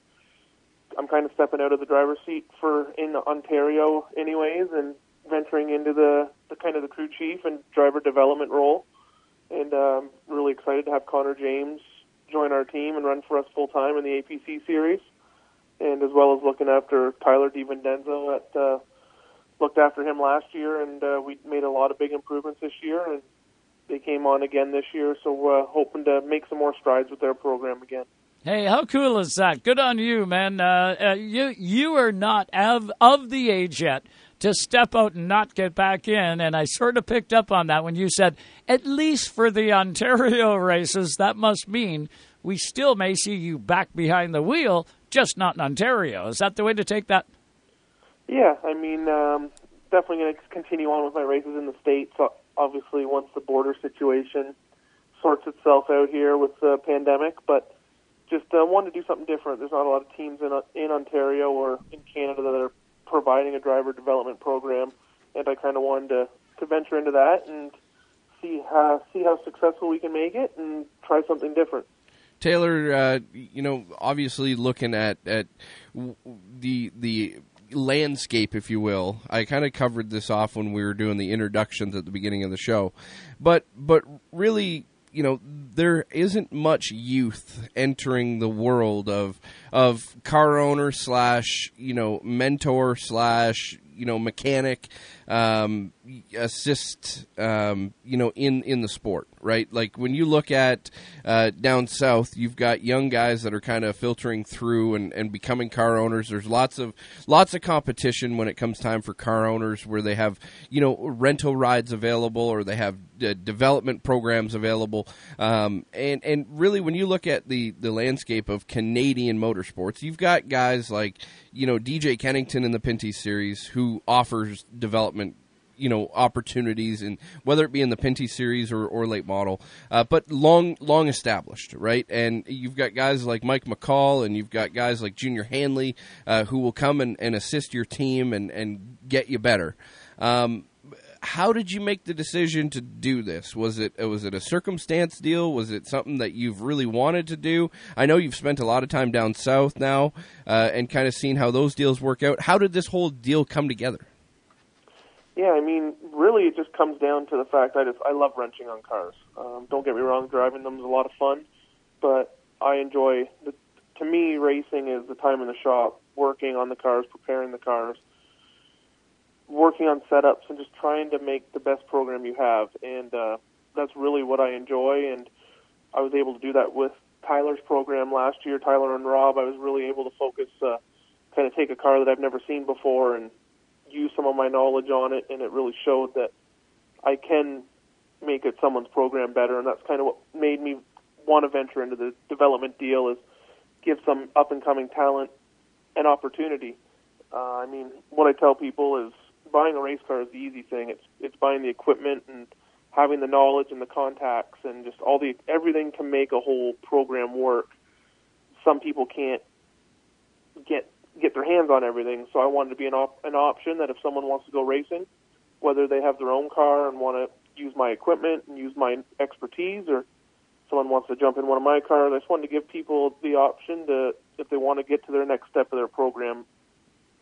I'm kind of stepping out of the driver's seat for in Ontario, anyways, and venturing into the, the kind of the crew chief and driver development role. And um, really excited to have Connor James join our team and run for us full time in the APC series, and as well as looking after Tyler DiVincenzo at. Uh, looked after him last year, and uh, we made a lot of big improvements this year, and they came on again this year. So uh, hoping to make some more strides with their program again. Hey, how cool is that? Good on you, man. Uh, uh, you you are not of of the age yet to step out and not get back in, and I sort of picked up on that when you said at least for the Ontario races. That must mean we still may see you back behind the wheel, just not in Ontario. Is that the way to take that? Yeah, I mean, um, definitely going to continue on with my races in the states. Obviously, once the border situation sorts itself out here with the pandemic, but just uh, wanted to do something different. There's not a lot of teams in in Ontario or in Canada that are providing a driver development program, and I kind of wanted to to venture into that and see how see how successful we can make it and try something different. Taylor, uh, you know, obviously looking at at the the landscape, if you will. I kind of covered this off when we were doing the introductions at the beginning of the show, but but really, you know, there isn't much youth entering the world of of car owner slash you know mentor slash you know mechanic um, assist um, you know in in the sport right? Like when you look at uh, down south you've got young guys that are kind of filtering through and, and becoming car owners. There's lots of lots of competition when it comes time for car owners where they have you know rental rides available or they have development programs available. Um, and and really when you look at the the landscape of Canadian motorsports you've got guys like you know DJ Kennington in the Pinty series who offers development you know opportunities and whether it be in the Pinty series or, or late model, uh, but long long established, right? And you've got guys like Mike McCall and you've got guys like Junior Hanley uh, who will come and, and assist your team and, and get you better. Um, how did you make the decision to do this? Was it was it a circumstance deal? Was it something that you've really wanted to do? I know you've spent a lot of time down south now uh, and kind of seen how those deals work out. How did this whole deal come together? Yeah, I mean, really, it just comes down to the fact I just I love wrenching on cars. Um, don't get me wrong, driving them is a lot of fun, but I enjoy. The, to me, racing is the time in the shop, working on the cars, preparing the cars, working on setups, and just trying to make the best program you have. And uh, that's really what I enjoy. And I was able to do that with Tyler's program last year. Tyler and Rob, I was really able to focus, uh, kind of take a car that I've never seen before and use some of my knowledge on it, and it really showed that I can make it someone's program better, and that's kind of what made me want to venture into the development deal is give some up and coming talent an opportunity. Uh, I mean, what I tell people is buying a race car is the easy thing. It's it's buying the equipment and having the knowledge and the contacts and just all the everything to make a whole program work. Some people can't get get their hands on everything. So I wanted to be an op- an option that if someone wants to go racing, whether they have their own car and want to use my equipment and use my expertise, or someone wants to jump in one of my cars, I just wanted to give people the option to if they want to get to their next step of their program.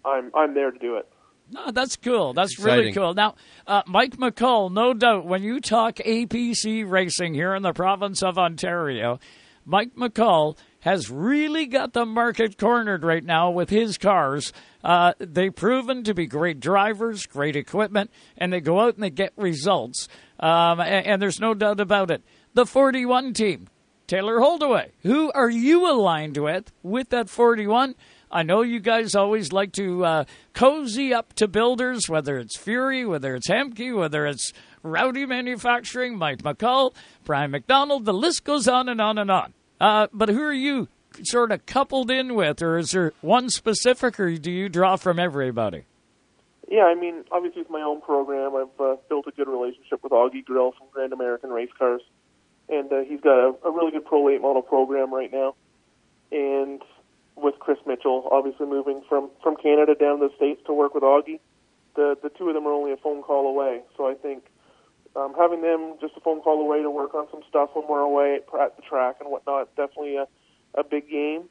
I'm I'm there to do it. No, that's cool. That's really cool. Now, uh, Mike McCall, no doubt, when you talk APC racing here in the province of Ontario, Mike McCall has really got the market cornered right now with his cars. Uh, they've proven to be great drivers, great equipment, and they go out and they get results. Um, and, and there's no doubt about it. The 41 team, Taylor Holdaway, who are you aligned with with that 41? I know you guys always like to uh, cozy up to builders, whether it's Fury, whether it's Hamke, whether it's Rowdy Manufacturing, Mike McCall, Brian McDonald. The list goes on and on and on. Uh, but who are you sort of coupled in with, or is there one specific, or do you draw from everybody? Yeah, I mean, obviously it's my own program, I've uh, built a good relationship with Augie Grill from Grand American Race Cars, and uh, he's got a, a really good Pro Late Model program right now. And with Chris Mitchell, obviously moving from from Canada down to the states to work with Augie, the the two of them are only a phone call away. So I think um, having them just a phone call away to work on some stuff when we're away at, the track and whatnot, definitely a a big game.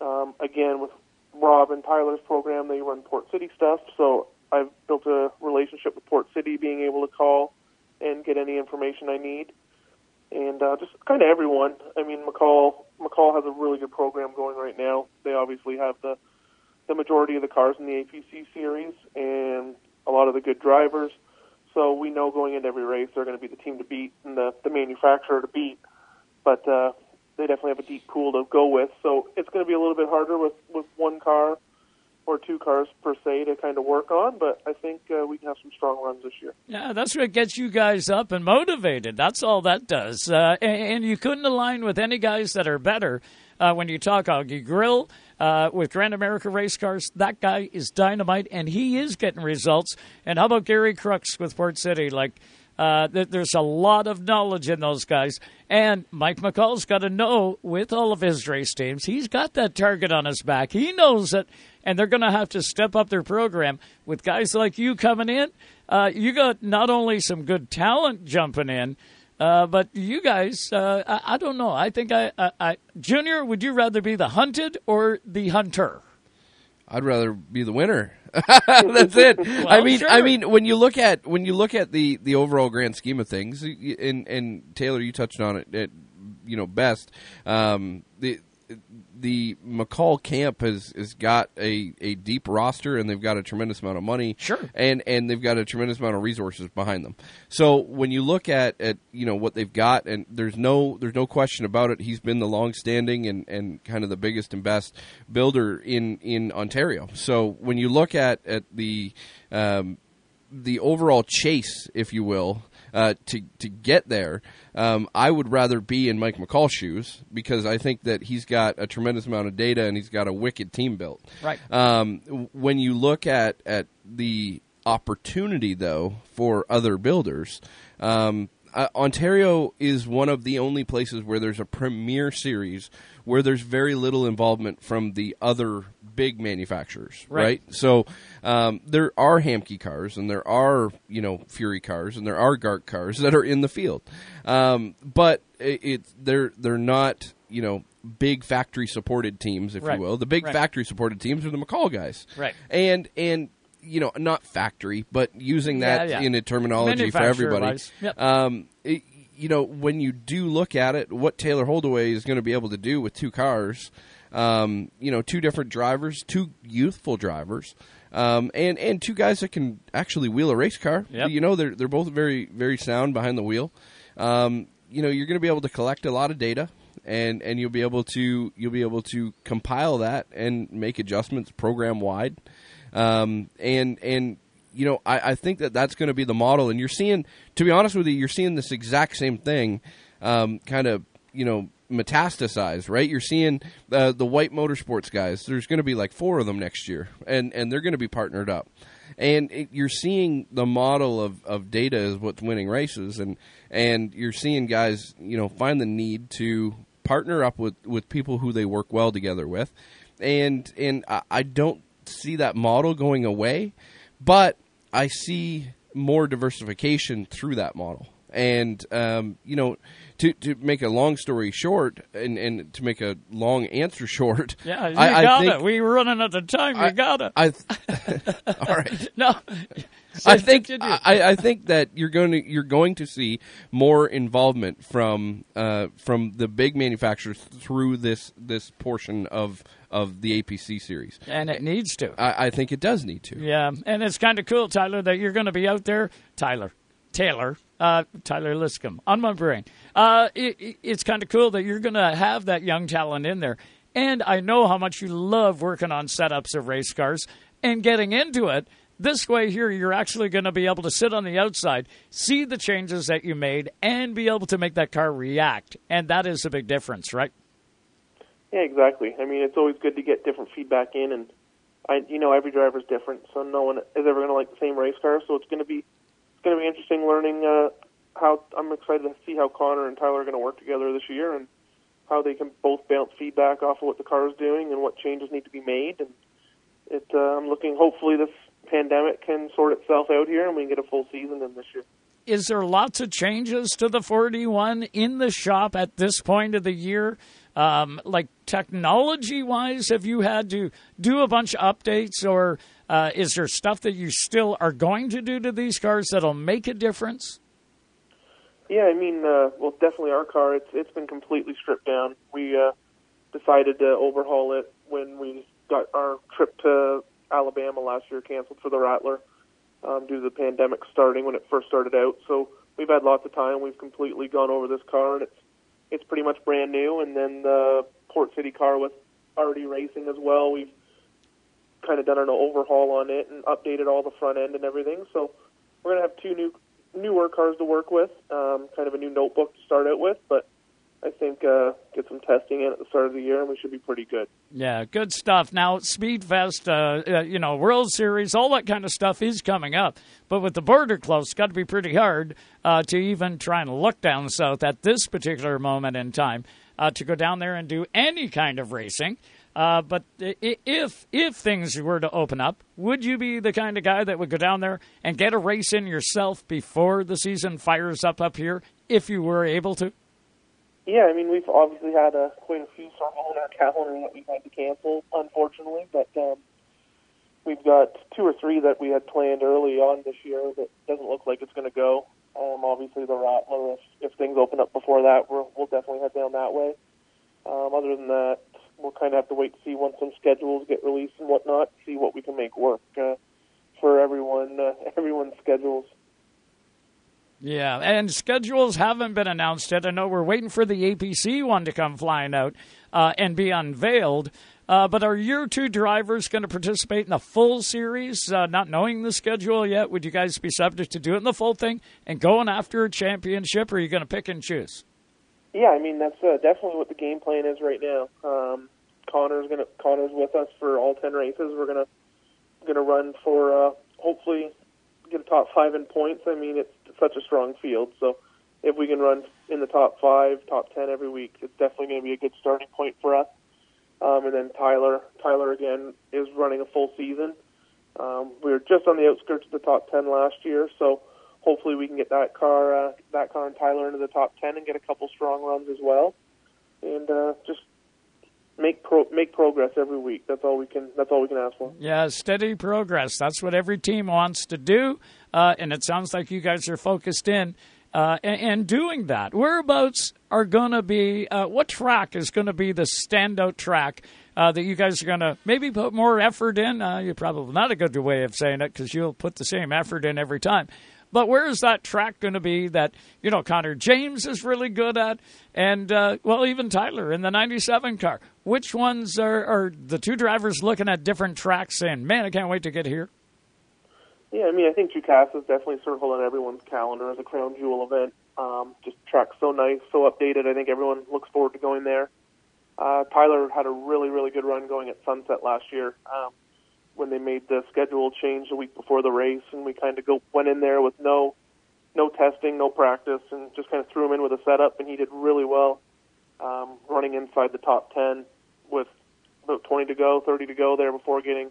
Um, again, with Rob and Tyler's program, they run Port City stuff, so I've built a relationship with Port City, being able to call and get any information I need, and uh, just kind of everyone. I mean, McCall McCall has a really good program going right now. They obviously have the the majority of the cars in the APC series and a lot of the good drivers. So we know going into every race they're going to be the team to beat and the, the manufacturer to beat. But uh, they definitely have a deep pool to go with. So it's going to be a little bit harder with, with one car or two cars per se to kind of work on. But I think uh, we can have some strong runs this year. Yeah, that's what gets you guys up and motivated. That's all that does. Uh, and, and you couldn't align with any guys that are better. Uh, when you talk Augie Grill uh, with Grand America Race Cars, that guy is dynamite, and he is getting results. And how about Gary Crooks with Port City? Like, uh, th- there's a lot of knowledge in those guys. And Mike McCall's got to know with all of his race teams, he's got that target on his back. He knows it, and they're going to have to step up their program with guys like you coming in. Uh, you got not only some good talent jumping in, uh, but you guys, uh, I, I don't know. I think I, I, I, Junior, would you rather be the hunted or the hunter? I'd rather be the winner. That's it. Well, I mean, sure. I mean, when you look at when you look at the the overall grand scheme of things, and and Taylor, you touched on it, at, you know, best. Um, the the McCall camp has has got a, a deep roster and they've got a tremendous amount of money. Sure. And and they've got a tremendous amount of resources behind them. So when you look at, at you know what they've got and there's no there's no question about it, he's been the long standing and, and kind of the biggest and best builder in, in Ontario. So when you look at, at the um, the overall chase, if you will, uh, to to get there, um, I would rather be in Mike McCall's shoes because I think that he's got a tremendous amount of data and he's got a wicked team built. Right. Um, when you look at at the opportunity, though, for other builders. Um, uh, Ontario is one of the only places where there's a premier series where there's very little involvement from the other big manufacturers, Right. right? So um, there are Hamke cars and there are you know Fury cars and there are Gart cars that are in the field, um, but it, it they're they're not you know big factory supported teams, if Right. you will. The big Right. factory supported teams are the McCall guys, Right. And and you know not factory, but using that Yeah, yeah. in a terminology for everybody. Yep. Um, it, you know, when you do look at it, what Taylor Holdaway is going to be able to do with two cars, um, you know, two different drivers, two youthful drivers, um, and and two guys that can actually wheel a race car. Yep. You know, they're they're both very very sound behind the wheel. Um, you know, you're going to be able to collect a lot of data. And, and you'll be able to you'll be able to compile that and make adjustments program wide, um, and and you know, I, I think that that's going to be the model. And you're seeing, to be honest with you, you're seeing this exact same thing, um, kind of, you know, metastasize, right? You're seeing uh, the white motorsports guys. There's going to be like four of them next year, and and they're going to be partnered up. And it, you're seeing the model of, of data is what's winning races, and and you're seeing guys, you know, find the need to partner up with, with people who they work well together with, and and I, I don't see that model going away, but I see more diversification through that model. And um, you know, to to make a long story short, and, and to make a long answer short, Yeah, you I, I got think, it. We were running out of time. You got it. I, all right. no, I think I, I think that you're going to you're going to see more involvement from uh, from the big manufacturers through this this portion of of the APC series, and it needs to. I, I think it does need to. Yeah, and it's kind of cool, Tyler, that you're going to be out there, Tyler, Taylor, uh, Tyler Liscombe, on my brain. Uh, it, it- it's kind of cool that you're going to have that young talent in there. And I know how much you love working on setups of race cars and getting into it. This way, here, you're actually going to be able to sit on the outside, see the changes that you made, and be able to make that car react. And that is a big difference, right? Yeah, exactly. I mean, it's always good to get different feedback in, and I, you know, every driver's different, so no one is ever going to like the same race car. So it's going to be, going to be interesting learning uh, how. I'm excited to see how Connor and Tyler are going to work together this year, and how they can both bounce feedback off of what the car is doing and what changes need to be made. And it, uh, I'm looking. Hopefully, this pandemic can sort itself out here, and we can get a full season in this year. is there lots of changes to the 41 in the shop at this point of the year? Um, like technology wise, have you had to do a bunch of updates, or uh, is there stuff that you still are going to do to these cars that'll make a difference? Yeah, I mean, uh, well, definitely our car. It's it's been completely stripped down. We uh, decided to overhaul it when we got our trip to Alabama last year canceled for the Rattler um, due to the pandemic starting when it first started out. So we've had lots of time. We've completely gone over this car, and it's it's pretty much brand new. And then the Port City car was already racing as well. We've kind of done an overhaul on it and updated all the front end and everything. So we're gonna have two new newer cars to work with, um, kind of a new notebook to start out with, but I think uh, get some testing in at the start of the year, and we should be pretty good. Yeah, good stuff. Now, Speedfest, uh, uh, you know, World Series, all that kind of stuff is coming up. But with the border closed, it's got to be pretty hard uh, to even try and look down south at this particular moment in time uh, to go down there and do any kind of racing. Uh, but if if things were to open up, would you be the kind of guy that would go down there and get a race in yourself before the season fires up up here, if you were able to? Yeah, I mean, we've obviously had uh, quite a few circles in our calendar that we've had to cancel, unfortunately. But um, we've got two or three that we had planned early on this year that doesn't look like it's going to go. Um, obviously, the Rattler, if, if things open up before that, we're, we'll definitely head down that way. Um, other than that, we'll kind of have to wait to see once some schedules get released and whatnot, see what we can make work uh, for everyone, uh, everyone's schedules. Yeah, and schedules haven't been announced yet. I know we're waiting for the APC one to come flying out uh, and be unveiled. Uh, but are your two drivers going to participate in the full series, uh, not knowing the schedule yet? Would you guys be subject to doing the full thing and going after a championship, or are you going to pick and choose? Yeah, I mean that's uh, definitely what the game plan is right now. Um, Connor's gonna Connor's with us for all ten races. We're gonna gonna run for uh, hopefully get a top five in points. I mean it's such a strong field, so if we can run in the top five, top ten every week, it's definitely going to be a good starting point for us. Um, and then Tyler, Tyler again is running a full season. Um, we were just on the outskirts of the top ten last year, so hopefully we can get that car, uh, that car and Tyler into the top ten and get a couple strong runs as well, and uh, just make pro- make progress every week. That's all we can. That's all we can ask for. Yeah, steady progress. That's what every team wants to do, uh, and it sounds like you guys are focused in uh, and, and, doing that. Whereabouts are going to be, uh, what track is going to be the standout track uh, that you guys are going to maybe put more effort in? Uh, you're probably not a good way of saying it because you'll put the same effort in every time. But where is that track going to be that, you know, Connor James is really good at? And, uh, well, even Tyler in the 97 car. Which ones are, are the two drivers looking at different tracks saying, man, I can't wait to get here? Yeah, I mean, I think Jukasa is definitely circled on everyone's calendar as a crown jewel event. Um, just track so nice, so updated. I think everyone looks forward to going there. Uh, Tyler had a really, really good run going at Sunset last year um, when they made the schedule change a week before the race, and we kind of go went in there with no, no testing, no practice, and just kind of threw him in with a setup, and he did really well, um, running inside the top ten with about 20 to go, 30 to go there before getting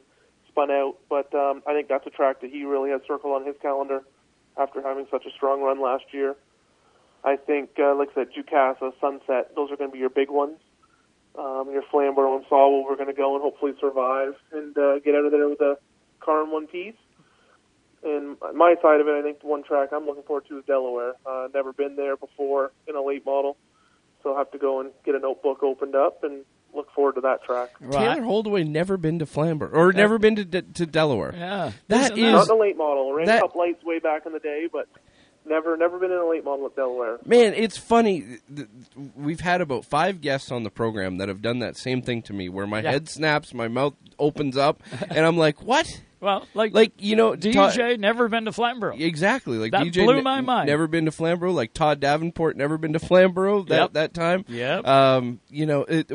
spun out. But um, I think that's a track that he really has circled on his calendar after having such a strong run last year. I think, uh, like I said, Jukasa, Sunset, those are going to be your big ones. Um, your Flamborough and Sauble, we're going to go and hopefully survive and uh, get out of there with a car in one piece. And my side of it, I think the one track I'm looking forward to is Delaware. Uh, never been there before in a late model, so I'll have to go and get a notebook opened up and look forward to that track. Right. Taylor Holdaway never been to Flamborough or yeah. never been to to Delaware. Yeah, that is not the late model. Ran that, Cup lights way back in the day, but never never been in a late model at Delaware. Man, it's funny. We've had about five guests on the program that have done that same thing to me, where my yeah. head snaps, my mouth opens up, and I'm like, "What?" Well, like like you know, DJ Todd, never been to Flamborough. Exactly, like that DJ blew my mind. Never been to Flamborough. Like Todd Davenport never been to Flamborough that yep. that time. Yeah. Um, you know, it,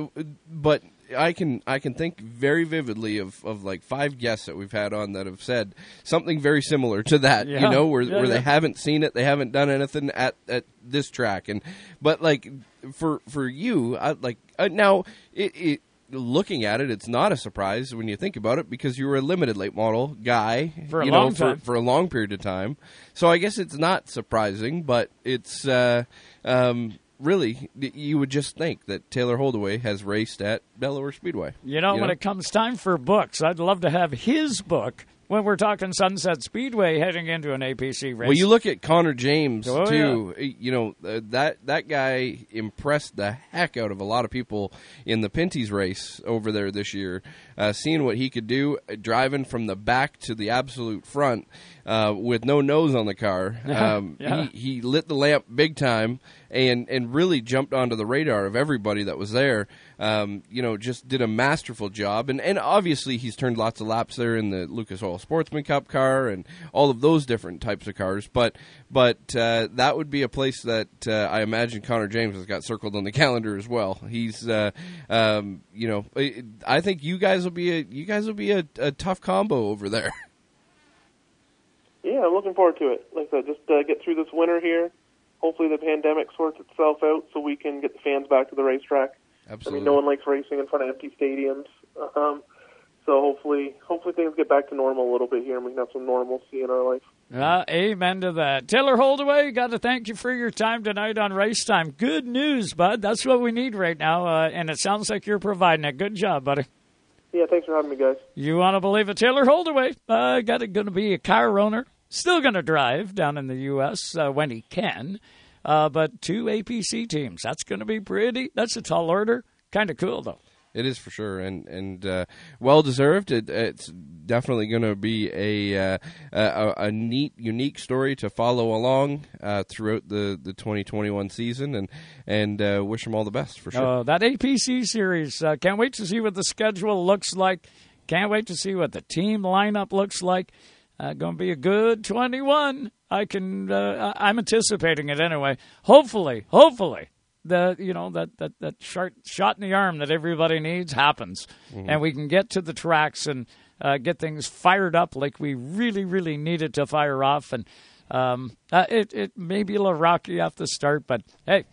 but I can I can think very vividly of, of like five guests that we've had on that have said something very similar to that. Yeah. You know, where yeah, where yeah. they haven't seen it, they haven't done anything at, at this track, and but like for for you, I, like uh, now it, it looking at it, it's not a surprise when you think about it because you were a limited late model guy for a you long know, time. For, for a long period of time. So I guess it's not surprising, but it's uh, um, really you would just think that Taylor Holdaway has raced at Delaware Speedway. You know, You when know? it comes time for books, I'd love to have his book when we're talking Sunset Speedway heading into an APC race. Well, you look at Connor James Oh, too. You know uh, that that guy impressed the heck out of a lot of people in the Pinty's race over there this year. Uh, seeing what he could do, uh, driving from the back to the absolute front uh, with no nose on the car. Um, yeah. He he lit the lamp big time and and really jumped onto the radar of everybody that was there. Um, you know, just did a masterful job, and and obviously he's turned lots of laps there in the Lucas Oil Sportsman Cup car and all of those different types of cars. But but uh, that would be a place that uh, I imagine Connor James has got circled on the calendar as well. He's uh, um, you know I- think you guys will be a you guys will be a, a tough combo over there. Yeah, I'm looking forward to it. Like I said, just uh, get through this winter here. Hopefully, the pandemic sorts itself out so we can get the fans back to the racetrack. Absolutely. I mean, no one likes racing in front of empty stadiums. Um, so hopefully, hopefully things get back to normal a little bit here, and we can have some normalcy in our life. Uh, amen to that. Taylor Holdaway, got to thank you for your time tonight on Race Time. Good news, bud. That's what we need right now, uh, and it sounds like you're providing it. Good job, buddy. Yeah, thanks for having me, guys. You want to believe it? Taylor Holdaway uh, got going to be a car owner, still going to drive down in the U.S. Uh, when he can. Uh, but two APC teams. That's going to be pretty. That's a tall order. Kind of cool, though. It is for sure, and and uh, well deserved. It, it's definitely going to be a, uh, a a neat, unique story to follow along uh, throughout the, the 2021 season, and and uh, wish them all the best for sure. Oh, that APC series. Uh, can't wait to see what the schedule looks like. Can't wait to see what the team lineup looks like. Uh, going to be a good 21. I can. Uh, I'm anticipating it anyway. Hopefully, hopefully, the you know that that that shot shot in the arm that everybody needs happens, Mm-hmm. and we can get to the tracks and uh, get things fired up like we really really needed to fire off. And um, uh, it it may be a little rocky off the start, but hey,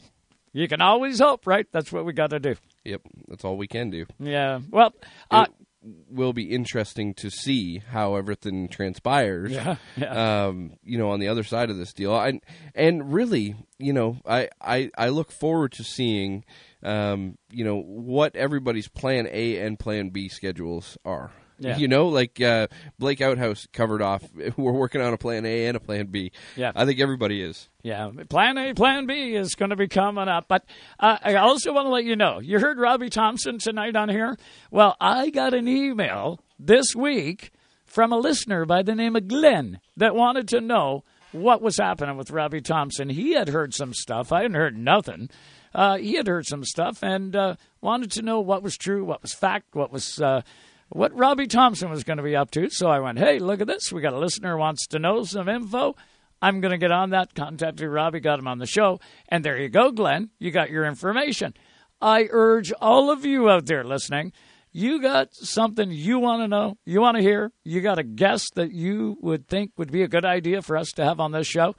you can always hope, right? That's what we got to do. Yep, that's all we can do. Yeah. Well, uh, will be interesting to see how everything transpires. Yeah, yeah. Um, you know, on the other side of this deal, and and really, you know, I I, I look forward to seeing, um, you know, what everybody's plan A and plan B schedules are. Yeah. You know, like uh, Blake Outhouse covered off. We're working on a plan A and a plan B. Yeah. I think everybody is. Yeah, Plan A, Plan B is going to be coming up. But uh, I also want to let you know you heard Robbie Thompson tonight on here. Well, I got an email this week from a listener by the name of Glenn that wanted to know what was happening with Robbie Thompson. He had heard some stuff, I hadn't heard nothing. Uh, he had heard some stuff and uh, wanted to know what was true, what was fact, what was. Uh, what Robbie Thompson was going to be up to. So I went, hey, look at this. We got a listener wants to know some info. I'm going to get on that. Contacted Robbie, got him on the show. And there you go, Glenn. You got your information. I urge all of you out there listening, you got something you want to know, you want to hear, you got a guest that you would think would be a good idea for us to have on this show,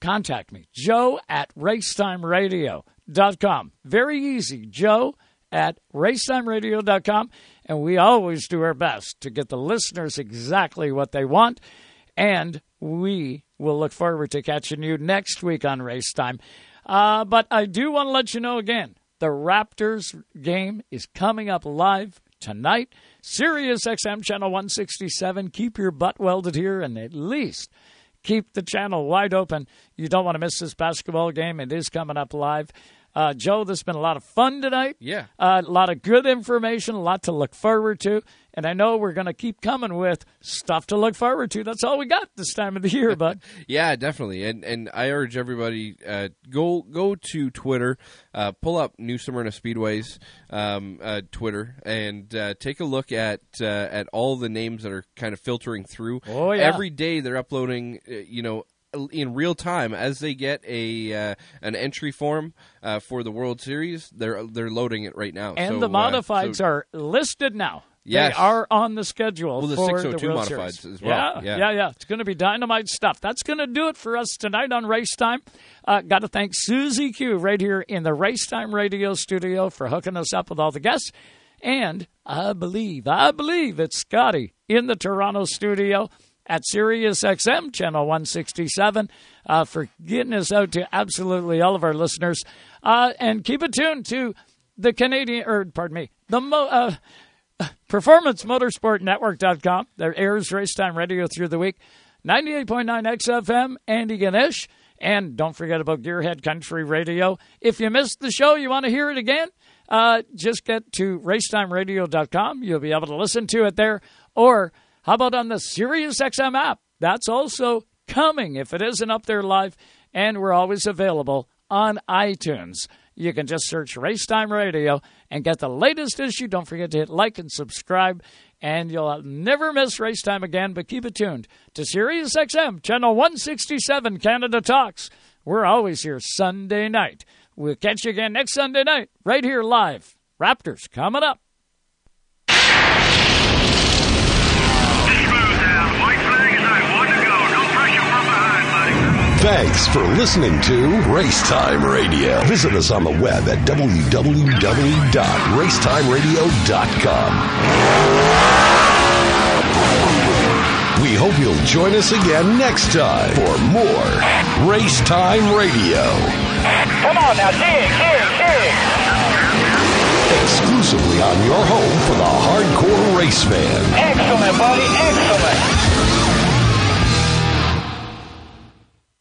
contact me. Joe at racetimeradio.com. Very easy. Joe at racetimeradio.com. And we always do our best to get the listeners exactly what they want. And we will look forward to catching you next week on Race Time. Uh, but I do want to let you know again the Raptors game is coming up live tonight. Sirius XM Channel 167. Keep your butt welded here and at least keep the channel wide open. You don't want to miss this basketball game. It is coming up live. Uh, Joe, this has been a lot of fun tonight. Yeah. Uh, a lot of good information, a lot to look forward to. And I know we're going to keep coming with stuff to look forward to. That's all we got this time of the year, bud. Yeah, definitely, and and I urge everybody uh, go go to Twitter, uh, pull up New Smyrna Speedways um, uh, Twitter, and uh, take a look at uh, at all the names that are kind of filtering through. Oh, yeah. Every day they're uploading, uh, you know. In real time, as they get a uh, an entry form uh, for the World Series, they're they're loading it right now. And So, the uh, modifieds so- are listed now. Yes. They are on the schedule Well, the for 602 the World modifieds Series. as well. Yeah, Yeah. yeah, yeah. It's going to be dynamite stuff. That's going to do it for us tonight on Race Time. Uh, Got to thank Susie Q right here in the Race Time Radio studio for hooking us up with all the guests. And I believe, I believe it's Scotty in the Toronto studio at Sirius XM channel 167 uh, for getting us out to absolutely all of our listeners. Uh, and keep it tuned to the Canadian, or pardon me, the mo, uh, PerformanceMotorsportNetwork.com. That airs Racetime Radio through the week. 98.9 XFM, Antigonish. And don't forget about Gearhead Country Radio. If you missed the show, you want to hear it again, uh, just get to racetimeradio.com. You'll be able to listen to it there. Or how about on the SiriusXM app? That's also coming if it isn't up there live. And we're always available on iTunes. You can just search Racetime Radio and get the latest issue. Don't forget to hit like and subscribe, and you'll never miss Racetime again. But keep it tuned to Sirius XM, channel 167, Canada Talks. We're always here Sunday night. We'll catch you again next Sunday night, right here live. Raptors coming up. Thanks for listening to Racetime Radio. Visit us on the web at www.racetimeradio.com. We hope you'll join us again next time for more Racetime Radio. Come on now, dig, dig, dig. Exclusively on your home for the hardcore race fan. Excellent, buddy. Excellent.